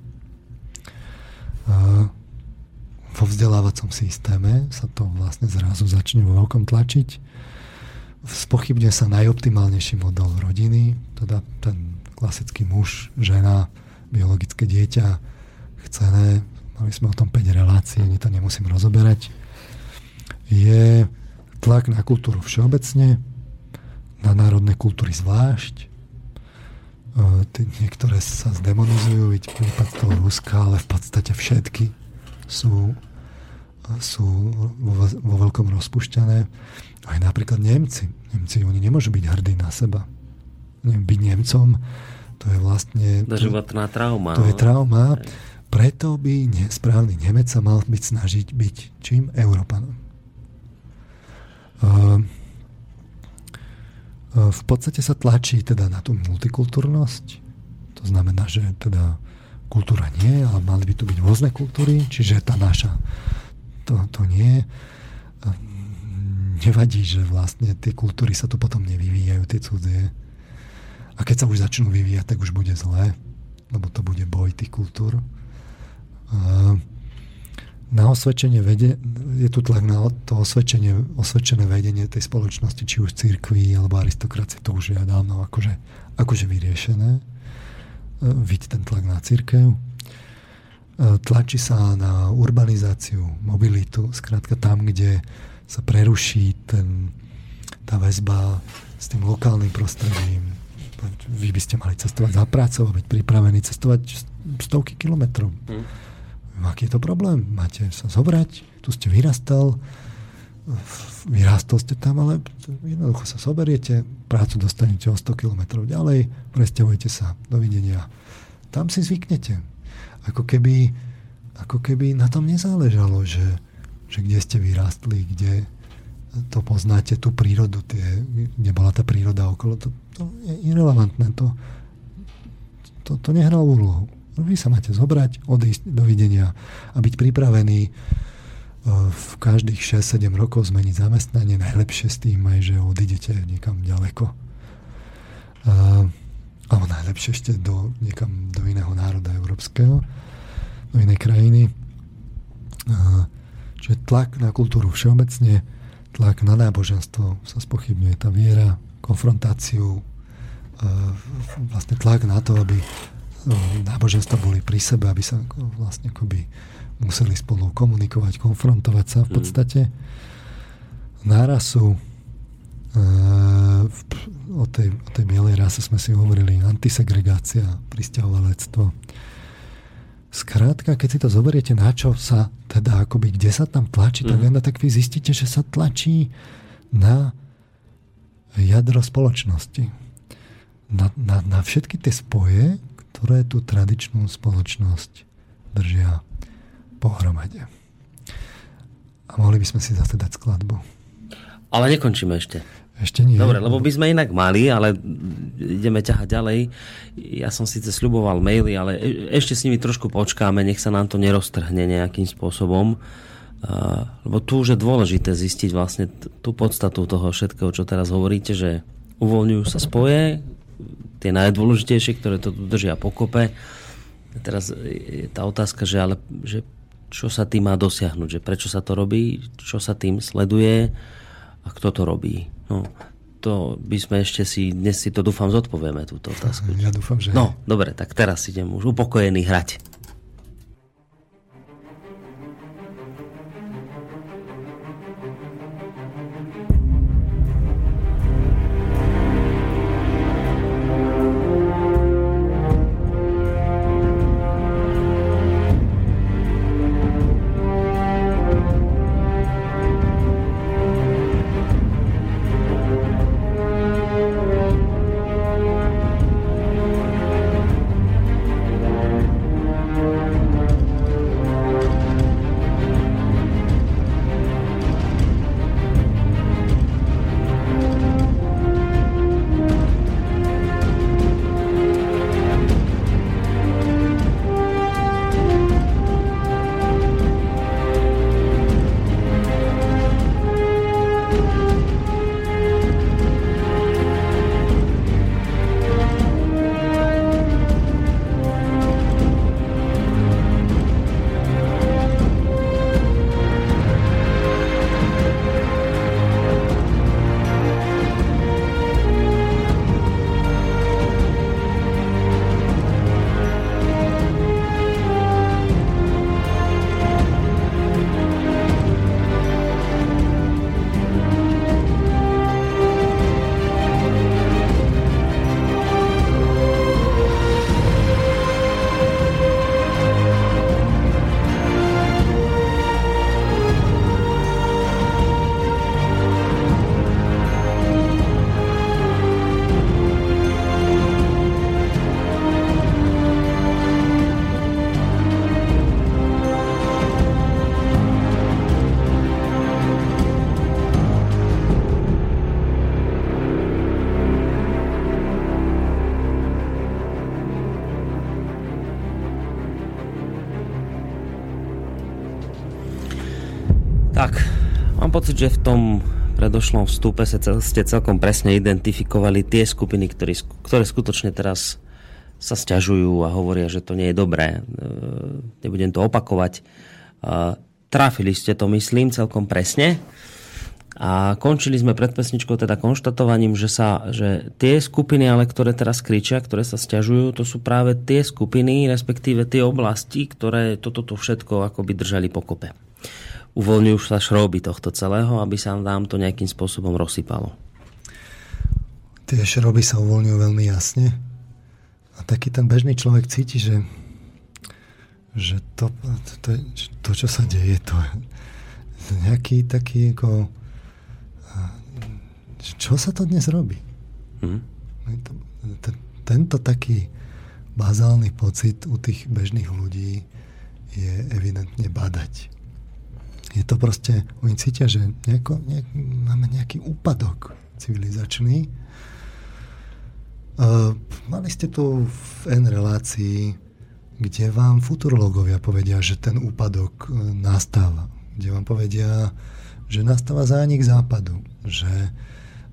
Vo vzdelávacom systéme sa to vlastne zrazu začne vo veľkom tlačiť spochybne sa najoptimálnejší model rodiny, teda ten klasický muž, žena, biologické dieťa, chcené, mali sme o tom 5 relácií, ani to nemusím rozoberať, je tlak na kultúru všeobecne, na národné kultúry zvlášť. E, niektoré sa zdemonizujú, vidíte prípad toho Ruska, ale v podstate všetky sú, sú vo, vo veľkom rozpušťané. Aj napríklad Nemci. Nemci, oni nemôžu byť hrdí na seba. Byť Nemcom, to je vlastne... Doživotná trauma. To je no. trauma. Preto by ne, správny Nemec sa mal byť snažiť byť čím? Európanom. Uh, v podstate sa tlačí teda na tú multikultúrnosť. To znamená, že teda kultúra nie, ale mali by tu byť rôzne kultúry, čiže tá naša to, to nie nevadí, že vlastne tie kultúry sa tu potom nevyvíjajú, tie cudzie. A keď sa už začnú vyvíjať, tak už bude zlé, lebo to bude boj tých kultúr. Na osvedčenie vede, je tu tlak na to osvedčenie, osvedčené vedenie tej spoločnosti, či už cirkví alebo aristokracie, to už je dávno akože, akože vyriešené. Vidíte ten tlak na církev. Tlačí sa na urbanizáciu, mobilitu, skrátka tam, kde sa preruší ten, tá väzba s tým lokálnym prostredím. Vy by ste mali cestovať za prácou byť pripravení cestovať stovky kilometrov. Mm. Aký je to problém? Máte sa zobrať, tu ste vyrastal, vyrástol ste tam, ale jednoducho sa soberiete, prácu dostanete o 100 km ďalej, presťahujete sa, dovidenia. Tam si zvyknete. Ako keby, ako keby na tom nezáležalo, že, že kde ste vyrástli, kde to poznáte, tú prírodu, tie, kde bola tá príroda okolo, to, to je irrelevantné, to, to, to nehralo úlohu. Vy sa máte zobrať, odísť, dovidenia a byť pripravený v každých 6-7 rokov zmeniť zamestnanie, najlepšie s tým aj, že odídete niekam ďaleko. Uh, alebo najlepšie ešte do, niekam do iného národa európskeho, do inej krajiny. Uh, čiže tlak na kultúru všeobecne, tlak na náboženstvo sa spochybňuje tá viera, konfrontáciu, vlastne tlak na to, aby náboženstva boli pri sebe, aby sa vlastne akoby museli spolu komunikovať, konfrontovať sa v mm. podstate. Nárasu e, o tej, o tej bielej rase sme si hovorili, antisegregácia, pristahovalectvo. Skrátka, keď si to zoberiete, na čo sa teda akoby, kde sa tam tlačí, mm. tak, mhm. tak vy zistíte, že sa tlačí na jadro spoločnosti. Na, na, na všetky tie spoje, ktoré tú tradičnú spoločnosť držia pohromade. A mohli by sme si zase dať skladbu. Ale nekončíme ešte. Ešte nie. Dobre, lebo by sme inak mali, ale ideme ťahať ďalej. Ja som síce sľuboval maily, ale ešte s nimi trošku počkáme, nech sa nám to neroztrhne nejakým spôsobom. Uh, lebo tu už je dôležité zistiť vlastne tú podstatu toho všetkého, čo teraz hovoríte, že uvoľňujú sa spoje, tie najdôležitejšie, ktoré to držia pokope. Teraz je tá otázka, že ale že čo sa tým má dosiahnuť, že prečo sa to robí, čo sa tým sleduje a kto to robí. No, to by sme ešte si, dnes si to dúfam zodpovieme, túto otázku. Ja dúfam, že... No, dobre, tak teraz idem už upokojený hrať. Pocit, že v tom predošlom vstupe ste celkom presne identifikovali tie skupiny, ktoré, ktoré skutočne teraz sa stiažujú a hovoria, že to nie je dobré. E, nebudem to opakovať. E, trafili ste to, myslím, celkom presne. A končili sme pred pesničkou teda konštatovaním, že, sa, že tie skupiny, ale ktoré teraz kričia, ktoré sa stiažujú, to sú práve tie skupiny, respektíve tie oblasti, ktoré toto všetko akoby držali pokope uvoľňujú sa šroby tohto celého, aby sa nám to nejakým spôsobom rozsypalo. Tie šroby sa uvoľňujú veľmi jasne. A taký ten bežný človek cíti, že, že to, to, to, čo sa deje, to, nejaký taký ako čo sa to dnes robí? Mm. Tento taký bazálny pocit u tých bežných ľudí je evidentne badať. Je to proste, oni cítia, že nejako, nejak, máme nejaký úpadok civilizačný. Uh, mali ste tu v N relácii, kde vám futurologovia povedia, že ten úpadok e, nastáva. Kde vám povedia, že nastáva zánik západu. Že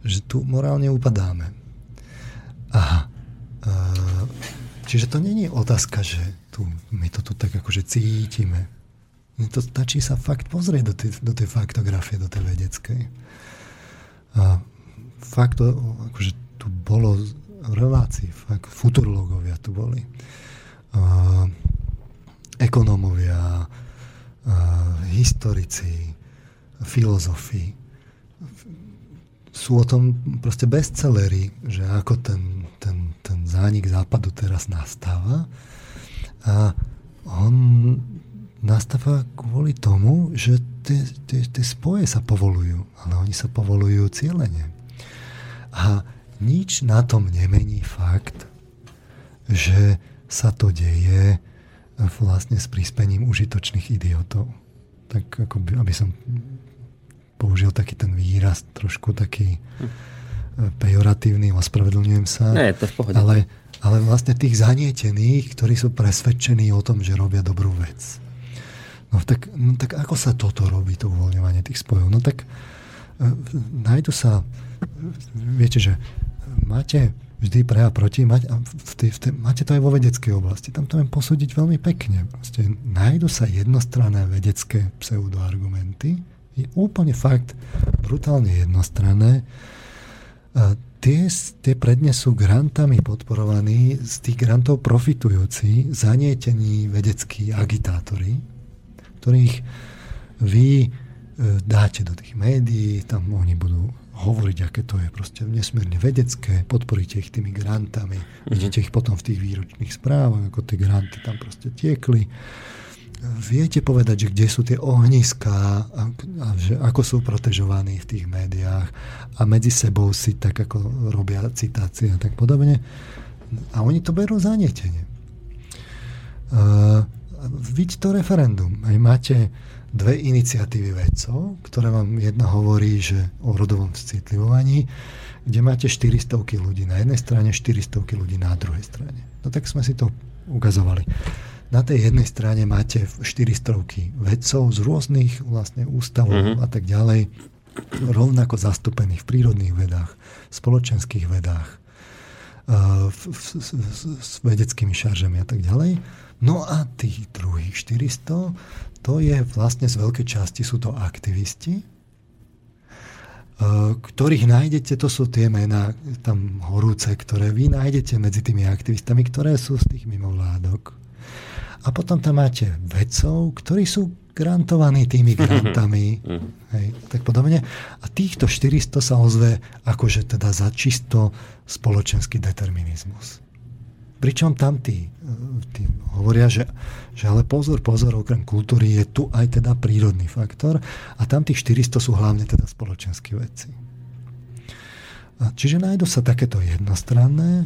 že tu morálne upadáme. Aha. Čiže to není otázka, že tu, my to tu tak akože cítime. To stačí sa fakt pozrieť do tej, do tej faktografie, do tej vedeckej. A fakt, akože tu bolo relácií, fakt, futurologovia tu boli. A, ekonómovia, a, historici, filozofi, sú o tom proste bestsellery, že ako ten, ten, ten zánik západu teraz nastáva. A on nastáva kvôli tomu, že tie, tie, tie spoje sa povolujú, ale oni sa povolujú cieľene. A nič na tom nemení fakt, že sa to deje vlastne s príspením užitočných idiotov. Tak ako by, aby som použil taký ten výraz, trošku taký hm. pejoratívny, ospravedlňujem sa. Nie, to v pohode. Ale, ale vlastne tých zanietených, ktorí sú presvedčení o tom, že robia dobrú vec. No tak, no tak ako sa toto robí, to uvoľňovanie tých spojov? No tak e, nájdu sa, viete, že máte vždy pre a proti, mať, a v tej, v tej, máte to aj vo vedeckej oblasti. Tam to viem posúdiť veľmi pekne. Proste nájdu sa jednostranné vedecké pseudoargumenty, je úplne fakt brutálne jednostranné. A tie, tie prednesú grantami podporovaní, z tých grantov profitujúci, zanietení vedeckí agitátori, ktorých vy e, dáte do tých médií, tam oni budú hovoriť, aké to je proste nesmierne vedecké, podporíte ich tými grantami, mm-hmm. vidíte ich potom v tých výročných správach, ako tie granty tam proste tiekli viete povedať, že kde sú tie ohniská a, a že ako sú protežovaní v tých médiách a medzi sebou si tak ako robia citácie a tak podobne. A oni to berú zanietenie. Uh, vidíte to referendum. Aj máte dve iniciatívy vedcov, ktoré vám jedna hovorí, že o rodovom citlivovaní, kde máte 400 ľudí na jednej strane, 400 ľudí na druhej strane. No tak sme si to ukazovali na tej jednej strane máte 400 vedcov z rôznych vlastne ústavov mm-hmm. a tak ďalej, rovnako zastúpených v prírodných vedách, spoločenských vedách, s vedeckými šaržami a tak ďalej. No a tých druhých 400, to je vlastne z veľkej časti sú to aktivisti, ktorých nájdete, to sú tie mená tam horúce, ktoré vy nájdete medzi tými aktivistami, ktoré sú z tých mimovládok. A potom tam máte vedcov, ktorí sú grantovaní tými grantami. [LAUGHS] Mhm. Hej, tak podobne. A týchto 400 sa ozve akože teda za čisto spoločenský determinizmus. Pričom tam tí, tí hovoria, že, že ale pozor, pozor, okrem kultúry je tu aj teda prírodný faktor a tam tých 400 sú hlavne teda spoločenské veci. Čiže nájdu sa takéto jednostranné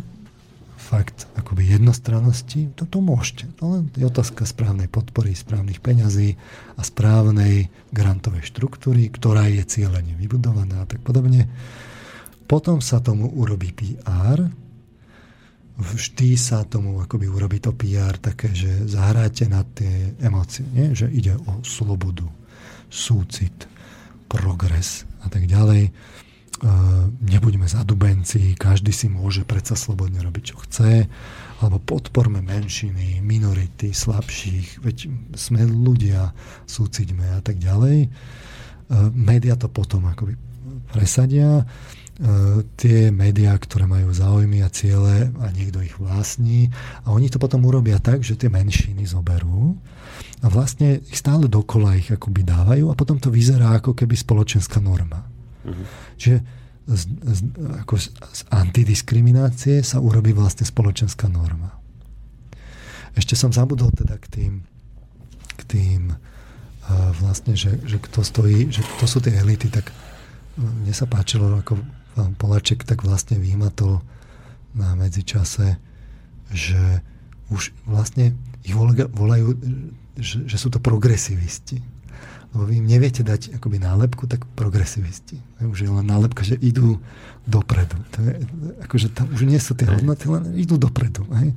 fakt akoby jednostrannosti, to, to môžete. To len je otázka správnej podpory, správnych peňazí a správnej grantovej štruktúry, ktorá je cieľene vybudovaná a tak podobne. Potom sa tomu urobí PR. Vždy sa tomu akoby urobí to PR také, že zahráte na tie emócie, nie? že ide o slobodu, súcit, progres a tak ďalej nebuďme zadubenci, každý si môže predsa slobodne robiť, čo chce, alebo podporme menšiny, minority, slabších, veď sme ľudia, súciďme a tak ďalej. Média to potom akoby presadia. Tie médiá, ktoré majú záujmy a ciele a niekto ich vlastní a oni to potom urobia tak, že tie menšiny zoberú a vlastne ich stále dokola ich akoby dávajú a potom to vyzerá ako keby spoločenská norma. Mm-hmm. Čiže z, z, ako z, z antidiskriminácie sa urobí vlastne spoločenská norma. Ešte som zabudol teda k tým, k tým uh, vlastne, že, že kto stojí, že kto sú tie elity, tak mne sa páčilo, ako pán Polaček tak vlastne vyhmatol na medzičase, že už vlastne ich volajú, že, že sú to progresivisti. Lebo vy im neviete dať akoby nálepku, tak progresivisti. Už je len nálepka, že idú dopredu. To je, akože tam už nie sú tie hodnoty, len idú dopredu. Hej?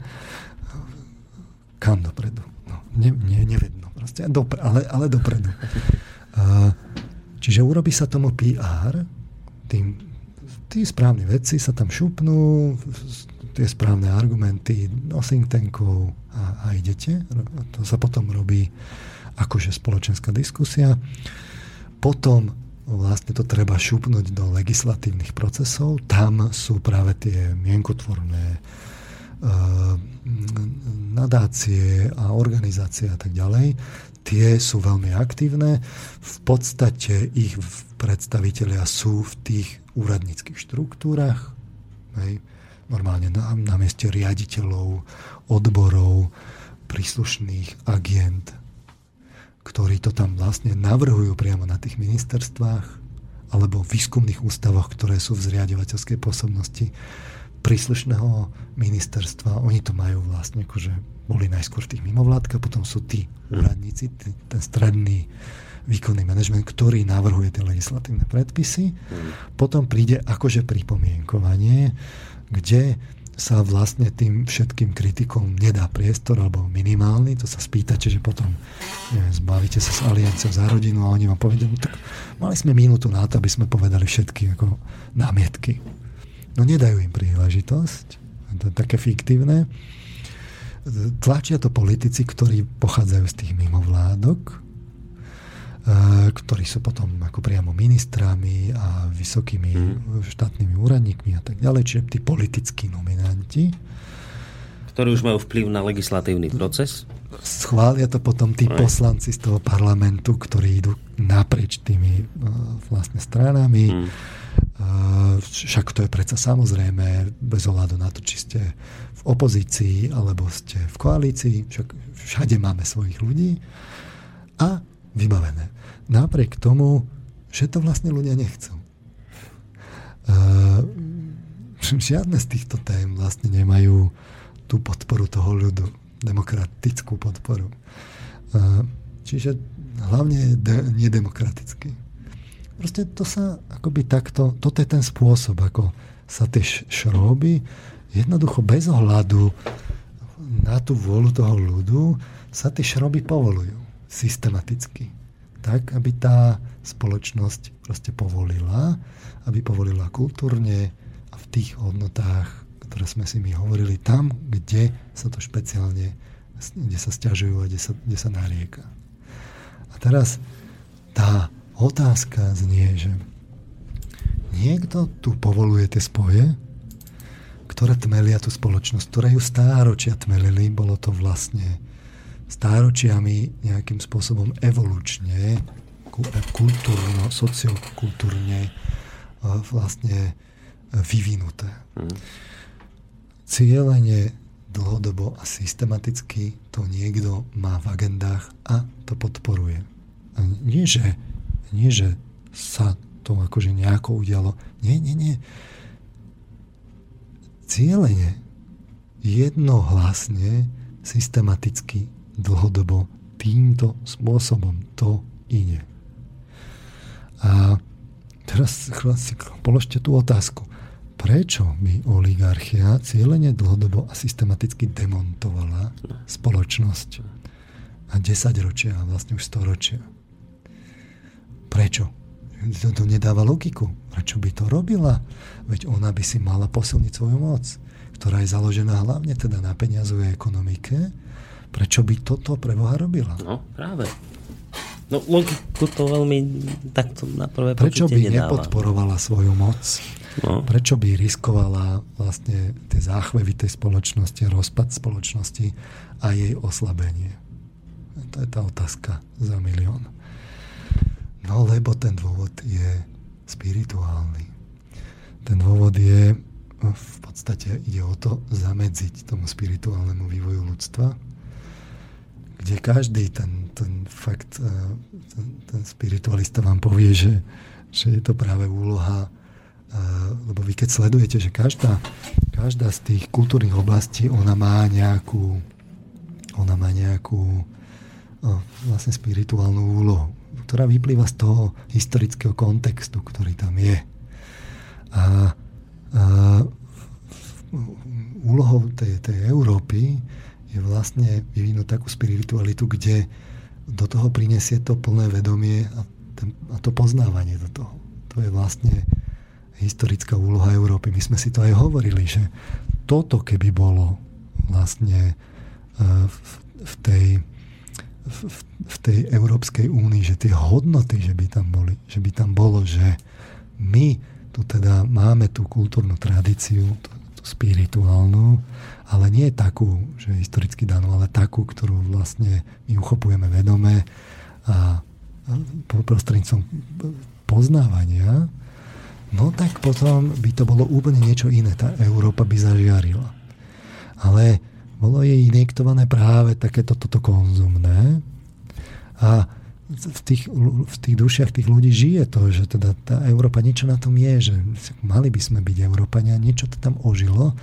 Kam dopredu? No, ne, ne, nevedno. Proste, dopre, ale, ale dopredu. [LAUGHS] Čiže urobí sa tomu PR, tým, tí správni veci sa tam šupnú, tie správne argumenty do think tankov a, a idete. To sa potom robí akože spoločenská diskusia. Potom vlastne to treba šupnúť do legislatívnych procesov. Tam sú práve tie mienkotvorné e, nadácie a organizácie a tak ďalej. Tie sú veľmi aktívne. V podstate ich predstavitelia sú v tých úradníckých štruktúrach. Hej. Normálne na, na mieste riaditeľov, odborov, príslušných agent ktorí to tam vlastne navrhujú priamo na tých ministerstvách alebo výskumných ústavoch, ktoré sú v zriadovateľskej pôsobnosti príslušného ministerstva. Oni to majú vlastne, akože boli najskôr tých mimovládka, potom sú tí úradníci, ten stredný výkonný manažment, ktorý navrhuje tie legislatívne predpisy. Potom príde akože pripomienkovanie, kde sa vlastne tým všetkým kritikom nedá priestor, alebo minimálny, to sa spýtate, že potom neviem, zbavíte sa s alianciou za rodinu a oni vám povedia, no tak mali sme minútu na to, aby sme povedali všetky ako námietky. No nedajú im príležitosť, to je také fiktívne. Tlačia to politici, ktorí pochádzajú z tých mimovládok, ktorí sú potom ako priamo ministrami a vysokými mm. štátnymi úradníkmi a tak ďalej, čiže tí politickí nominanti. Ktorí už majú vplyv na legislatívny proces? Schvália to potom tí Aj. poslanci z toho parlamentu, ktorí idú naprieč tými uh, vlastne stranami. Mm. Uh, však to je predsa samozrejme, bez ohľadu na to, či ste v opozícii alebo ste v koalícii, však všade máme svojich ľudí. A vybavené. Napriek tomu, že to vlastne ľudia nechcú. Uh, žiadne z týchto tém vlastne nemajú tú podporu toho ľudu, demokratickú podporu. Uh, čiže hlavne de- nedemokratický. Proste to sa akoby takto, toto je ten spôsob, ako sa tie šroby jednoducho bez ohľadu na tú vôľu toho ľudu sa tie šroby povolujú systematicky tak, aby tá spoločnosť proste povolila, aby povolila kultúrne a v tých hodnotách, ktoré sme si my hovorili, tam, kde sa to špeciálne, kde sa stiažujú a kde sa, kde sa narieka. A teraz tá otázka znie, že niekto tu povoluje tie spoje, ktoré tmelia tú spoločnosť, ktoré ju stáročia tmelili, bolo to vlastne stáročiami nejakým spôsobom evolučne, kultúrno, sociokultúrne vlastne vyvinuté. Hmm. Cieľenie dlhodobo a systematicky to niekto má v agendách a to podporuje. A nie, že, nie, že sa to akože nejako udialo. Nie, nie, nie. Cieľenie jednohlasne, systematicky dlhodobo týmto spôsobom to ide. A teraz si položte tú otázku. Prečo by oligarchia cieľene dlhodobo a systematicky demontovala spoločnosť a 10 ročia, a vlastne už 100 ročia? Prečo? To, to nedáva logiku. Prečo by to robila? Veď ona by si mala posilniť svoju moc, ktorá je založená hlavne teda na peniazovej ekonomike, Prečo by toto pre Boha robila? No, práve. No, logiku to veľmi takto na prvé Prečo by nedáva. nepodporovala svoju moc? No. Prečo by riskovala vlastne tie záchvevy tej spoločnosti, rozpad spoločnosti a jej oslabenie? To je tá otázka za milión. No, lebo ten dôvod je spirituálny. Ten dôvod je, v podstate ide o to zamedziť tomu spirituálnemu vývoju ľudstva, kde každý ten ten fakt, e, ten, ten spiritualista vám povie, že, že je to práve úloha, e, lebo vy keď sledujete, že každá, každá z tých kultúrnych oblastí, ona má nejakú, ona má nejakú vlastne spirituálnu úlohu, ktorá vyplýva z toho historického kontextu, ktorý tam je. A, a úlohou tej, tej Európy je vlastne vyvinúť takú spiritualitu, kde do toho prinesie to plné vedomie a, ten, a to poznávanie do toho. To je vlastne historická úloha Európy. My sme si to aj hovorili, že toto keby bolo vlastne e, v, v tej v, v tej Európskej únii, že tie hodnoty, že by tam boli, že by tam bolo, že my tu teda máme tú kultúrnu tradíciu, tú, tú spirituálnu, ale nie takú, že historicky danú, ale takú, ktorú vlastne my uchopujeme vedome a prostredníctvom poznávania, no tak potom by to bolo úplne niečo iné. Tá Európa by zažiarila. Ale bolo jej injektované práve takéto toto konzumné a v tých, v tých dušiach tých ľudí žije to, že teda tá Európa, niečo na tom je, že mali by sme byť Európania, niečo to tam ožilo,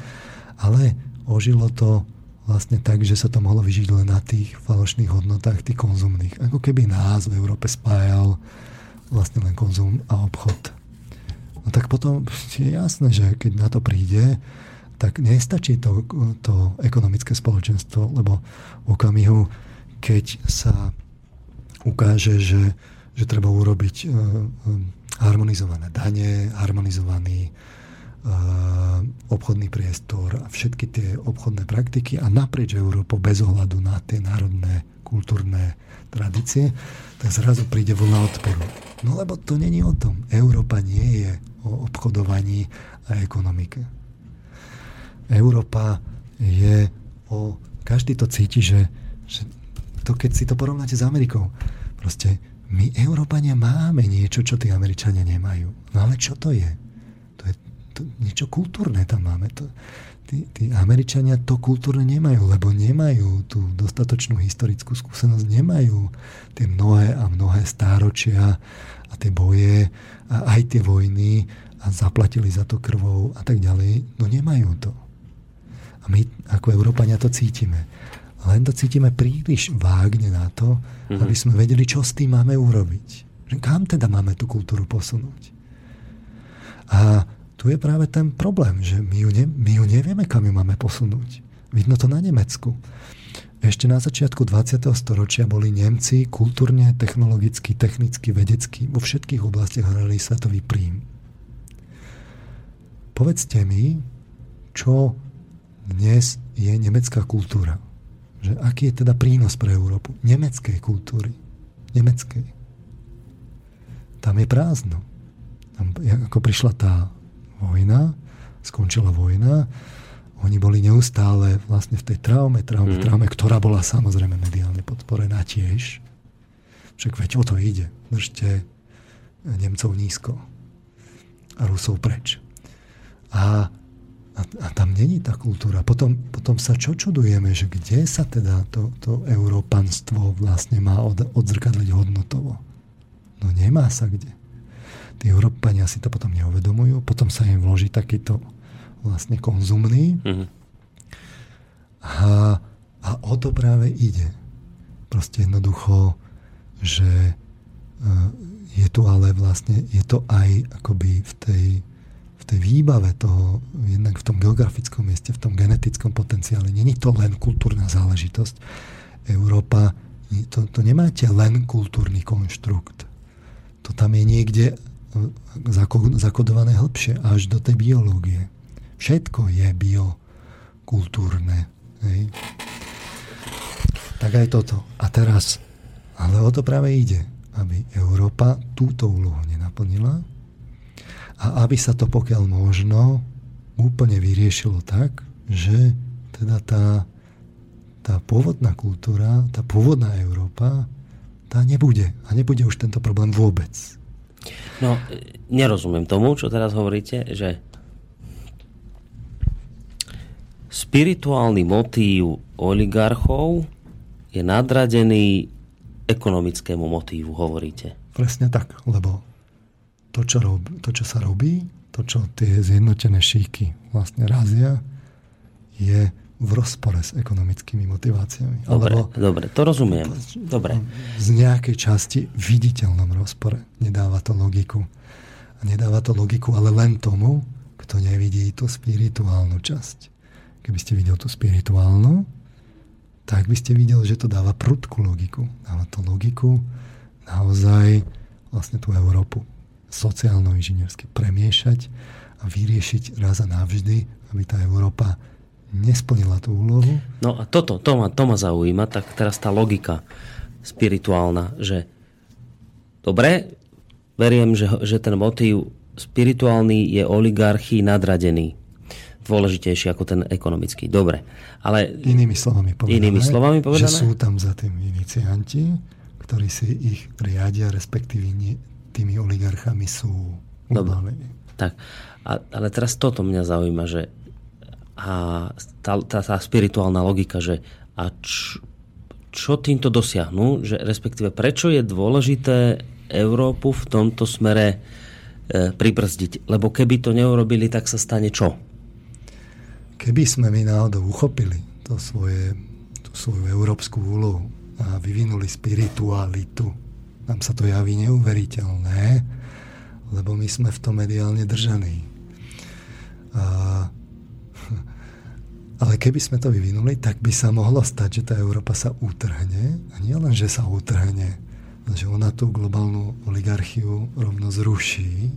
ale ožilo to vlastne tak, že sa to mohlo vyžiť len na tých falošných hodnotách, tých konzumných. Ako keby nás v Európe spájal vlastne len konzum a obchod. No tak potom je jasné, že keď na to príde, tak nestačí to, to ekonomické spoločenstvo, lebo v okamihu, keď sa ukáže, že, že treba urobiť uh, harmonizované dane, harmonizovaný Eh, obchodný priestor a všetky tie obchodné praktiky a naprieč Európou bez ohľadu na tie národné kultúrne tradície, tak zrazu príde vlna odporu. No lebo to není o tom. Európa nie je o obchodovaní a ekonomike. Európa je o... Každý to cíti, že, že to, keď si to porovnáte s Amerikou, proste my, Európania, máme niečo, čo tí Američania nemajú. No ale čo to je? To, niečo kultúrne tam máme. To, tí, tí Američania to kultúrne nemajú, lebo nemajú tú dostatočnú historickú skúsenosť, nemajú tie mnohé a mnohé stáročia a tie boje a aj tie vojny a zaplatili za to krvou a tak ďalej. No nemajú to. A my ako Európania to cítime. Len to cítime príliš vágne na to, mm-hmm. aby sme vedeli, čo s tým máme urobiť. Kam teda máme tú kultúru posunúť. A tu je práve ten problém, že my ju, ne, my ju nevieme, kam ju máme posunúť. Vidno to na Nemecku. Ešte na začiatku 20. storočia boli Nemci kultúrne, technologicky, technicky, vedecky vo všetkých oblastiach hrali svetový príjm. Povedzte mi, čo dnes je nemecká kultúra. Že aký je teda prínos pre Európu? Nemeckej kultúry. Nemeckej. Tam je prázdno. Tam, ako prišla tá vojna, skončila vojna, oni boli neustále vlastne v tej traume, traume, mm. traume, ktorá bola samozrejme mediálne podporená tiež. Však veď o to ide. Držte Nemcov nízko a Rusov preč. A, a, a tam není tá kultúra. Potom, potom sa čo čudujeme, že kde sa teda to, to európanstvo vlastne má od, odzrkadliť hodnotovo. No nemá sa kde. Tí Európania si to potom neuvedomujú, potom sa im vloží takýto vlastne konzumný. Mm-hmm. A, a o to práve ide. Proste jednoducho, že e, je tu ale vlastne, je to aj akoby v tej, v tej výbave toho, jednak v tom geografickom mieste, v tom genetickom potenciále. Není to len kultúrna záležitosť. Európa, to, to nemáte len kultúrny konštrukt. To tam je niekde zakodované hĺbšie, až do tej biológie. Všetko je biokultúrne. Hej. Tak aj toto. A teraz, ale o to práve ide, aby Európa túto úlohu nenaplnila a aby sa to pokiaľ možno úplne vyriešilo tak, že teda tá, tá pôvodná kultúra, tá pôvodná Európa, tá nebude. A nebude už tento problém vôbec. No, nerozumiem tomu, čo teraz hovoríte, že spirituálny motív oligarchov je nadradený ekonomickému motívu hovoríte. Presne tak, lebo to, čo, rob, to, čo sa robí, to, čo tie zjednotené šíky vlastne razia, je v rozpore s ekonomickými motiváciami. Dobre, Alebo dobre, to rozumiem. Dobre. Z nejakej časti viditeľnom rozpore. Nedáva to logiku. A nedáva to logiku ale len tomu, kto nevidí tú spirituálnu časť. Keby ste videl tú spirituálnu, tak by ste videli, že to dáva prudkú logiku. Dáva to logiku naozaj vlastne tú Európu sociálno-inžiniersky premiešať a vyriešiť raz a navždy, aby tá Európa nesplnila tú úlohu. No a toto, to ma, to ma zaujíma, tak teraz tá logika spirituálna, že dobre, veriem, že, že ten motív spirituálny je oligarchii nadradený dôležitejší ako ten ekonomický. Dobre. Ale inými slovami povedané, inými slovami povedané že sú tam za tým inicianti, ktorí si ich riadia, respektíve nie, tými oligarchami sú ubalení. Tak. A, ale teraz toto mňa zaujíma, že a tá, tá, tá spirituálna logika, že a č, čo týmto dosiahnu, že respektíve prečo je dôležité Európu v tomto smere e, pribrzdiť. Lebo keby to neurobili, tak sa stane čo? Keby sme my náhodou uchopili to svoje, tú svoju európsku úlohu a vyvinuli spiritualitu, nám sa to javí neuveriteľné, lebo my sme v tom mediálne držaní. A, ale keby sme to vyvinuli, tak by sa mohlo stať, že tá Európa sa utrhne. A nie len, že sa utrhne, že ona tú globálnu oligarchiu rovno zruší,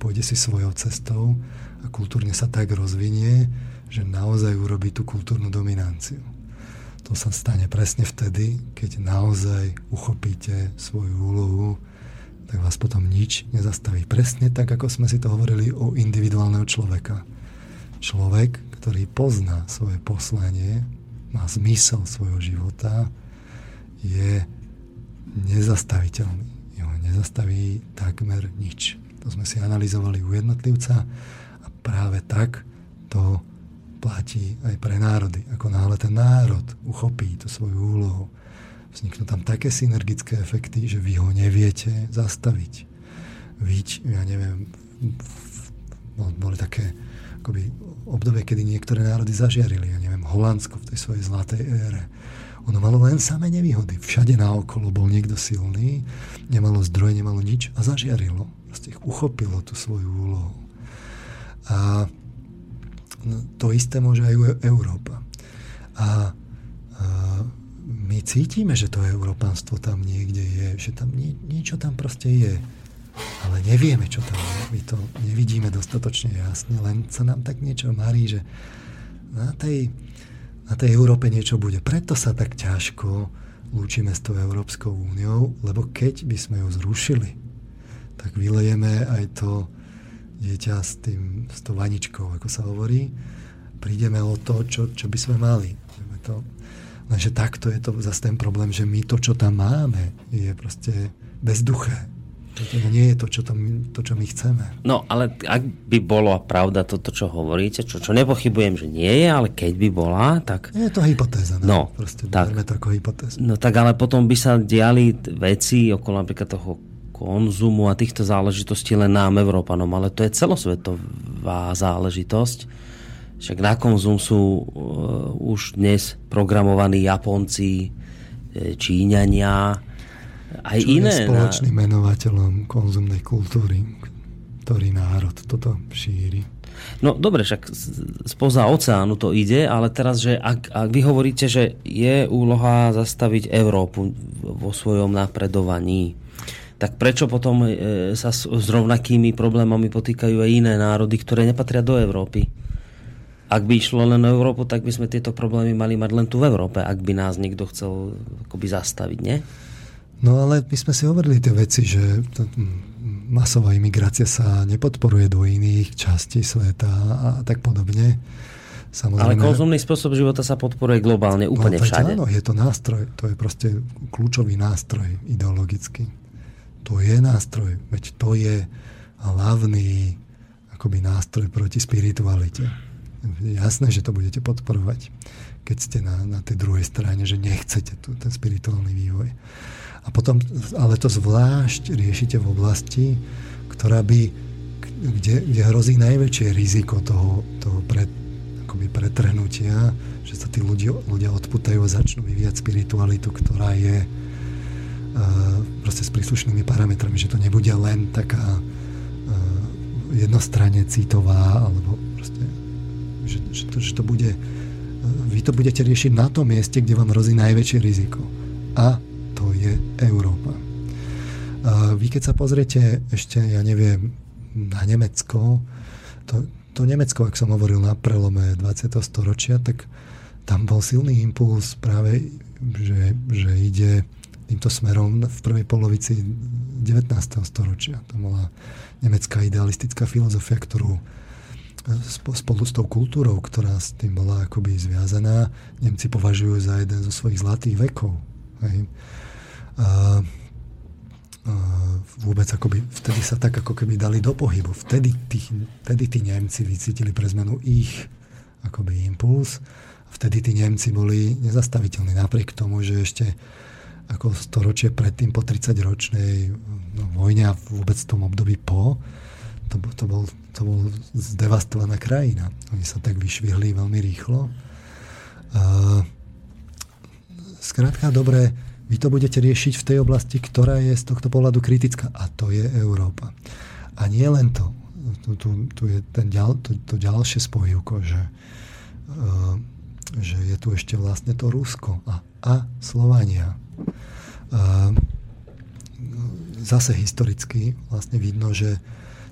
pôjde si svojou cestou a kultúrne sa tak rozvinie, že naozaj urobí tú kultúrnu dominanciu. To sa stane presne vtedy, keď naozaj uchopíte svoju úlohu, tak vás potom nič nezastaví. Presne tak, ako sme si to hovorili o individuálneho človeka. Človek, ktorý pozná svoje poslanie, má zmysel svojho života, je nezastaviteľný. Jeho nezastaví takmer nič. To sme si analyzovali u jednotlivca a práve tak to platí aj pre národy. Ako náhle ten národ uchopí tú svoju úlohu, vzniknú tam také synergické efekty, že vy ho neviete zastaviť. Víť, ja neviem, boli také akoby, obdobie, kedy niektoré národy zažiarili. Ja neviem, Holandsko v tej svojej zlatej ére. Ono malo len samé nevýhody. Všade naokolo bol niekto silný, nemalo zdroje, nemalo nič a zažiarilo. Proste ich uchopilo tú svoju úlohu. A No, to isté môže aj Európa. A, a my cítime, že to európanstvo tam niekde je, že tam nie, niečo tam proste je. Ale nevieme, čo tam je. My to nevidíme dostatočne jasne, len sa nám tak niečo marí, že na tej, na tej Európe niečo bude. Preto sa tak ťažko lúčime s tou Európskou úniou, lebo keď by sme ju zrušili, tak vylejeme aj to dieťa s, tým, s tou vaničkou, ako sa hovorí. Prídeme o to, čo, čo by sme mali. To, lenže takto je to zase ten problém, že my to, čo tam máme, je proste bezduché. To nie je to, čo, to, to, čo my chceme. No, ale ak by bolo pravda toto, čo hovoríte, čo, čo nepochybujem, že nie je, ale keď by bola, tak... Je to hypotéza. Ne? No, Proste tak, to ako hypotézu. No tak ale potom by sa diali veci okolo napríklad toho konzumu a týchto záležitostí len nám, Európanom, ale to je celosvetová záležitosť. Však na konzum sú uh, už dnes programovaní Japonci, e, Číňania, aj Čo iné. je spoločným na... menovateľom konzumnej kultúry, ktorý národ toto šíri. No dobre, však spoza oceánu to ide, ale teraz, že ak, ak vy hovoríte, že je úloha zastaviť Európu vo svojom napredovaní, tak prečo potom e, sa s, s rovnakými problémami potýkajú aj iné národy, ktoré nepatria do Európy? Ak by išlo len o Európu, tak by sme tieto problémy mali mať len tu v Európe, ak by nás niekto chcel akoby zastaviť, nie? No ale my sme si hovorili tie veci, že masová imigrácia sa nepodporuje do iných častí sveta a tak podobne. Samozrejme, ale konzumný spôsob života sa podporuje globálne úplne no, všade. Áno, je to nástroj, to je proste kľúčový nástroj ideologický to je nástroj, veď to je hlavný akoby nástroj proti spiritualite. Jasné, že to budete podporovať. keď ste na, na tej druhej strane, že nechcete tu, ten spirituálny vývoj. A potom, ale to zvlášť riešite v oblasti, ktorá by, kde, kde hrozí najväčšie riziko toho, toho pred, akoby pretrhnutia, že sa tí ľudia, ľudia odputajú a začnú vyvíjať spiritualitu, ktorá je uh, proste s príslušnými parametrami, že to nebude len taká uh, jednostranne citová, alebo proste, že, že, to, že to bude, uh, vy to budete riešiť na tom mieste, kde vám hrozí najväčšie riziko. A to je Európa. Vy keď sa pozriete ešte, ja neviem, na Nemecko, to, to Nemecko, ak som hovoril na prelome 20. storočia, tak tam bol silný impuls práve, že, že ide týmto smerom v prvej polovici 19. storočia. To bola nemecká idealistická filozofia, ktorú spolu s tou kultúrou, ktorá s tým bola akoby zviazaná, Nemci považujú za jeden zo svojich zlatých vekov. Hej vôbec akoby, vtedy sa tak ako keby dali do pohybu. Vtedy, tých, vtedy tí Nemci vycítili pre zmenu ich akoby impuls. Vtedy tí Nemci boli nezastaviteľní napriek tomu, že ešte ako storočie predtým po 30-ročnej no, vojne a vôbec v tom období po, to, to, bol, to bol zdevastovaná krajina. Oni sa tak vyšvihli veľmi rýchlo. Uh, skrátka, dobre, vy to budete riešiť v tej oblasti, ktorá je z tohto pohľadu kritická. A to je Európa. A nie len to. Tu, tu, tu je ten ďal, to, to ďalšie spojivko, že, uh, že je tu ešte vlastne to Rusko a, a Slovania. Uh, zase historicky vlastne vidno, že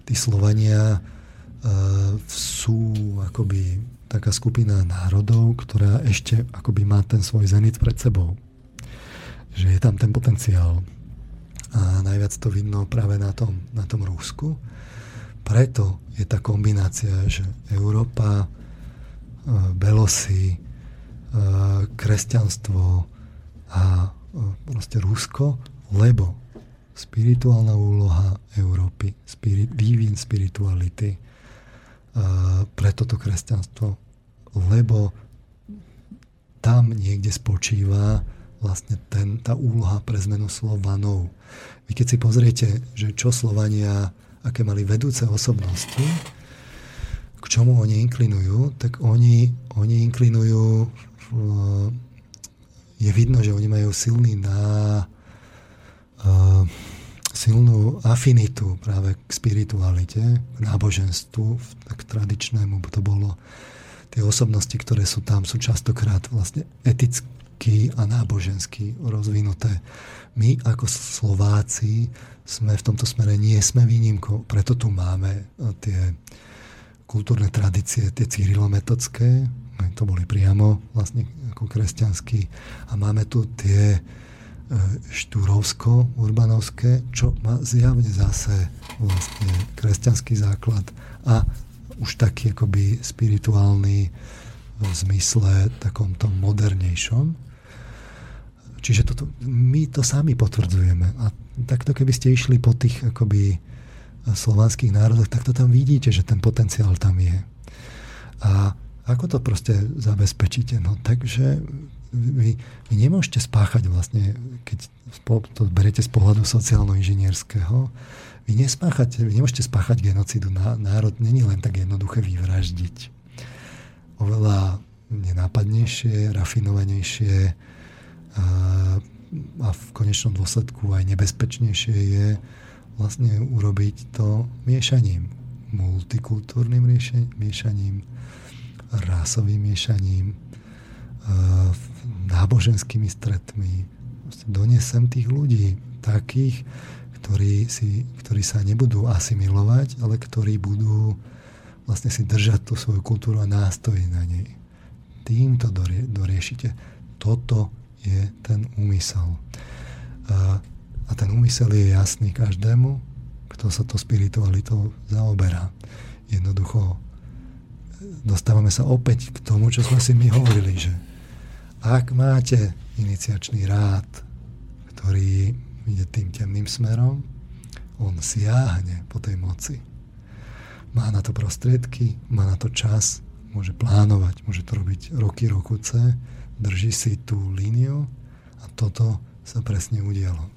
tí Slovania uh, sú akoby taká skupina národov, ktorá ešte akoby má ten svoj zenit pred sebou že je tam ten potenciál. A najviac to vidno práve na tom, na tom Rusku. Preto je tá kombinácia, že Európa, e, Belosy, e, kresťanstvo a e, proste Rusko, lebo spirituálna úloha Európy, spirit, vývin spirituality, preto to kresťanstvo, lebo tam niekde spočíva vlastne ten, tá úloha pre zmenu Slovanov. Vy keď si pozriete, že čo Slovania, aké mali vedúce osobnosti, k čomu oni inklinujú, tak oni, oni inklinujú, je vidno, že oni majú silný na, silnú afinitu práve k spiritualite, k náboženstvu, tak tradičnému to bolo tie osobnosti, ktoré sú tam, sú častokrát vlastne eticky eticky a nábožensky rozvinuté. My ako Slováci sme v tomto smere nie sme výnimkou, preto tu máme eh, tie kultúrne tradície, tie cyrilometodské, to boli priamo vlastne ako kresťanský a máme tu tie eh, štúrovsko-urbanovské, čo má zjavne zase vlastne kresťanský základ a už taký akoby spirituálny v zmysle takomto modernejšom. Čiže toto, my to sami potvrdzujeme. A takto keby ste išli po tých akoby slovanských národoch, tak to tam vidíte, že ten potenciál tam je. A ako to proste zabezpečíte? No takže vy, vy nemôžete spáchať vlastne, keď to berete z pohľadu sociálno-inžinierského, vy, nespáchate, vy nemôžete spáchať genocidu. Národ není len tak jednoduché vyvraždiť. Oveľa nenápadnejšie, rafinovanejšie, a v konečnom dôsledku aj nebezpečnejšie je vlastne urobiť to miešaním. Multikultúrnym miešaním, rásovým miešaním, náboženskými stretmi. Donesem tých ľudí, takých, ktorí, si, ktorí sa nebudú asimilovať, ale ktorí budú vlastne si držať tú svoju kultúru a nástojiť na nej. Týmto dorie, doriešite. Toto je ten úmysel. A, a ten úmysel je jasný každému, kto sa to spiritualitou zaoberá. Jednoducho dostávame sa opäť k tomu, čo sme si my hovorili, že ak máte iniciačný rád, ktorý ide tým temným smerom, on siahne po tej moci. Má na to prostriedky, má na to čas, môže plánovať, môže to robiť roky, rokuce, drží si tú líniu a toto sa presne udialo.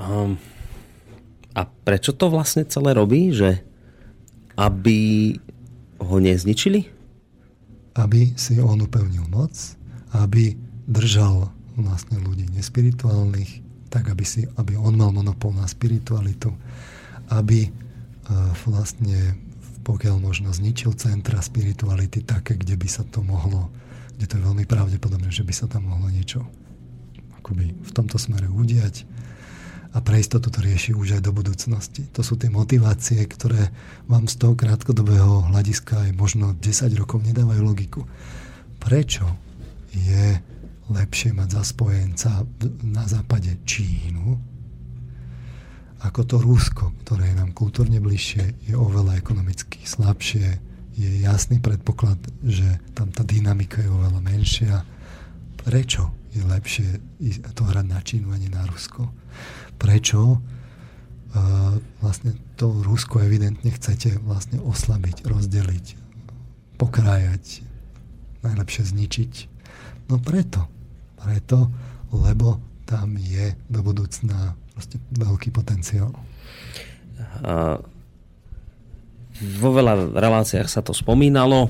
Um, a prečo to vlastne celé robí? Že aby ho nezničili? Aby si on upevnil moc, aby držal vlastne ľudí nespirituálnych, tak aby, si, aby on mal monopol na spiritualitu, aby uh, vlastne pokiaľ možno zničil centra spirituality také, kde by sa to mohlo, kde to je veľmi pravdepodobné, že by sa tam mohlo niečo akoby v tomto smere udiať a pre istotu to rieši už aj do budúcnosti. To sú tie motivácie, ktoré vám z toho krátkodobého hľadiska aj možno 10 rokov nedávajú logiku. Prečo je lepšie mať za spojenca na západe Čínu ako to Rusko, ktoré je nám kultúrne bližšie, je oveľa ekonomicky slabšie, je jasný predpoklad, že tam tá dynamika je oveľa menšia. Prečo je lepšie to hrať na Čínu a nie na Rusko? prečo uh, vlastne to Rusko evidentne chcete vlastne oslabiť, rozdeliť, pokrájať, najlepšie zničiť. No preto. Preto, lebo tam je do budúcna proste veľký potenciál. A vo veľa reláciách sa to spomínalo,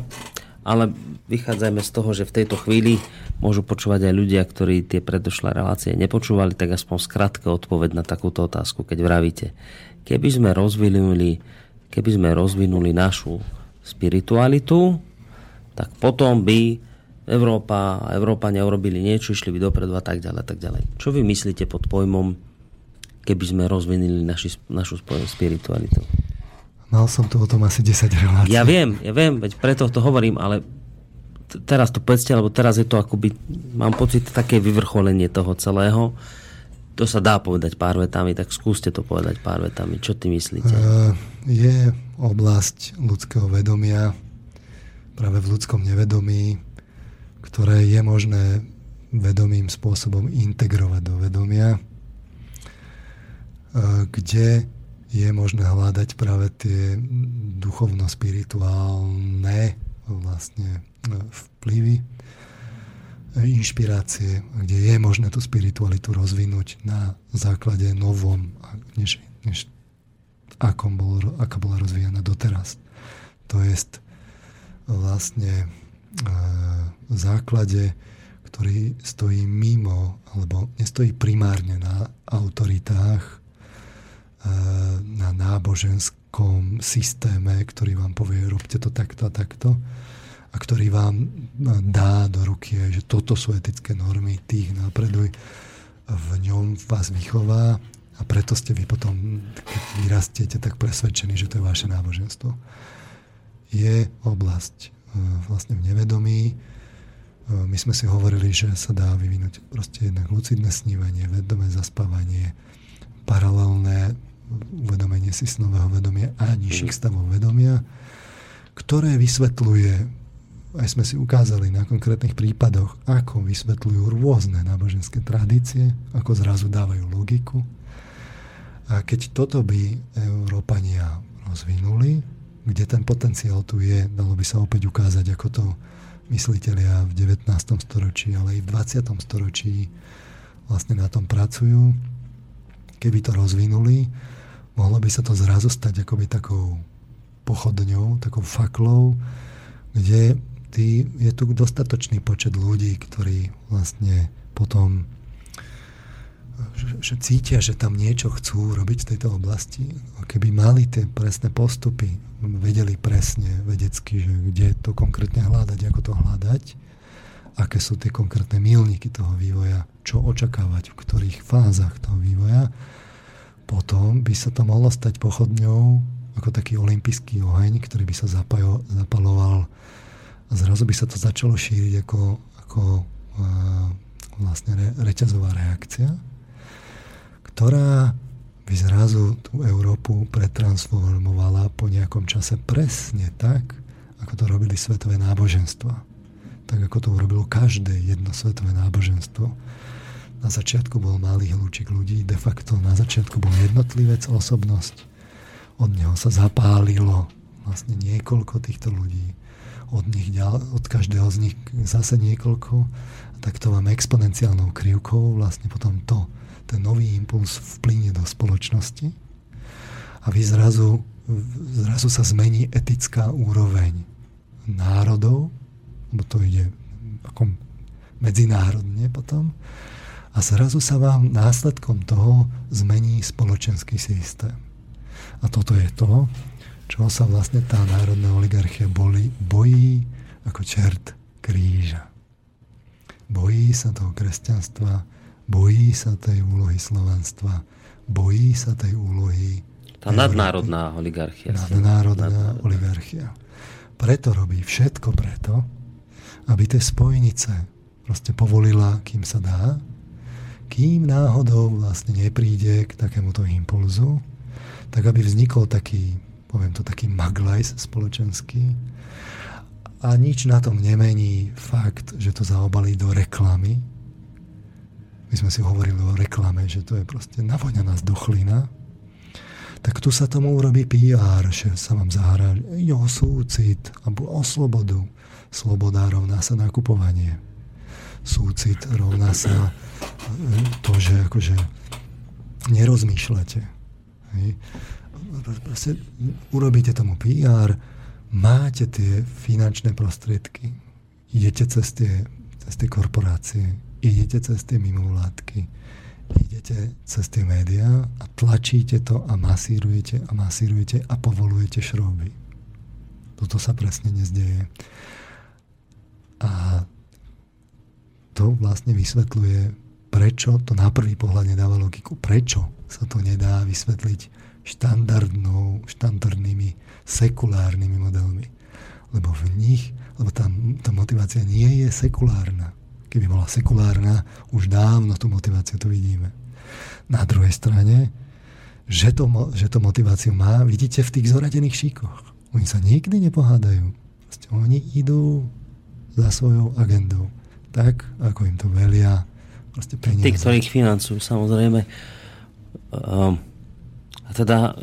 ale vychádzajme z toho, že v tejto chvíli môžu počúvať aj ľudia, ktorí tie predošlé relácie nepočúvali, tak aspoň skrátke odpoveď na takúto otázku, keď vravíte. Keby sme rozvinuli, keby sme rozvinuli našu spiritualitu, tak potom by Európa a Európa neurobili niečo, išli by dopredu a tak ďalej, tak ďalej. Čo vy myslíte pod pojmom, keby sme rozvinuli naši, našu spiritualitu? Mal som tu o tom asi 10 relácií. Ja viem, ja viem, veď preto to hovorím, ale teraz to povedzte, lebo teraz je to akoby, mám pocit, také vyvrcholenie toho celého. To sa dá povedať pár vetami, tak skúste to povedať pár vetami. Čo ty myslíte? Uh, je oblasť ľudského vedomia, práve v ľudskom nevedomí, ktoré je možné vedomým spôsobom integrovať do vedomia, kde je možné hľadať práve tie duchovno-spirituálne vlastne e, vplyvy, e, inšpirácie, kde je možné tú spiritualitu rozvinúť na základe novom, než, než akom bolo, aká bola rozvíjana doteraz. To je vlastne e, v základe, ktorý stojí mimo, alebo nestojí primárne na autoritách, na náboženskom systéme, ktorý vám povie, robte to takto a takto, a ktorý vám e, dá do ruky, že toto sú etické normy, tých napreduj, v ňom vás vychová a preto ste vy potom, keď vyrastiete, tak presvedčení, že to je vaše náboženstvo. Je oblasť e, vlastne v nevedomí. E, my sme si hovorili, že sa dá vyvinúť proste jednak lucidné snívanie, vedomé zaspávanie, paralelné uvedomenie si snového vedomia a nižších stavov vedomia, ktoré vysvetľuje aj sme si ukázali na konkrétnych prípadoch, ako vysvetľujú rôzne náboženské tradície, ako zrazu dávajú logiku. A keď toto by Európania rozvinuli, kde ten potenciál tu je, dalo by sa opäť ukázať, ako to mysliteľia v 19. storočí, ale aj v 20. storočí vlastne na tom pracujú. Keby to rozvinuli, mohlo by sa to zrazu stať akoby takou pochodňou, takou faklou, kde tí, je tu dostatočný počet ľudí, ktorí vlastne potom že cítia, že tam niečo chcú robiť v tejto oblasti. Keby mali tie presné postupy, vedeli presne vedecky, že kde to konkrétne hľadať, ako to hľadať, aké sú tie konkrétne milníky toho vývoja, čo očakávať, v ktorých fázach toho vývoja, potom by sa to mohlo stať pochodňou ako taký olimpijský oheň, ktorý by sa zapajo, zapaloval a zrazu by sa to začalo šíriť ako, ako uh, vlastne re, reťazová reakcia, ktorá by zrazu tú Európu pretransformovala po nejakom čase presne tak, ako to robili svetové náboženstva. Tak ako to urobilo každé jedno svetové náboženstvo. Na začiatku bol malý hľúčik ľudí, de facto na začiatku bol jednotlivec, osobnosť. Od neho sa zapálilo vlastne niekoľko týchto ľudí, od, nich ďal, od každého z nich zase niekoľko, tak to vám exponenciálnou krivkou vlastne potom to, ten nový impuls vplynie do spoločnosti. A vy zrazu, zrazu sa zmení etická úroveň národov, lebo to ide ako medzinárodne potom, a zrazu sa vám následkom toho zmení spoločenský systém. A toto je to, čo sa vlastne tá národná oligarchia boli, bojí ako čert kríža. Bojí sa toho kresťanstva, bojí sa tej úlohy slovanstva, bojí sa tej úlohy tá nadnárodná oligarchia. Nadnárodná, nadnárodná oligarchia. Preto robí všetko preto, aby tie spojnice proste povolila, kým sa dá, kým náhodou vlastne nepríde k takémuto impulzu, tak aby vznikol taký poviem to taký maglajs spoločenský. A nič na tom nemení fakt, že to zaobalí do reklamy. My sme si hovorili o reklame, že to je proste navoňaná zdochlina. Tak tu sa tomu urobí PR, že sa vám zahrá o súcit, alebo o slobodu. Sloboda rovná sa nakupovanie. Súcit rovná sa to, že akože nerozmýšľate. Hej proste urobíte tomu PR, máte tie finančné prostriedky, idete cez tie, cez tie korporácie, idete cez tie mimovládky, idete cez tie médiá a tlačíte to a masírujete a masírujete a povolujete šrouby. Toto sa presne nezdeje. A to vlastne vysvetľuje, prečo to na prvý pohľad nedáva logiku. Prečo sa to nedá vysvetliť štandardnou, štandardnými sekulárnymi modelmi. Lebo v nich, lebo tá, tá motivácia nie je sekulárna. Keby bola sekulárna, už dávno tú motiváciu tu vidíme. Na druhej strane, že to, že to motiváciu má, vidíte v tých zoradených šíkoch. Oni sa nikdy nepohádajú. Proste oni idú za svojou agendou. Tak, ako im to velia. Proste peniaze. Tí, ktorých financujú, samozrejme. Um, a teda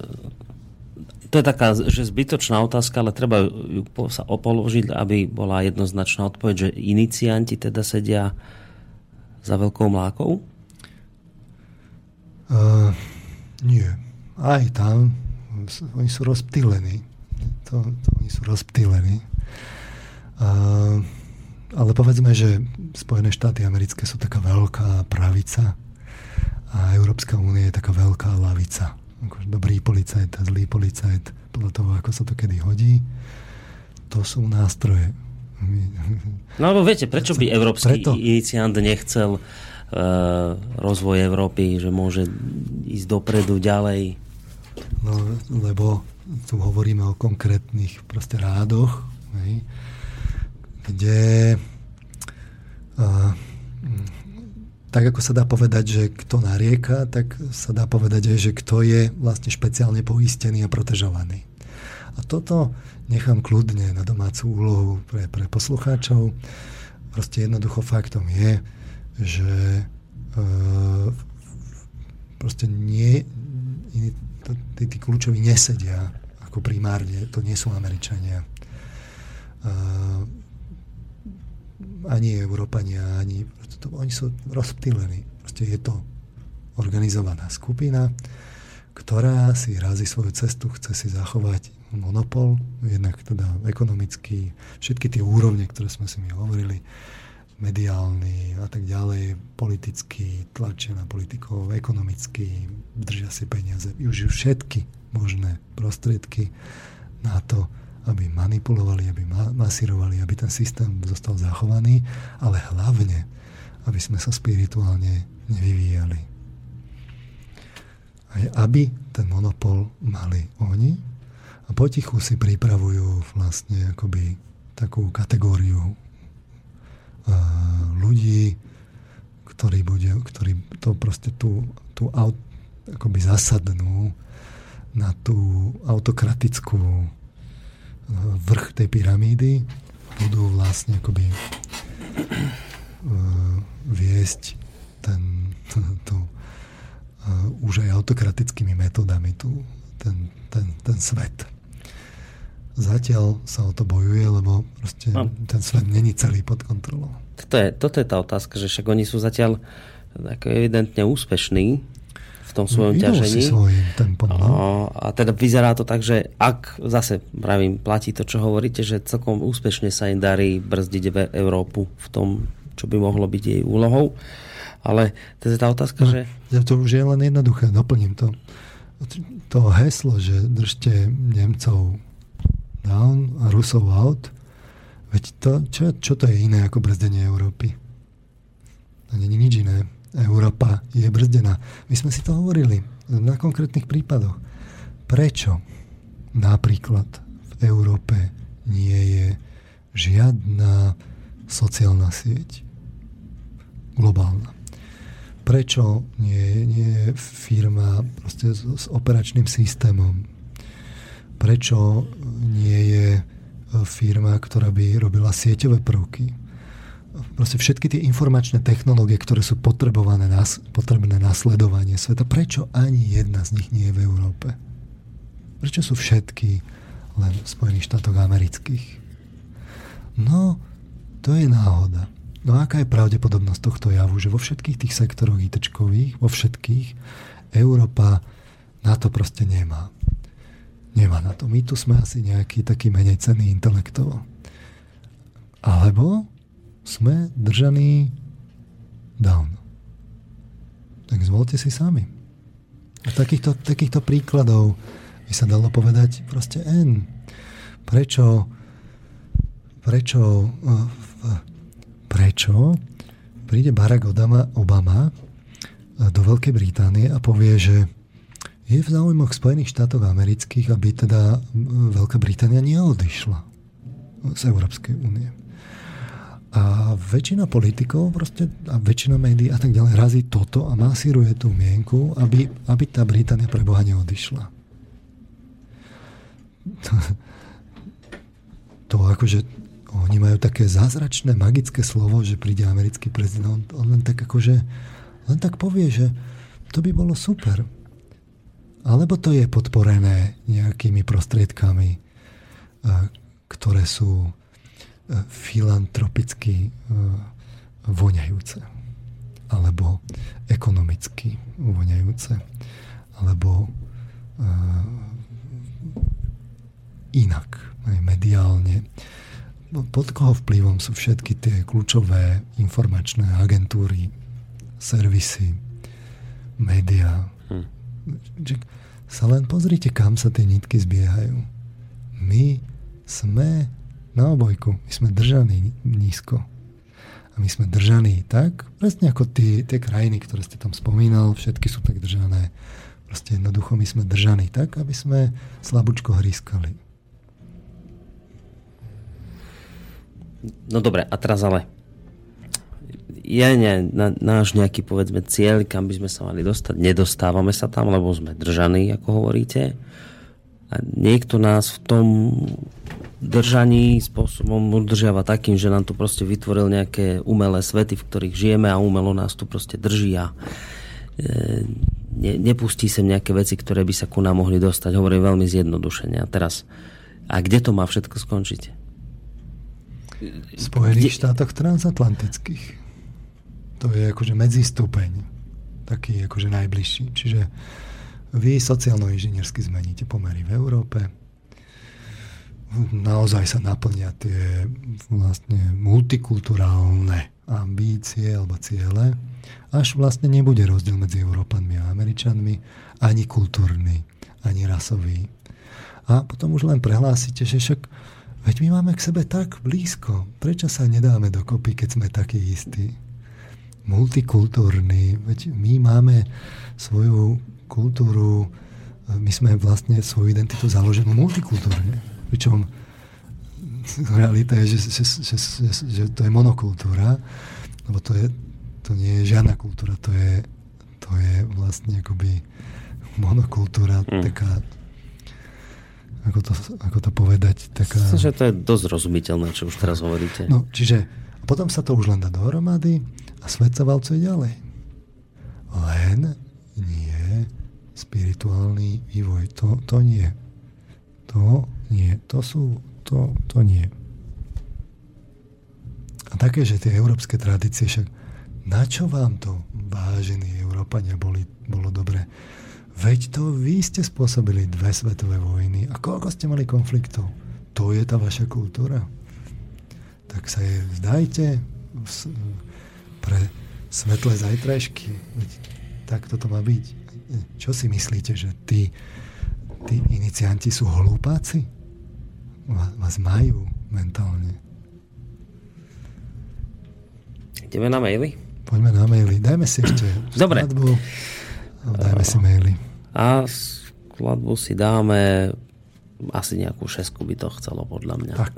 to je taká, že zbytočná otázka, ale treba ju sa opoložiť, aby bola jednoznačná odpoveď, že inicianti teda sedia za veľkou mlákou? Uh, nie. Aj tam oni sú rozptýlení. To, to, oni sú rozptýlení. Uh, ale povedzme, že Spojené štáty americké sú taká veľká pravica a Európska únia je taká veľká lavica akože dobrý policajt a zlý policajt, podľa toho, ako sa to kedy hodí. To sú nástroje. No alebo viete, prečo by európsky preto, iniciant nechcel uh, rozvoj Európy, že môže ísť dopredu ďalej? No, lebo tu hovoríme o konkrétnych proste rádoch, hej, kde uh, tak ako sa dá povedať, že kto narieka, tak sa dá povedať aj, že kto je vlastne špeciálne poistený a protežovaný. A toto nechám kľudne na domácu úlohu pre, pre poslucháčov. Proste jednoducho faktom je, že e, proste nie, tí, tí kľúčoví nesedia ako primárne, to nie sú Američania. E, ani Európania, ani to, oni sú rozptýlení. Proste je to organizovaná skupina, ktorá si razí svoju cestu, chce si zachovať monopol, jednak teda ekonomický, všetky tie úrovne, ktoré sme si mi hovorili, mediálny a tak ďalej, politický, tlačia na politikov, ekonomický, držia si peniaze, využijú všetky možné prostriedky na to, aby manipulovali, aby masírovali, aby ten systém zostal zachovaný, ale hlavne, aby sme sa spirituálne nevyvíjali. Aj aby ten monopol mali oni a potichu si pripravujú vlastne akoby takú kategóriu ľudí, ktorí, bude, ktorí to proste tú, tú aut, akoby zasadnú na tú autokratickú vrch tej pyramídy budú vlastne akoby uh, viesť ten, [LAUGHS] tú, uh, už aj autokratickými metodami tu, ten, ten, ten svet. zatiaľ sa o to bojuje, lebo proste no. ten svet není celý pod kontrolou. Toto je, toto je tá otázka, že však oni sú zatiaľ ako evidentne úspešní tom svojom Idú ťažení. Si tempom, no. A teda vyzerá to tak, že ak zase pravím, platí to, čo hovoríte, že celkom úspešne sa im darí brzdiť Európu v tom, čo by mohlo byť jej úlohou. Ale to je tá otázka, no, že... Ja to už je len jednoduché, doplním to. To heslo, že držte Nemcov down a Rusov out, veď to, čo, čo to je iné ako brzdenie Európy? To je nič iné. Európa je brzdená. My sme si to hovorili na konkrétnych prípadoch. Prečo napríklad v Európe nie je žiadna sociálna sieť globálna? Prečo nie, nie je firma s, s operačným systémom prečo nie je firma, ktorá by robila sieťové prvky. Proste všetky tie informačné technológie, ktoré sú potrebované na, potrebné na sledovanie sveta, prečo ani jedna z nich nie je v Európe? Prečo sú všetky len v Spojených štátoch amerických? No, to je náhoda. No a aká je pravdepodobnosť tohto javu, že vo všetkých tých sektoroch it vo všetkých, Európa na to proste nemá nemá na to. My tu sme asi nejaký taký menej cenný intelektovo. Alebo sme držaní down. Tak zvolte si sami. A takýchto, takýchto príkladov by sa dalo povedať proste N. Prečo prečo prečo príde Barack Obama, Obama do Veľkej Británie a povie, že je v záujmoch Spojených štátov amerických, aby teda Veľká Británia neodišla z Európskej únie. A väčšina politikov proste, a väčšina médií a tak ďalej razí toto a masíruje tú mienku, aby, aby tá Británia pre Boha neodišla. To, [LAUGHS] to akože oni majú také zázračné, magické slovo, že príde americký prezident, on len tak akože len tak povie, že to by bolo super alebo to je podporené nejakými prostriedkami, e, ktoré sú filantropicky e, voňajúce, alebo ekonomicky voňajúce, alebo inak, aj mediálne. Pod koho vplyvom sú všetky tie kľúčové informačné agentúry, servisy, médiá. Hm sa len pozrite, kam sa tie nitky zbiehajú. My sme na obojku. My sme držaní nízko. A my sme držaní tak, presne ako tie, tie krajiny, ktoré ste tam spomínal, všetky sú tak držané. Proste jednoducho my sme držaní tak, aby sme slabúčko hrískali. No dobre, a teraz ale je ne, na, náš nejaký povedzme cieľ, kam by sme sa mali dostať. Nedostávame sa tam, lebo sme držaní, ako hovoríte. A niekto nás v tom držaní spôsobom udržiava takým, že nám tu proste vytvoril nejaké umelé svety, v ktorých žijeme a umelo nás tu proste drží a e, ne, nepustí sem nejaké veci, ktoré by sa ku nám mohli dostať. Hovorím veľmi zjednodušene. A teraz, a kde to má všetko skončiť? V Spojených kde... štátoch transatlantických to je akože medzistupeň, taký akože najbližší. Čiže vy sociálno-inžiniersky zmeníte pomery v Európe, naozaj sa naplnia tie vlastne multikulturálne ambície alebo ciele, až vlastne nebude rozdiel medzi Európanmi a Američanmi, ani kultúrny, ani rasový. A potom už len prehlásite, že však veď my máme k sebe tak blízko, prečo sa nedáme dokopy, keď sme takí istí? multikultúrny. Veď my máme svoju kultúru, my sme vlastne svoju identitu založenú multikultúrne. Pričom realita je, že, že, že, že, že to je monokultúra, lebo to, je, to nie je žiadna kultúra, to je, to je vlastne akoby monokultúra, mm. taká ako to, ako to povedať, taká... Myslím, že to je dosť rozumiteľné, čo už teraz hovoríte. No, čiže potom sa to už len dá dohromady a svet sa valcuje ďalej. Len nie spirituálny vývoj. To, to nie. To nie. To sú... To, to nie. A také, že tie európske tradície, však na čo vám to, vážení Európania, boli, bolo dobre? Veď to vy ste spôsobili dve svetové vojny. A koľko ste mali konfliktov? To je tá vaša kultúra. Tak sa je vzdajte pre svetlé zajtrajšky. Veď tak toto má byť. Čo si myslíte, že tí, tí inicianti sú hlúpáci? Vás majú mentálne. Ideme na maily? Poďme na maily. Dajme si ešte [CLEARS THROAT] Dobre. skladbu. Dajme si maily. A skladbu si dáme asi nejakú šesku by to chcelo podľa mňa. Tak.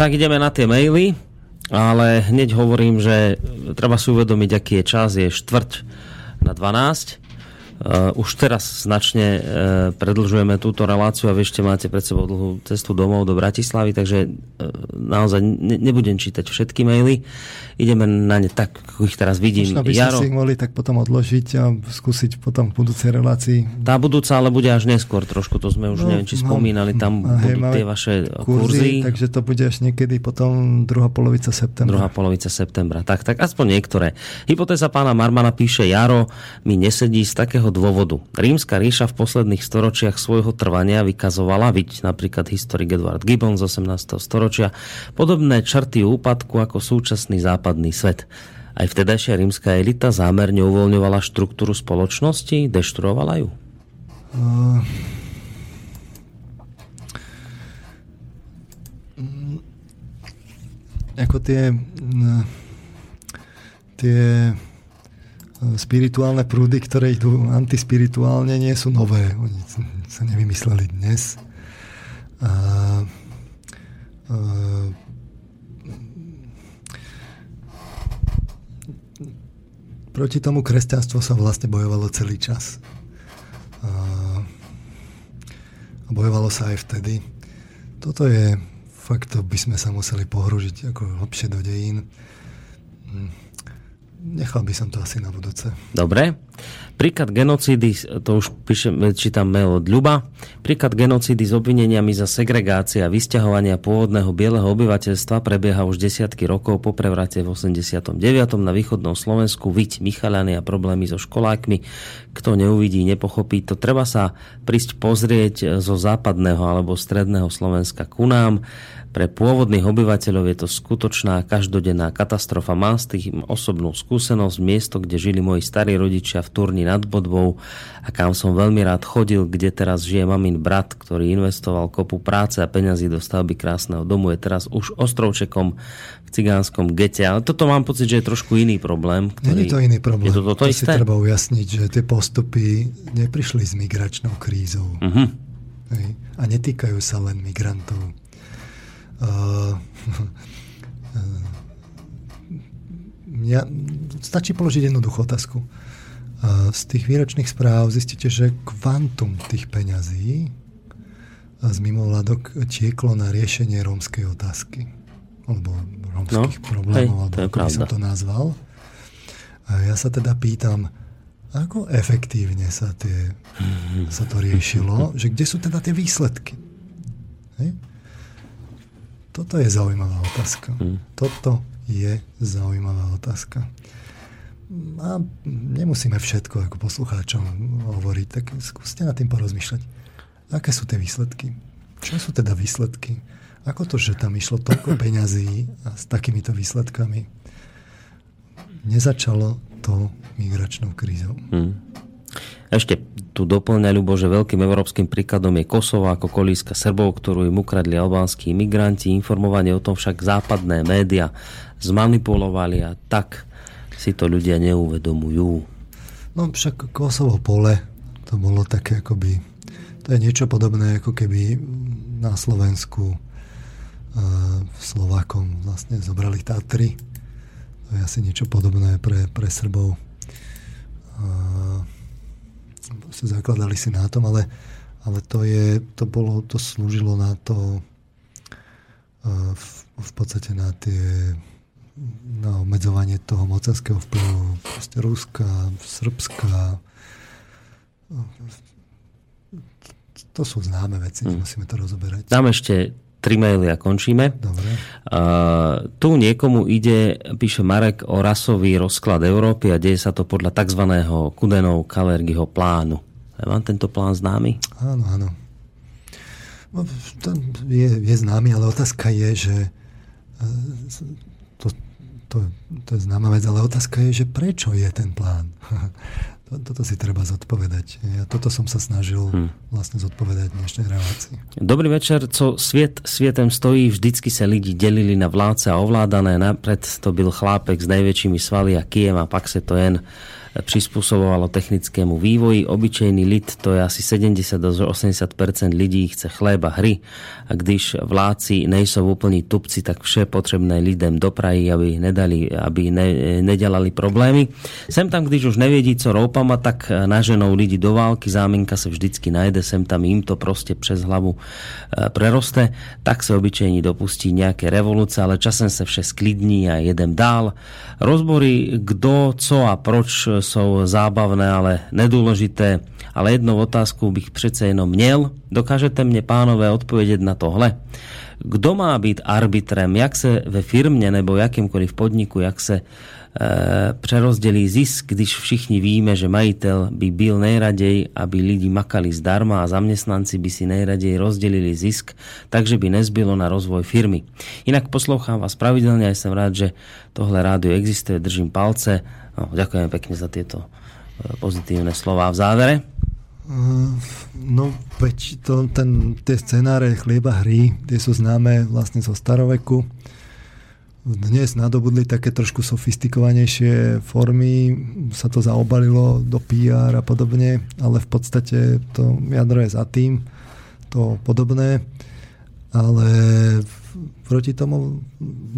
Tak ideme na tie maily, ale hneď hovorím, že treba si uvedomiť, aký je čas, je štvrť na 12 Uh, už teraz značne uh, predlžujeme túto reláciu a vy ešte máte pred sebou dlhú cestu domov do Bratislavy, takže uh, naozaj ne, nebudem čítať všetky maily. Ideme na ne tak, ako ich teraz vidím. Možno by Jaro, si ich mohli tak potom odložiť a skúsiť potom v budúcej relácii. Tá budúca ale bude až neskôr trošku, to sme už no, neviem, či no, spomínali, tam hej, budú tie vaše kurzy, kurzy. Takže to bude až niekedy potom druhá polovica septembra. Druhá polovica septembra. Tak, tak aspoň niektoré. Hypotéza pána Marmana píše, Jaro mi nesedí z takého dôvodu. Rímska ríša v posledných storočiach svojho trvania vykazovala, viď napríklad historik Edward Gibbon z 18. storočia, podobné črty úpadku ako súčasný západný svet. Aj vtedajšia rímska elita zámerne uvoľňovala štruktúru spoločnosti, deštruovala ju? Uh, ako tie, tie spirituálne prúdy, ktoré idú antispirituálne, nie sú nové. Oni sa nevymysleli dnes. A, a, proti tomu kresťanstvo sa vlastne bojovalo celý čas. A, a bojovalo sa aj vtedy. Toto je fakt, to by sme sa museli pohružiť ako hlbšie do dejín. Nechal by som to asi na budúce. Dobre. Príklad genocídy, to už píšem, čítam mail od Ľuba, príklad genocídy s obvineniami za segregácia a vysťahovania pôvodného bieleho obyvateľstva prebieha už desiatky rokov po prevrate v 89. na východnom Slovensku. Viď Michalany a problémy so školákmi. Kto neuvidí, nepochopí to. Treba sa prísť pozrieť zo západného alebo stredného Slovenska ku nám pre pôvodných obyvateľov je to skutočná každodenná katastrofa. Mám z tých osobnú skúsenosť miesto, kde žili moji starí rodičia v Turni nad Bodvou a kam som veľmi rád chodil, kde teraz žije mamin brat, ktorý investoval kopu práce a peňazí do stavby krásneho domu, je teraz už ostrovčekom v cigánskom gete. Ale toto mám pocit, že je trošku iný problém. Ktorý... Nie je to iný problém. Je to, toto to isté? si treba ujasniť, že tie postupy neprišli s migračnou krízou. Uh-huh. A netýkajú sa len migrantov. Uh, ja, [LAUGHS] stačí položiť jednoduchú otázku. Z tých výročných správ zistíte, že kvantum tých peňazí z mimovládok tieklo na riešenie rómskej otázky. Alebo rómskych no, problémov, hej, alebo ako by som to nazval. A ja sa teda pýtam, ako efektívne sa, tie, sa to riešilo, že kde sú teda tie výsledky? Hej? Toto je zaujímavá otázka. Hmm. Toto je zaujímavá otázka. A nemusíme všetko ako poslucháčom hovoriť, tak skúste nad tým porozmýšľať. Aké sú tie výsledky? Čo sú teda výsledky? Ako to, že tam išlo toľko peňazí a s takýmito výsledkami nezačalo to migračnou krízou? Hmm. Ešte tu doplňa Ľubo, že veľkým európskym príkladom je Kosovo ako kolíska Srbov, ktorú im ukradli albánsky imigranti. Informovanie o tom však západné média zmanipulovali a tak si to ľudia neuvedomujú. No však Kosovo pole, to bolo také akoby, to je niečo podobné ako keby na Slovensku uh, Slovákom vlastne zobrali Tatry. To je asi niečo podobné pre, pre Srbov. Uh, zakladali si na tom, ale, ale to, je, to, bolo, to slúžilo na to uh, v, v podstate na tie na obmedzovanie toho mocenského vplyvu proste Ruska, Srbska. To sú známe veci, hmm. nemusíme to rozoberať. Dám ešte tri maily a končíme. Dobre. Uh, tu niekomu ide, píše Marek, o rasový rozklad Európy a deje sa to podľa tzv. Kudenov Kalergyho plánu. Je vám tento plán známy? Áno, áno. No, to je, je známy, ale otázka je, že to, to, je známa vec, ale otázka je, že prečo je ten plán. [LAUGHS] Toto si treba zodpovedať. Ja toto som sa snažil hmm. vlastne zodpovedať v dnešnej relácii. Dobrý večer. Co sviet svietem stojí, vždycky sa lidi delili na vládce a ovládané. Napred to byl chlápek s najväčšími svaly a kijem a pak se to jen prispôsobovalo technickému vývoji. Obyčejný lid, to je asi 70 80 lidí, chce chléba hry a když vládci nejsou úplní tupci, tak vše potrebné lidem doprají, aby, nedali, aby ne, nedelali problémy. Sem tam, když už nevědí, co roupama, tak naženou lidi do války, záminka se vždycky najde, sem tam im to prostě přes hlavu e, preroste, tak se obyčejní dopustí nějaké revoluce, ale časem se vše sklidní a jedem dál. Rozbory, kdo, co a proč sú zábavné, ale nedôležité. Ale jednu otázku bych přece jenom měl. Dokážete mne, pánové, odpovedieť na tohle? Kdo má byť arbitrem? Jak se ve firmě nebo jakýmkoliv podniku, jak se e, zisk, když všichni víme, že majitel by byl nejradej, aby lidi makali zdarma a zamestnanci by si nejradej rozdelili zisk, takže by nezbylo na rozvoj firmy. Inak poslouchám vás pravidelne a som rád, že tohle rádio existuje, držím palce No, ďakujem pekne za tieto e, pozitívne slova v závere. Uh, no, veď to, ten, tie scenáre chlieba hry, tie sú známe vlastne zo staroveku. Dnes nadobudli také trošku sofistikovanejšie formy, sa to zaobalilo do PR a podobne, ale v podstate to jadro je za tým, to podobné. Ale proti tomu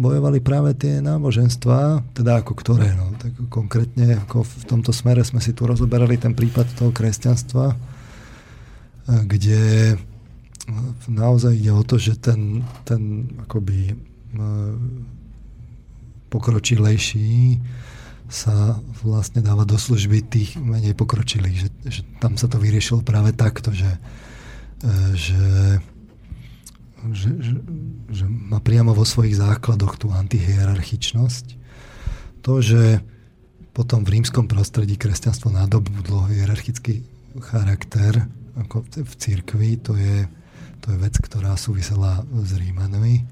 bojovali práve tie náboženstva, teda ako ktoré, no, tak konkrétne ako v tomto smere sme si tu rozoberali ten prípad toho kresťanstva, kde naozaj ide o to, že ten, ten akoby pokročilejší sa vlastne dáva do služby tých menej pokročilých, že, že tam sa to vyriešilo práve takto, že, že že, že, že má priamo vo svojich základoch tú antihierarchičnosť. To, že potom v rímskom prostredí kresťanstvo nadobudlo hierarchický charakter ako v cirkvi, to je, to je vec, ktorá súvisela s Rímanmi,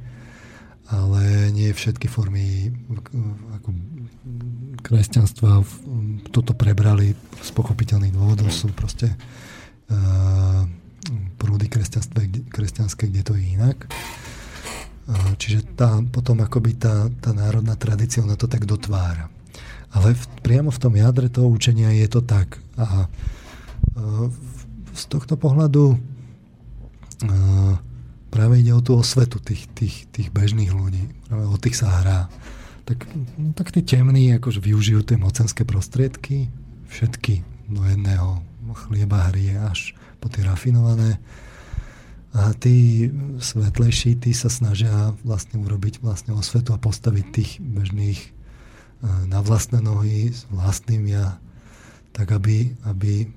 ale nie všetky formy ako kresťanstva toto prebrali z pochopiteľných dôvodov, sú proste uh, prúdy kresťanské, kde to je inak. Čiže tá, potom akoby tá, tá národná tradícia, ona to tak dotvára. Ale v, priamo v tom jadre toho učenia je to tak. A z tohto pohľadu práve ide o tú osvetu tých, tých, tých bežných ľudí. Práve o tých sa hrá. Tak, tak tí temní akože využijú tie mocenské prostriedky, všetky do jedného chlieba hry až po tie rafinované. A tí svetlejší, tí sa snažia vlastne urobiť vlastne osvetu a postaviť tých bežných e, na vlastné nohy s vlastným ja, tak aby, aby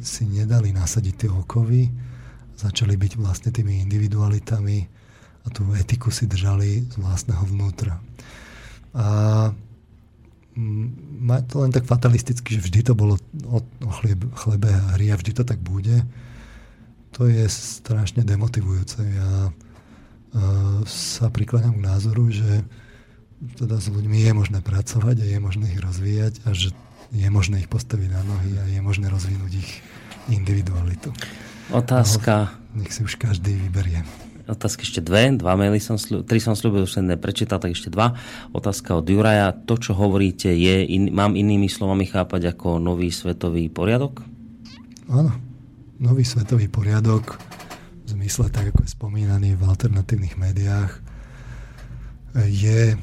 si nedali nasadiť tie okovy, začali byť vlastne tými individualitami a tú etiku si držali z vlastného vnútra. A má to len tak fatalisticky, že vždy to bolo o, o chlebe, chlebe a hry a vždy to tak bude. To je strašne demotivujúce. Ja uh, sa prikladám k názoru, že teda s ľuďmi je možné pracovať a je možné ich rozvíjať a že je možné ich postaviť na nohy a je možné rozvinúť ich individualitu. Otázka. No, nech si už každý vyberie. Otázky ešte dve, dva maily som sľu, tri som slúbil, už som neprečítal, tak ešte dva. Otázka od Juraja. To, čo hovoríte, je, in, mám inými slovami chápať ako nový svetový poriadok? Áno, nový svetový poriadok v zmysle, tak ako je spomínaný v alternatívnych médiách, je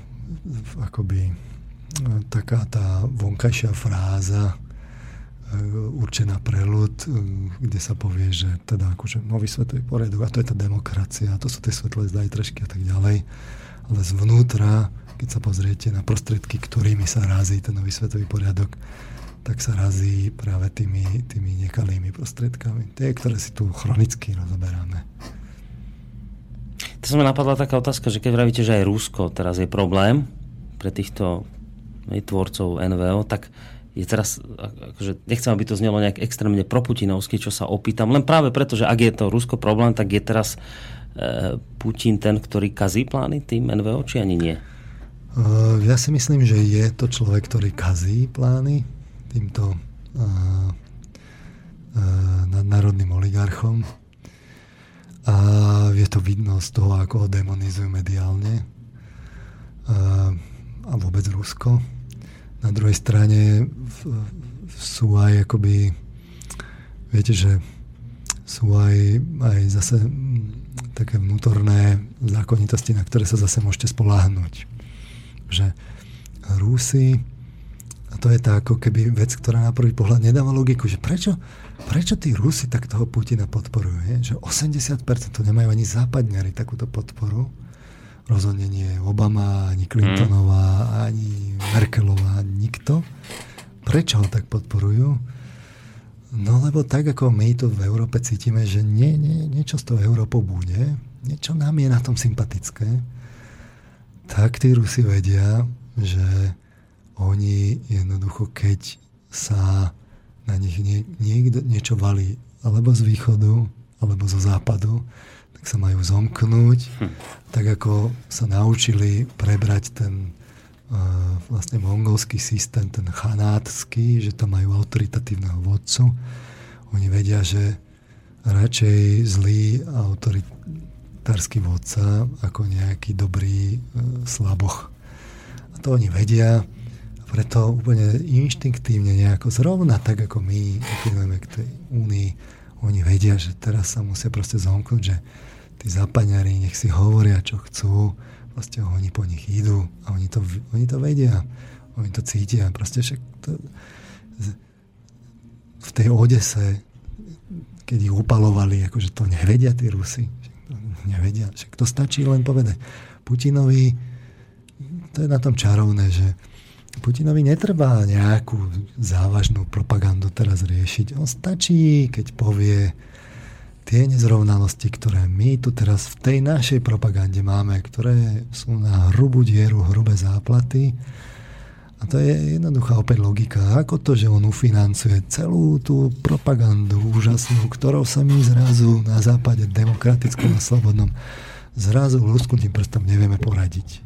akoby taká tá vonkajšia fráza, E, určená pre ľud, e, kde sa povie, že teda akože nový svetový poriadok a to je tá demokracia, a to sú tie svetlé zajtrešky a tak ďalej. Ale zvnútra, keď sa pozriete na prostriedky, ktorými sa razí ten nový svetový poriadok, tak sa razí práve tými, tými nekalými prostriedkami. Tie, ktoré si tu chronicky rozoberáme. To sa mi napadla taká otázka, že keď vravíte, že aj Rusko teraz je problém pre týchto tvorcov NVO, tak je teraz, akože nechcem, aby to znelo nejak extrémne proputinovsky, čo sa opýtam, len práve preto, že ak je to Rusko problém, tak je teraz e, Putin ten, ktorý kazí plány tým NVO, či ani nie? Uh, ja si myslím, že je to človek, ktorý kazí plány týmto uh, uh, nadnárodným oligarchom. A je to vidno z toho, ako ho demonizujú mediálne. Uh, a vôbec Rusko na druhej strane sú aj akoby, viete, že sú aj, aj zase také vnútorné zákonitosti, na ktoré sa zase môžete spoláhnuť. Že Rúsi, a to je tá ako keby vec, ktorá na prvý pohľad nedáva logiku, že prečo, prečo tí Rusi tak toho Putina podporujú? Je? Že 80% to nemajú ani západňari takúto podporu rozhodne nie Obama, ani Clintonová, mm. ani Merkelová, nikto. Prečo ho tak podporujú? No lebo tak, ako my tu v Európe cítime, že nie, nie, niečo z toho Európou bude, niečo nám je na tom sympatické, tak tí Rusi vedia, že oni jednoducho, keď sa na nich nie, niekto, niečo valí alebo z východu, alebo zo západu, tak sa majú zomknúť, hm. Tak ako sa naučili prebrať ten uh, vlastne mongolský systém, ten chanátsky, že tam majú autoritatívneho vodcu. Oni vedia, že radšej zlý autoritársky vodca ako nejaký dobrý uh, slaboch. A to oni vedia preto úplne inštinktívne nejako zrovna tak, ako my upínujeme k tej únii, oni vedia, že teraz sa musia proste zomknúť, že tí zapaňari nech si hovoria, čo chcú, proste oni po nich idú a oni to, oni to vedia, oni to cítia, proste však to, v tej Odese, keď ich upalovali, akože to nevedia tí Rusi, nevedia, však to stačí len povedať. Putinovi, to je na tom čarovné, že Putinovi netrvá nejakú závažnú propagandu teraz riešiť. On stačí, keď povie, tie nezrovnalosti, ktoré my tu teraz v tej našej propagande máme, ktoré sú na hrubú dieru, hrubé záplaty. A to je jednoduchá opäť logika. Ako to, že on ufinancuje celú tú propagandu úžasnú, ktorou sa my zrazu na západe demokratickom a slobodnom zrazu ľudským prstom nevieme poradiť.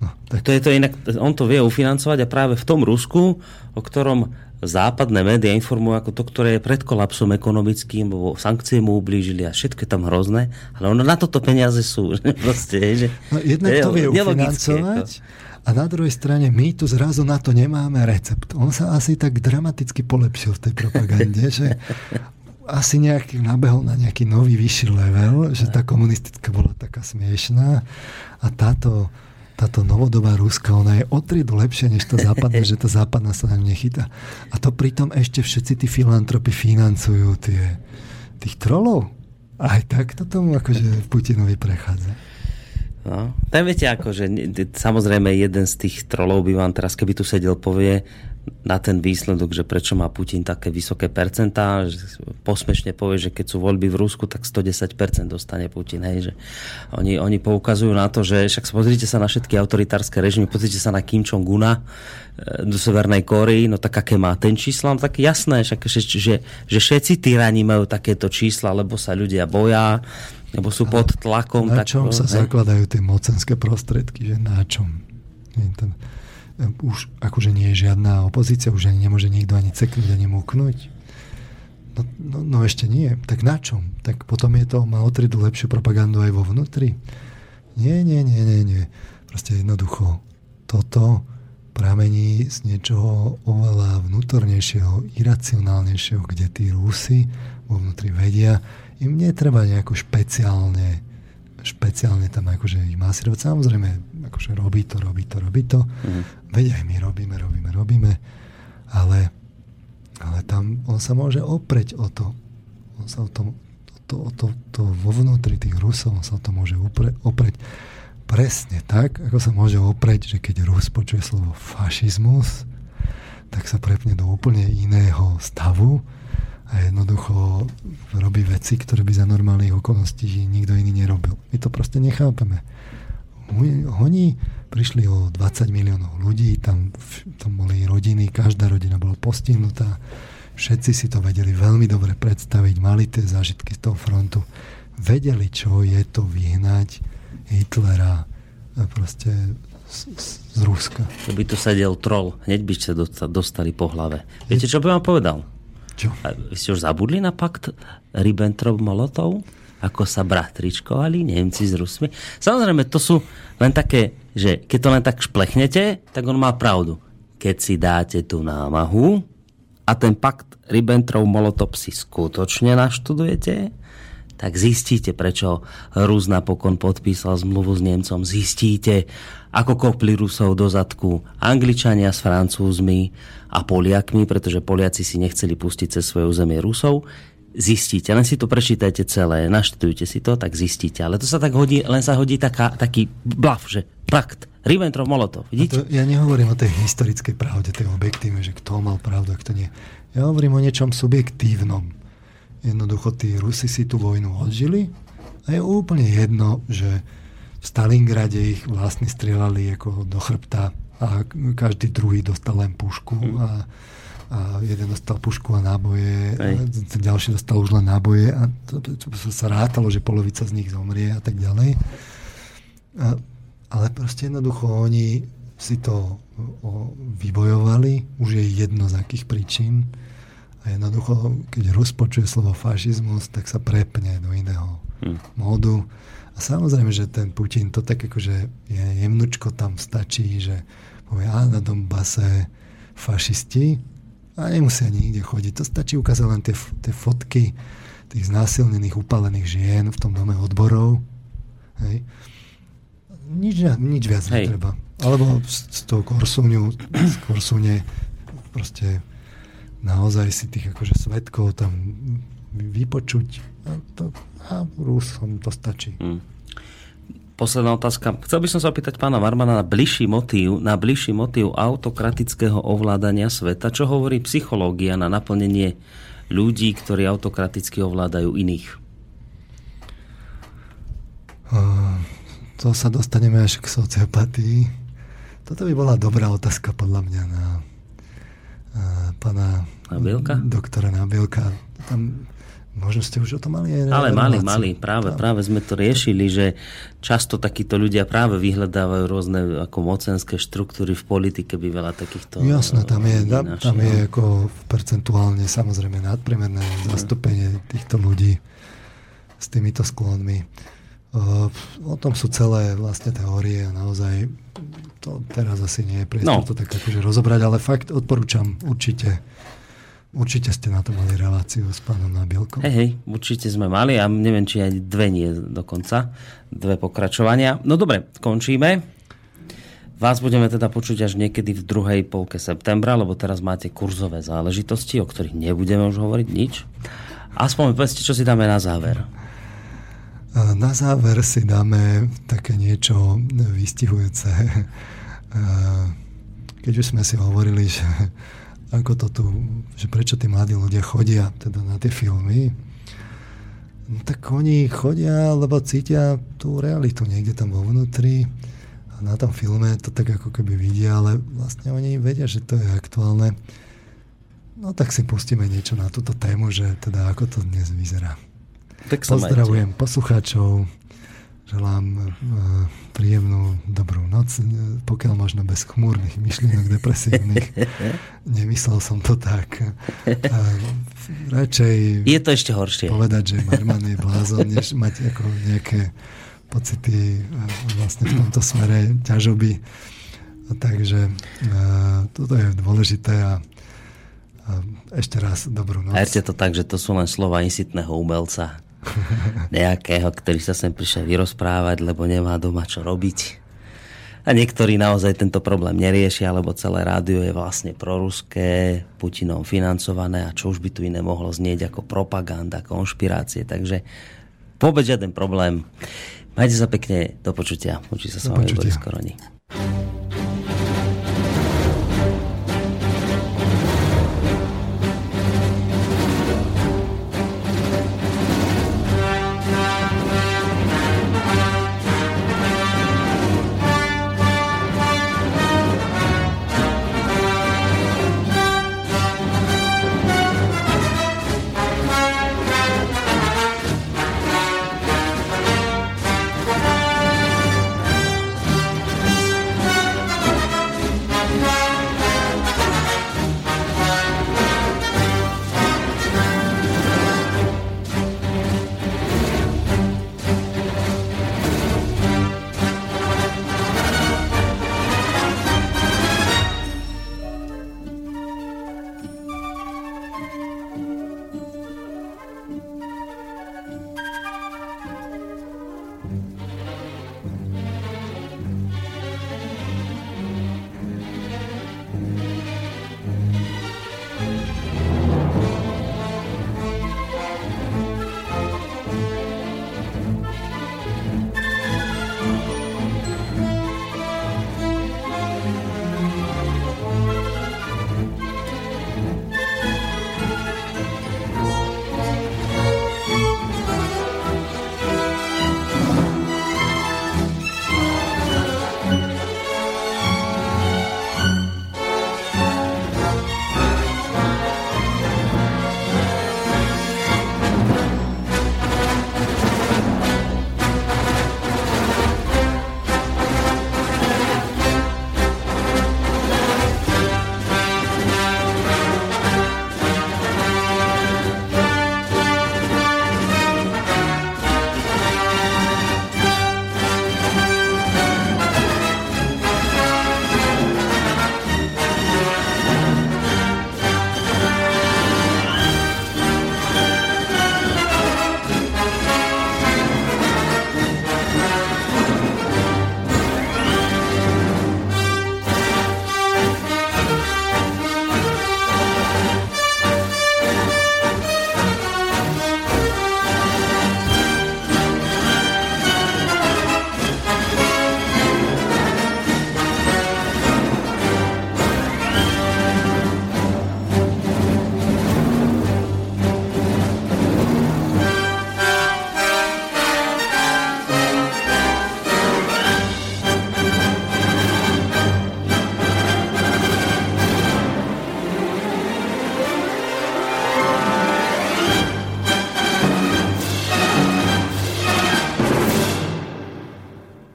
No, tak... To je to inak, on to vie ufinancovať a práve v tom Rusku, o ktorom západné médiá informujú ako to, ktoré je pred kolapsom ekonomickým, bo sankcie mu ublížili a všetko je tam hrozné, ale ono na toto peniaze sú. [LAUGHS] Proste, že, no, jednak to vie ufinancovať a na druhej strane my tu zrazu na to nemáme recept. On sa asi tak dramaticky polepšil v tej propagande, že asi nejaký nabehol na nejaký nový vyšší level, že tá komunistická bola taká smiešná a táto táto novodobá Ruska, ona je o triedu lepšia než tá západná, [LAUGHS] že tá západná sa nám nechytá. A to pritom ešte všetci tí filantropy financujú tie, tých trolov. Aj tak to tomu akože Putinovi prechádza. No, tak viete, akože samozrejme jeden z tých trolov by vám teraz, keby tu sedel, povie, na ten výsledok, že prečo má Putin také vysoké percentá, posmešne povie, že keď sú voľby v Rusku, tak 110% dostane Putin. Hej, že oni, oni poukazujú na to, že však pozrite sa na všetky autoritárske režimy, pozrite sa na Kim Jong-una e, do Severnej Kórei, no tak aké má ten čísla, no tak jasné, však, že, že, že všetci tyrani majú takéto čísla, lebo sa ľudia boja, lebo sú pod tlakom. Na čom tak, sa hej? zakladajú tie mocenské prostredky, že na čom? Ten, už akože nie je žiadna opozícia, už ani nemôže nikto ani ceknúť, ani múknuť. No, no, no ešte nie. Tak na čom? Tak potom je to, má o lepšiu propagandu aj vo vnútri? Nie, nie, nie, nie, nie. Proste jednoducho toto pramení z niečoho oveľa vnútornejšieho, iracionálnejšieho, kde tí Rusy vo vnútri vedia, im netreba nejako špeciálne špeciálne tam akože ich masírovať. Samozrejme, akože robí to, robí to, robí to. Mm. Veď aj my robíme, robíme, robíme. Ale, ale tam on sa môže opreť o to. On sa o to, o to, o to, to vo vnútri tých Rusov, on sa o to môže upre, opreť presne tak, ako sa môže opreť, že keď Rus počuje slovo fašizmus, tak sa prepne do úplne iného stavu a jednoducho robí veci, ktoré by za normálnych okolností nikto iný nerobil. My to proste nechápeme. Oni prišli o 20 miliónov ľudí, tam, tam boli rodiny, každá rodina bola postihnutá, všetci si to vedeli veľmi dobre predstaviť, mali tie zážitky z toho frontu, vedeli, čo je to vyhnať Hitlera proste z, z Ruska. To by tu sedel troll, hneď by ste dostali po hlave. Viete, čo by vám povedal? Čo? A vy ste už zabudli na pakt Ribbentrop-Molotov? Ako sa bratričkovali Nemci s Rusmi? Samozrejme, to sú len také, že keď to len tak šplechnete, tak on má pravdu. Keď si dáte tú námahu a ten pakt Ribbentrop-Molotov si skutočne naštudujete, tak zistíte, prečo Rus napokon podpísal zmluvu s Nemcom. Zistíte, ako kopli Rusov do zadku Angličania s Francúzmi a Poliakmi, pretože Poliaci si nechceli pustiť cez svoje územie Rusov. Zistíte, len si to prečítajte celé, naštudujte si to, tak zistíte. Ale to sa tak hodí, len sa hodí taká, taký blav, že pakt, Ribbentrop-Molotov. Vidíte? To, ja nehovorím o tej historickej pravde, tej objektívnej, že kto mal pravdu a kto nie. Ja hovorím o niečom subjektívnom Jednoducho tí Rusi si tú vojnu odžili a je úplne jedno, že v Stalingrade ich vlastne strieľali ako do chrbta a každý druhý dostal len pušku mhm. a, a jeden dostal pušku a náboje, a ďalší dostal už len náboje a to, to, to sa rátalo, že polovica z nich zomrie a tak ďalej. A, ale proste jednoducho oni si to o, vybojovali, už je jedno z akých príčin a jednoducho, keď Rus počuje slovo fašizmus, tak sa prepne do iného hmm. módu. A samozrejme, že ten Putin to tak akože je jemnučko tam stačí, že povie, a na base fašisti a nemusia nikde chodiť. To stačí ukázať len tie, tie fotky tých znásilnených, upalených žien v tom dome odborov. Hej. Nič, nič viac Hej. netreba. Alebo z, z toho korsúňu, z korsúne proste naozaj si tých akože svetkov tam vypočuť a, to, a Rusom to stačí. Hmm. Posledná otázka. Chcel by som sa opýtať pána Varmana na bližší motív, na bližší motív autokratického ovládania sveta. Čo hovorí psychológia na naplnenie ľudí, ktorí autokraticky ovládajú iných? To sa dostaneme až k sociopatii. Toto by bola dobrá otázka podľa mňa na pána Nabielka? doktora Nabielka. Tam Možno ste už o tom mali aj Ale mali, mali. Práve, práve sme to riešili, že často takíto ľudia práve vyhľadávajú rôzne ako mocenské štruktúry v politike, by veľa takýchto... Jasné, tam je, tam, tam je ako percentuálne samozrejme nadprimerné zastúpenie týchto ľudí s týmito sklonmi. O tom sú celé vlastne teórie a naozaj to teraz asi nie je priestor no. to tak akože rozobrať, ale fakt odporúčam určite Určite ste na to mali reláciu s pánom Nabielkom. Hej, hej, určite sme mali a neviem, či aj dve nie dokonca. Dve pokračovania. No dobre, končíme. Vás budeme teda počuť až niekedy v druhej polke septembra, lebo teraz máte kurzové záležitosti, o ktorých nebudeme už hovoriť nič. Aspoň povedzte, čo si dáme na záver. Na záver si dáme také niečo vystihujúce. [LAUGHS] Keď už sme si hovorili, že ako to tu, že prečo tí mladí ľudia chodia teda na tie filmy, no tak oni chodia, lebo cítia tú realitu niekde tam vo vnútri a na tom filme to tak ako keby vidia, ale vlastne oni vedia, že to je aktuálne. No tak si pustíme niečo na túto tému, že teda ako to dnes vyzerá. Tak Pozdravujem majte. poslucháčov, želám uh, príjemnú dobrú noc, pokiaľ možno bez chmúrnych myšlienok depresívnych. [LAUGHS] Nemyslel som to tak. A radšej je to ešte horšie. povedať, že Marman je blázon, než mať ako nejaké pocity vlastne v tomto smere ťažoby. Takže toto je dôležité a ešte raz dobrú noc. A to tak, že to sú len slova insitného umelca [LAUGHS] nejakého, ktorý sa sem prišiel vyrozprávať, lebo nemá doma čo robiť. A niektorí naozaj tento problém neriešia, lebo celé rádio je vlastne proruské, Putinom financované a čo už by tu iné mohlo znieť ako propaganda, konšpirácie. Takže vôbec žiaden problém. Majte sa pekne, do počutia. Učí sa s vami Boris Koroni.